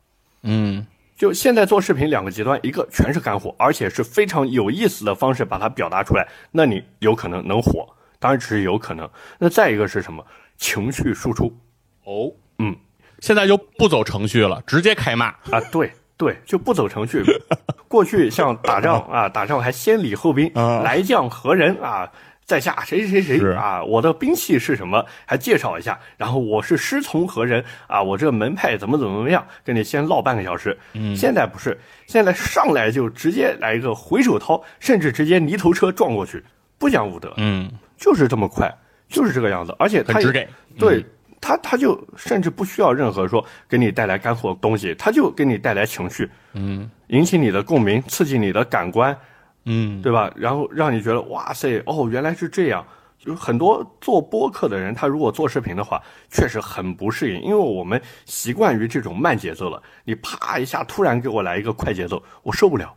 S2: 嗯
S1: 就现在做视频两个极端，一个全是干货，而且是非常有意思的方式把它表达出来，那你有可能能火，当然只是有可能。那再一个是什么？情绪输出。
S2: 哦，
S1: 嗯，
S2: 现在就不走程序了，直接开骂。
S1: 啊，对对，就不走程序。过去像打仗 啊，打仗还先礼后兵，
S2: 啊
S1: 来将何人啊？在下谁谁谁谁啊？我的兵器是什么？还介绍一下。然后我是师从何人啊？我这个门派怎么怎么怎么样？跟你先唠半个小时。嗯，现在不是，现在上来就直接来一个回手掏，甚至直接泥头车撞过去，不讲武德。
S2: 嗯，
S1: 就是这么快，就是这个样子，而且他
S2: 直给。
S1: 对他，他就甚至不需要任何说给你带来干货东西，他就给你带来情绪，
S2: 嗯
S1: 引起你的共鸣，刺激你的感官，
S2: 嗯，
S1: 对吧？然后让你觉得哇塞，哦，原来是这样。就是很多做播客的人，他如果做视频的话，确实很不适应，因为我们习惯于这种慢节奏了。你啪一下突然给我来一个快节奏，我受不了，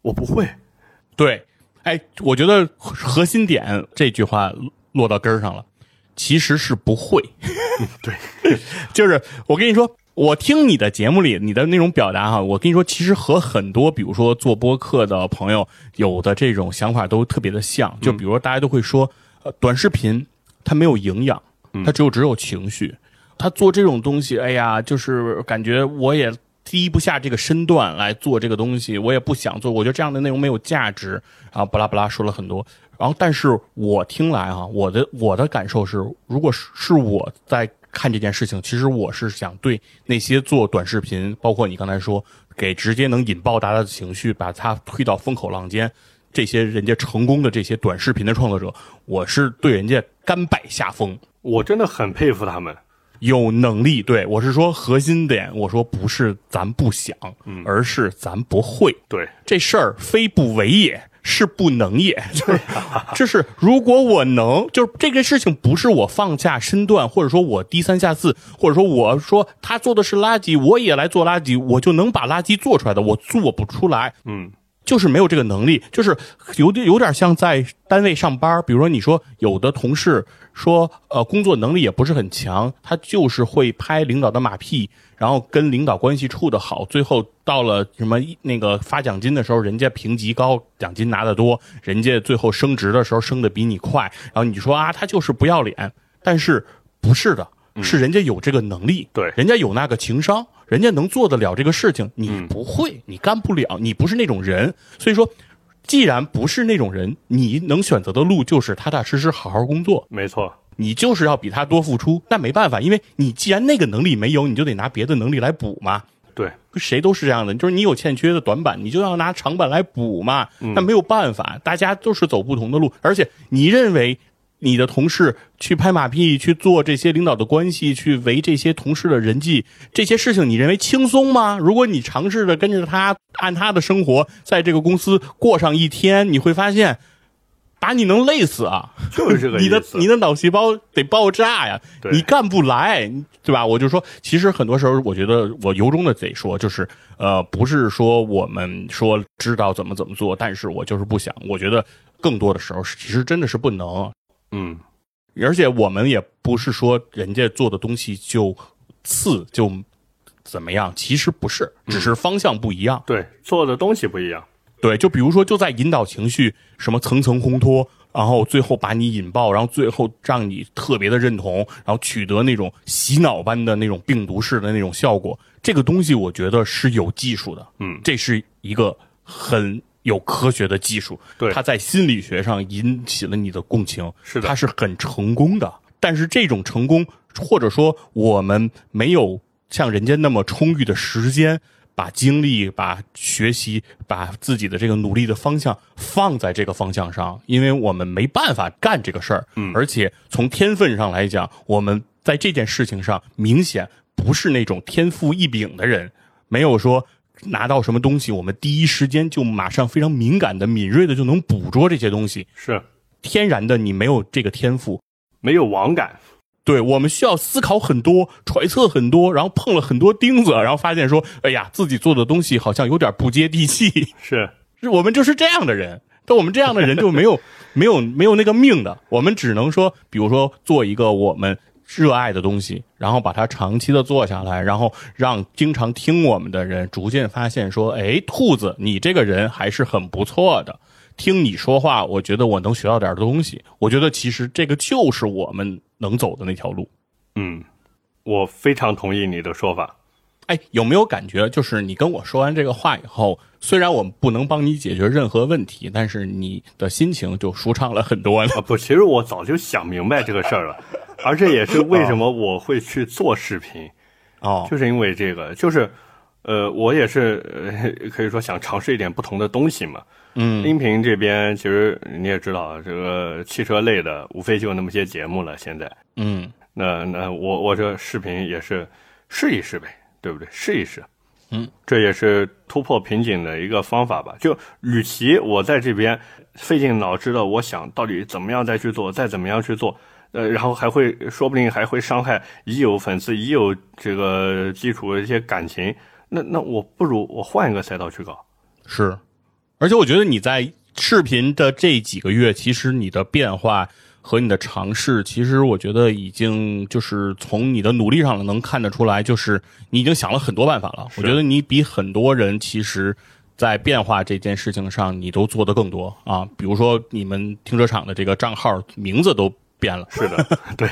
S1: 我不会。
S2: 对，哎，我觉得核心点这句话落到根儿上了，其实是不会。
S1: 对，
S2: 就是我跟你说，我听你的节目里你的那种表达哈，我跟你说，其实和很多比如说做播客的朋友有的这种想法都特别的像。就比如说大家都会说，呃，短视频它没有营养，它只有只有情绪。他做这种东西，哎呀，就是感觉我也低不下这个身段来做这个东西，我也不想做。我觉得这样的内容没有价值，然后巴拉巴拉说了很多。然后，但是我听来啊，我的我的感受是，如果是是我在看这件事情，其实我是想对那些做短视频，包括你刚才说给直接能引爆大家的情绪，把它推到风口浪尖，这些人家成功的这些短视频的创作者，我是对人家甘拜下风。
S1: 我真的很佩服他们。
S2: 有能力，对我是说核心点，我说不是咱不想，而是咱不会。
S1: 对，
S2: 这事儿非不为也，是不能也。就是，就是如果我能，就是这个事情不是我放下身段，或者说我低三下四，或者说我说他做的是垃圾，我也来做垃圾，我就能把垃圾做出来的，我做不出来。
S1: 嗯，
S2: 就是没有这个能力，就是有点有点像在单位上班，比如说你说有的同事说，呃，工作能力也不是很强，他就是会拍领导的马屁，然后跟领导关系处得好，最后到了什么那个发奖金的时候，人家评级高，奖金拿得多，人家最后升职的时候升得比你快，然后你说啊，他就是不要脸，但是不是的，是人家有这个能力，
S1: 对。
S2: 人家有那个情商，人家能做得了这个事情，你不会，你干不了，你不是那种人。所以说，既然不是那种人，你能选择的路就是踏踏实实好好工作，
S1: 没错。
S2: 你就是要比他多付出。那没办法，因为你既然那个能力没有，你就得拿别的能力来补嘛。
S1: 对，
S2: 谁都是这样的，就是你有欠缺的短板，你就要拿长板来补嘛。那没有办法，大家都是走不同的路，而且你认为你的同事去拍马屁、去做这些领导的关系、去维这些同事的人际这些事情，你认为轻松吗？如果你尝试着跟着他按他的生活在这个公司过上一天，你会发现。把你能累死啊！
S1: 就是这个
S2: 你的你的脑细胞得爆炸呀，你干不来，对吧？我就说，其实很多时候，我觉得我由衷的得说，就是呃，不是说我们说知道怎么怎么做，但是我就是不想。我觉得更多的时候，其实真的是不能，
S1: 嗯，
S2: 而且我们也不是说人家做的东西就次就怎么样，其实不是，只是方向不一样。
S1: 对，做的东西不一样。
S2: 对，就比如说，就在引导情绪，什么层层烘托，然后最后把你引爆，然后最后让你特别的认同，然后取得那种洗脑般的那种病毒式的那种效果。这个东西，我觉得是有技术的，
S1: 嗯
S2: 这是一个很有科学的技术，
S1: 对
S2: 它在心理学上引起了你的共情，
S1: 是的
S2: 它是很成功的。但是这种成功，或者说我们没有像人家那么充裕的时间。把精力、把学习、把自己的这个努力的方向放在这个方向上，因为我们没办法干这个事儿，
S1: 嗯
S2: 而且从天分上来讲，我们在这件事情上明显不是那种天赋异禀的人，没有说拿到什么东西，我们第一时间就马上非常敏感的、敏锐的就能捕捉这些东西。
S1: 是
S2: 天然的，你没有这个天赋，
S1: 没有网感。
S2: 对我们需要思考很多，揣测很多，然后碰了很多钉子，然后发现说，哎呀，自己做的东西好像有点不接地气。
S1: 是
S2: 是我们就是这样的人，但我们这样的人就没有没有没有那个命的，我们只能说，比如说做一个我们热爱的东西，然后把它长期的做下来，然后让经常听我们的人逐渐发现说，哎，兔子，你这个人还是很不错的。听你说话，我觉得我能学到点东西。我觉得其实这个就是我们能走的那条路。
S1: 嗯，我非常同意你的说法。
S2: 哎，有没有感觉，就是你跟我说完这个话以后，虽然我们不能帮你解决任何问题，但是你的心情就舒畅了很多呢？
S1: 啊，不，其实我早就想明白这个事儿了，而这也是为什么我会去做视频，
S2: 哦，
S1: 就是因为这个，就是，呃，我也是，呃，可以说想尝试一点不同的东西嘛。
S2: 嗯，
S1: 音频这边其实你也知道，这个汽车类的无非就那么些节目了。现在，
S2: 嗯，
S1: 那那我我这视频也是试一试呗。对不对？试一试，
S2: 嗯，
S1: 这也是突破瓶颈的一个方法吧。就与其我在这边费尽脑汁的，我想到底怎么样再去做，再怎么样去做，呃，然后还会说不定还会伤害已有粉丝、已有这个基础的一些感情。那那我不如我换一个赛道去搞。
S2: 是，而且我觉得你在视频的这几个月，其实你的变化。和你的尝试，其实我觉得已经就是从你的努力上能看得出来，就是你已经想了很多办法了。我觉得你比很多人其实，在变化这件事情上，你都做得更多啊。比如说你们停车场的这个账号名字都变了，
S1: 是的，对。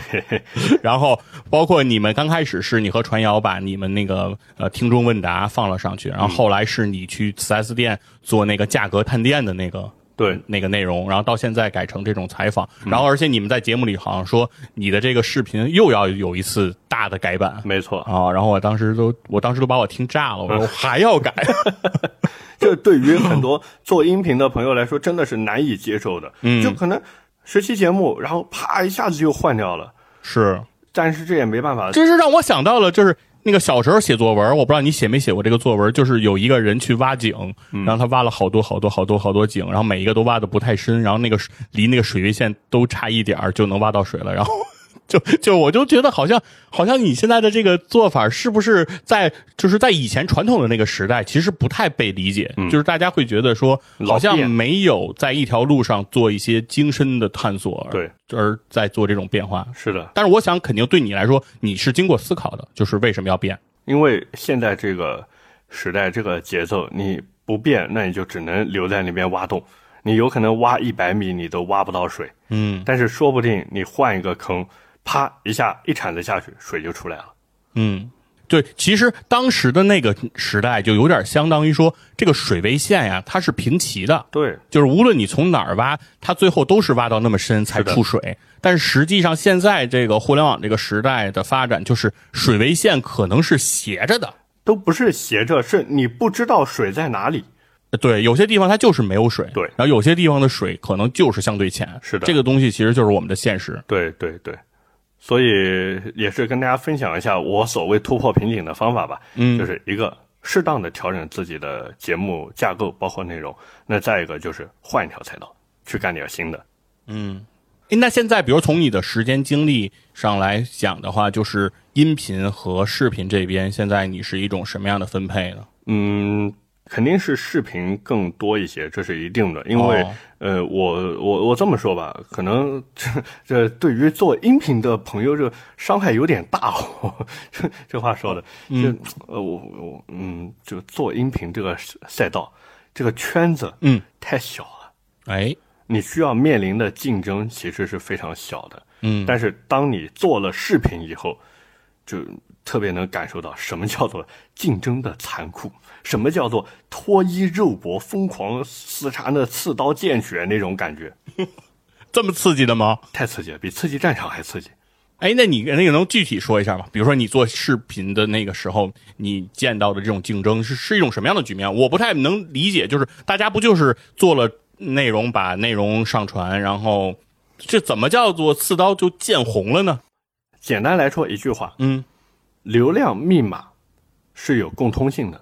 S2: 然后包括你们刚开始是你和传谣把你们那个呃听众问答放了上去，然后后来是你去四 S 店做那个价格探店的那个。
S1: 对
S2: 那个内容，然后到现在改成这种采访，然后而且你们在节目里好像说你的这个视频又要有一次大的改版，
S1: 没错。
S2: 啊，然后我当时都我当时都把我听炸了，我说还要改，
S1: 这对于很多做音频的朋友来说真的是难以接受的，
S2: 嗯，
S1: 就可能十期节目，然后啪一下子就换掉了，
S2: 是，
S1: 但是这也没办法，
S2: 这是让我想到了就是。那个小时候写作文，我不知道你写没写过这个作文，就是有一个人去挖井，然后他挖了好多好多好多好多井，然后每一个都挖的不太深，然后那个离那个水位线都差一点就能挖到水了，然后。就就我就觉得好像好像你现在的这个做法是不是在就是在以前传统的那个时代其实不太被理解，就是大家会觉得说好像没有在一条路上做一些精深的探索，
S1: 对，
S2: 而在做这种变化。
S1: 是的，
S2: 但是我想肯定对你来说你是经过思考的，就是为什么要变？
S1: 因为现在这个时代这个节奏你不变，那你就只能留在那边挖洞，你有可能挖一百米你都挖不到水，
S2: 嗯，
S1: 但是说不定你换一个坑。啪一下，一铲子下去，水就出来了。
S2: 嗯，对，其实当时的那个时代就有点相当于说，这个水位线呀，它是平齐的。
S1: 对，
S2: 就是无论你从哪儿挖，它最后都是挖到那么深才出水。但是实际上，现在这个互联网这个时代的发展，就是水位线可能是斜着的，
S1: 都不是斜着，是你不知道水在哪里。
S2: 对，有些地方它就是没有水。
S1: 对，
S2: 然后有些地方的水可能就是相对浅。
S1: 是的，
S2: 这个东西其实就是我们的现实。
S1: 对对对。所以也是跟大家分享一下我所谓突破瓶颈的方法吧，
S2: 嗯，
S1: 就是一个适当的调整自己的节目架构，包括内容。那再一个就是换一条赛道，去干点新的。
S2: 嗯，那现在比如从你的时间精力上来讲的话，就是音频和视频这边，现在你是一种什么样的分配呢？
S1: 嗯。肯定是视频更多一些，这是一定的。因为，呃，我我我这么说吧，可能这这对于做音频的朋友，这伤害有点大。这这话说的，就呃，我我嗯，就做音频这个赛道，这个圈子，
S2: 嗯，
S1: 太小了。
S2: 哎，
S1: 你需要面临的竞争其实是非常小的。
S2: 嗯，
S1: 但是当你做了视频以后，就特别能感受到什么叫做竞争的残酷。什么叫做脱衣肉搏、疯狂厮杀那刺刀见血那种感觉？
S2: 这么刺激的吗？
S1: 太刺激了，比刺激战场还刺激。
S2: 哎，那你那个能具体说一下吗？比如说你做视频的那个时候，你见到的这种竞争是是一种什么样的局面？我不太能理解，就是大家不就是做了内容，把内容上传，然后这怎么叫做刺刀就见红了呢？
S1: 简单来说一句话，
S2: 嗯，
S1: 流量密码是有共通性的。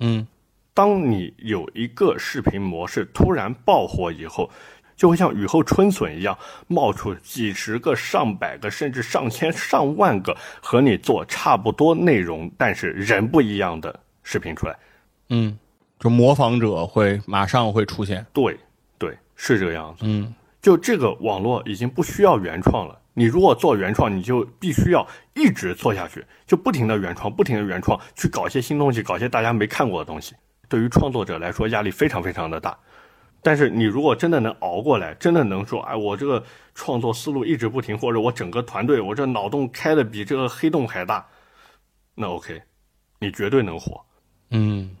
S2: 嗯，
S1: 当你有一个视频模式突然爆火以后，就会像雨后春笋一样冒出几十个、上百个，甚至上千、上万个和你做差不多内容，但是人不一样的视频出来。
S2: 嗯，就模仿者会马上会出现。
S1: 对，对，是这个样子。
S2: 嗯，
S1: 就这个网络已经不需要原创了。你如果做原创，你就必须要一直做下去，就不停的原创，不停的原创，去搞一些新东西，搞一些大家没看过的东西。对于创作者来说，压力非常非常的大。但是你如果真的能熬过来，真的能说，哎，我这个创作思路一直不停，或者我整个团队，我这脑洞开的比这个黑洞还大，那 OK，你绝对能火。
S2: 嗯，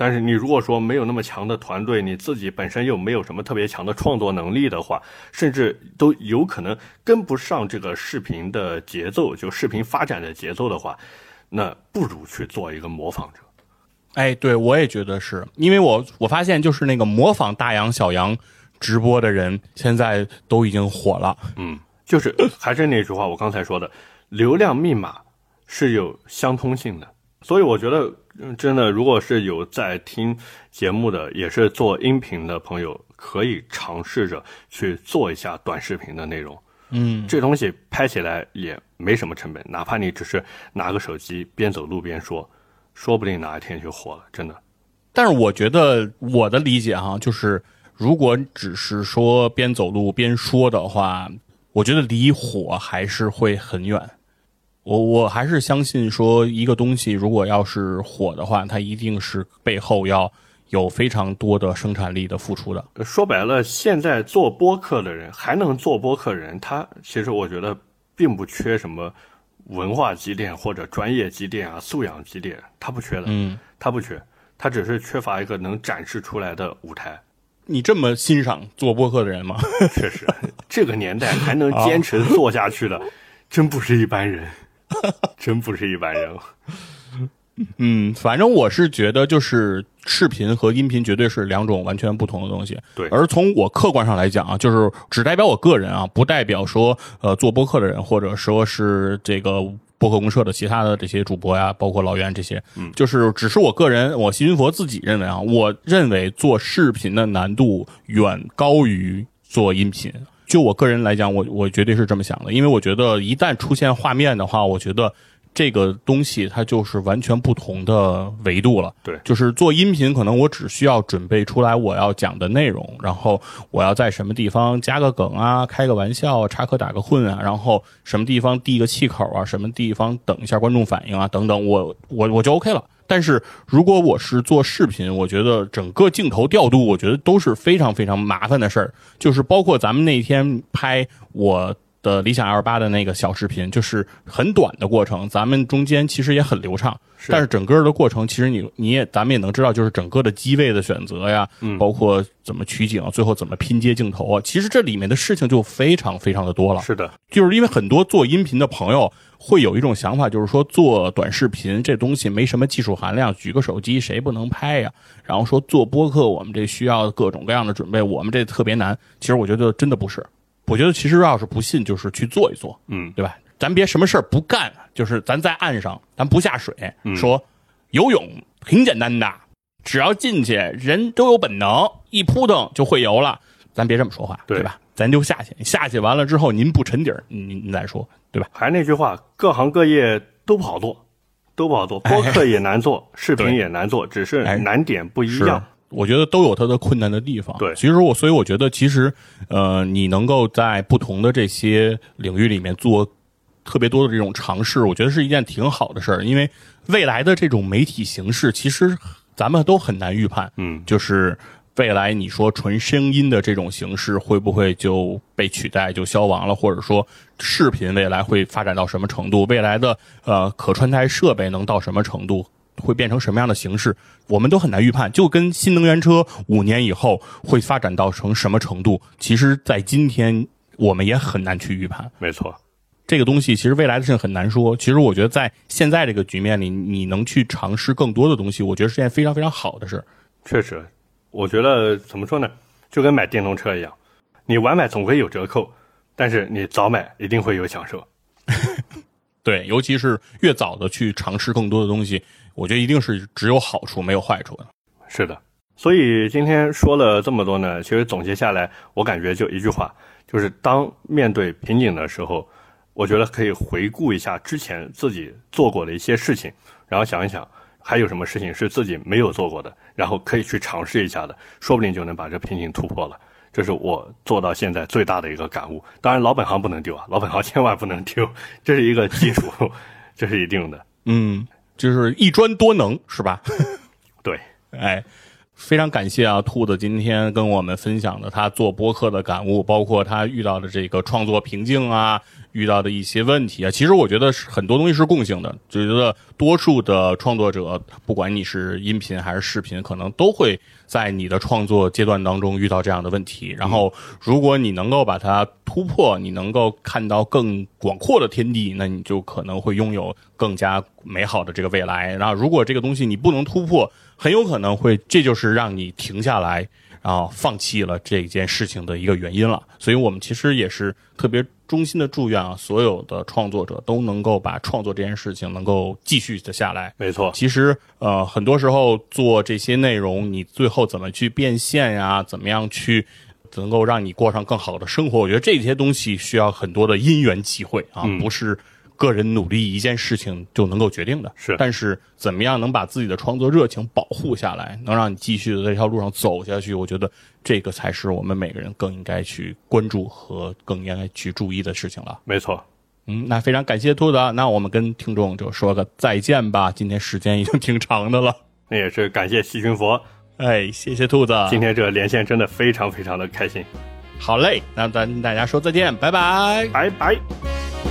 S1: 但是你如果说没有那么强的团队，你自己本身又没有什么特别强的创作能力的话，甚至都有可能跟不上这个视频的节奏，就视频发展的节奏的话，那不如去做一个模仿者。
S2: 哎，对我也觉得是因为我我发现就是那个模仿大杨小杨直播的人，现在都已经火了。
S1: 嗯，就是还是那句话，我刚才说的，流量密码是有相通性的，所以我觉得嗯真的，如果是有在听节目的，也是做音频的朋友，可以尝试着去做一下短视频的内容。
S2: 嗯，
S1: 这东西拍起来也没什么成本，哪怕你只是拿个手机边走路边说。说不定哪一天就火了，真的。
S2: 但是我觉得我的理解哈，就是如果只是说边走路边说的话，我觉得离火还是会很远。我我还是相信说，一个东西如果要是火的话，它一定是背后要有非常多的生产力的付出的。
S1: 说白了，现在做播客的人还能做播客人，他其实我觉得并不缺什么。文化积淀或者专业积淀啊，素养积淀，他不缺的，
S2: 嗯，
S1: 他不缺，他只是缺乏一个能展示出来的舞台。
S2: 你这么欣赏做播客的人吗？
S1: 确实，这个年代还能坚持做下去的，真不是一般人，真不是一般人。
S2: 嗯，反正我是觉得，就是视频和音频绝对是两种完全不同的东西。
S1: 对，
S2: 而从我客观上来讲啊，就是只代表我个人啊，不代表说呃做播客的人，或者说是这个播客公社的其他的这些主播呀，包括老袁这些，
S1: 嗯，
S2: 就是只是我个人，我西云佛自己认为啊，我认为做视频的难度远高于做音频。就我个人来讲，我我绝对是这么想的，因为我觉得一旦出现画面的话，我觉得。这个东西它就是完全不同的维度了。
S1: 对，
S2: 就是做音频，可能我只需要准备出来我要讲的内容，然后我要在什么地方加个梗啊，开个玩笑，插科打个混啊，然后什么地方递个气口啊，什么地方等一下观众反应啊，等等，我我我就 OK 了。但是如果我是做视频，我觉得整个镜头调度，我觉得都是非常非常麻烦的事儿，就是包括咱们那天拍我。的理想 L 八的那个小视频，就是很短的过程，咱们中间其实也很流畅，但是整个的过程，其实你你也咱们也能知道，就是整个的机位的选择呀，
S1: 嗯，
S2: 包括怎么取景，最后怎么拼接镜头啊，其实这里面的事情就非常非常的多了。
S1: 是的，
S2: 就是因为很多做音频的朋友会有一种想法，就是说做短视频这东西没什么技术含量，举个手机谁不能拍呀？然后说做播客，我们这需要各种各样的准备，我们这特别难。其实我觉得真的不是。我觉得其实要是不信，就是去做一做，
S1: 嗯，
S2: 对吧？咱别什么事儿不干，就是咱在岸上，咱不下水，说游泳挺简单的，只要进去，人都有本能，一扑腾就会游了。咱别这么说话，对吧？咱就下去，下去完了之后，您不沉底儿，您您再说，对吧？
S1: 还是那句话，各行各业都不好做，都不好做，播客也难做，视频也难做，只是难点不一样。
S2: 我觉得都有它的困难的地方。
S1: 对，
S2: 其实我，所以我觉得，其实，呃，你能够在不同的这些领域里面做特别多的这种尝试，我觉得是一件挺好的事儿。因为未来的这种媒体形式，其实咱们都很难预判。
S1: 嗯，
S2: 就是未来你说纯声音的这种形式会不会就被取代、就消亡了，或者说视频未来会发展到什么程度？未来的呃可穿戴设备能到什么程度？会变成什么样的形式，我们都很难预判。就跟新能源车五年以后会发展到成什么程度，其实，在今天我们也很难去预判。
S1: 没错，
S2: 这个东西其实未来的事情很难说。其实我觉得，在现在这个局面里，你能去尝试更多的东西，我觉得是件非常非常好的事。
S1: 确实，我觉得怎么说呢，就跟买电动车一样，你晚买总会有折扣，但是你早买一定会有享受。
S2: 对，尤其是越早的去尝试更多的东西。我觉得一定是只有好处没有坏处的，
S1: 是的。所以今天说了这么多呢，其实总结下来，我感觉就一句话，就是当面对瓶颈的时候，我觉得可以回顾一下之前自己做过的一些事情，然后想一想还有什么事情是自己没有做过的，然后可以去尝试一下的，说不定就能把这瓶颈突破了。这是我做到现在最大的一个感悟。当然，老本行不能丢啊，老本行千万不能丢，这是一个基础，这是一定的。
S2: 嗯，就是一专多能，是吧？
S1: 对，
S2: 哎。非常感谢啊，兔子今天跟我们分享的他做播客的感悟，包括他遇到的这个创作瓶颈啊，遇到的一些问题啊。其实我觉得是很多东西是共性的，就觉得多数的创作者，不管你是音频还是视频，可能都会在你的创作阶段当中遇到这样的问题。然后，如果你能够把它突破，你能够看到更广阔的天地，那你就可能会拥有更加美好的这个未来。然后，如果这个东西你不能突破，很有可能会，这就是让你停下来，然后放弃了这件事情的一个原因了。所以我们其实也是特别衷心的祝愿啊，所有的创作者都能够把创作这件事情能够继续的下来。
S1: 没错，
S2: 其实呃，很多时候做这些内容，你最后怎么去变现呀？怎么样去能够让你过上更好的生活？我觉得这些东西需要很多的因缘际会啊，不是。个人努力一件事情就能够决定的
S1: 是，
S2: 但是怎么样能把自己的创作热情保护下来，能让你继续的在这条路上走下去？我觉得这个才是我们每个人更应该去关注和更应该去注意的事情了。
S1: 没错，
S2: 嗯，那非常感谢兔子，那我们跟听众就说个再见吧。今天时间已经挺长的了，
S1: 那也是感谢细菌佛，
S2: 哎，谢谢兔子，
S1: 今天这个连线真的非常非常的开心。
S2: 好嘞，那咱大家说再见，拜拜，
S1: 拜拜。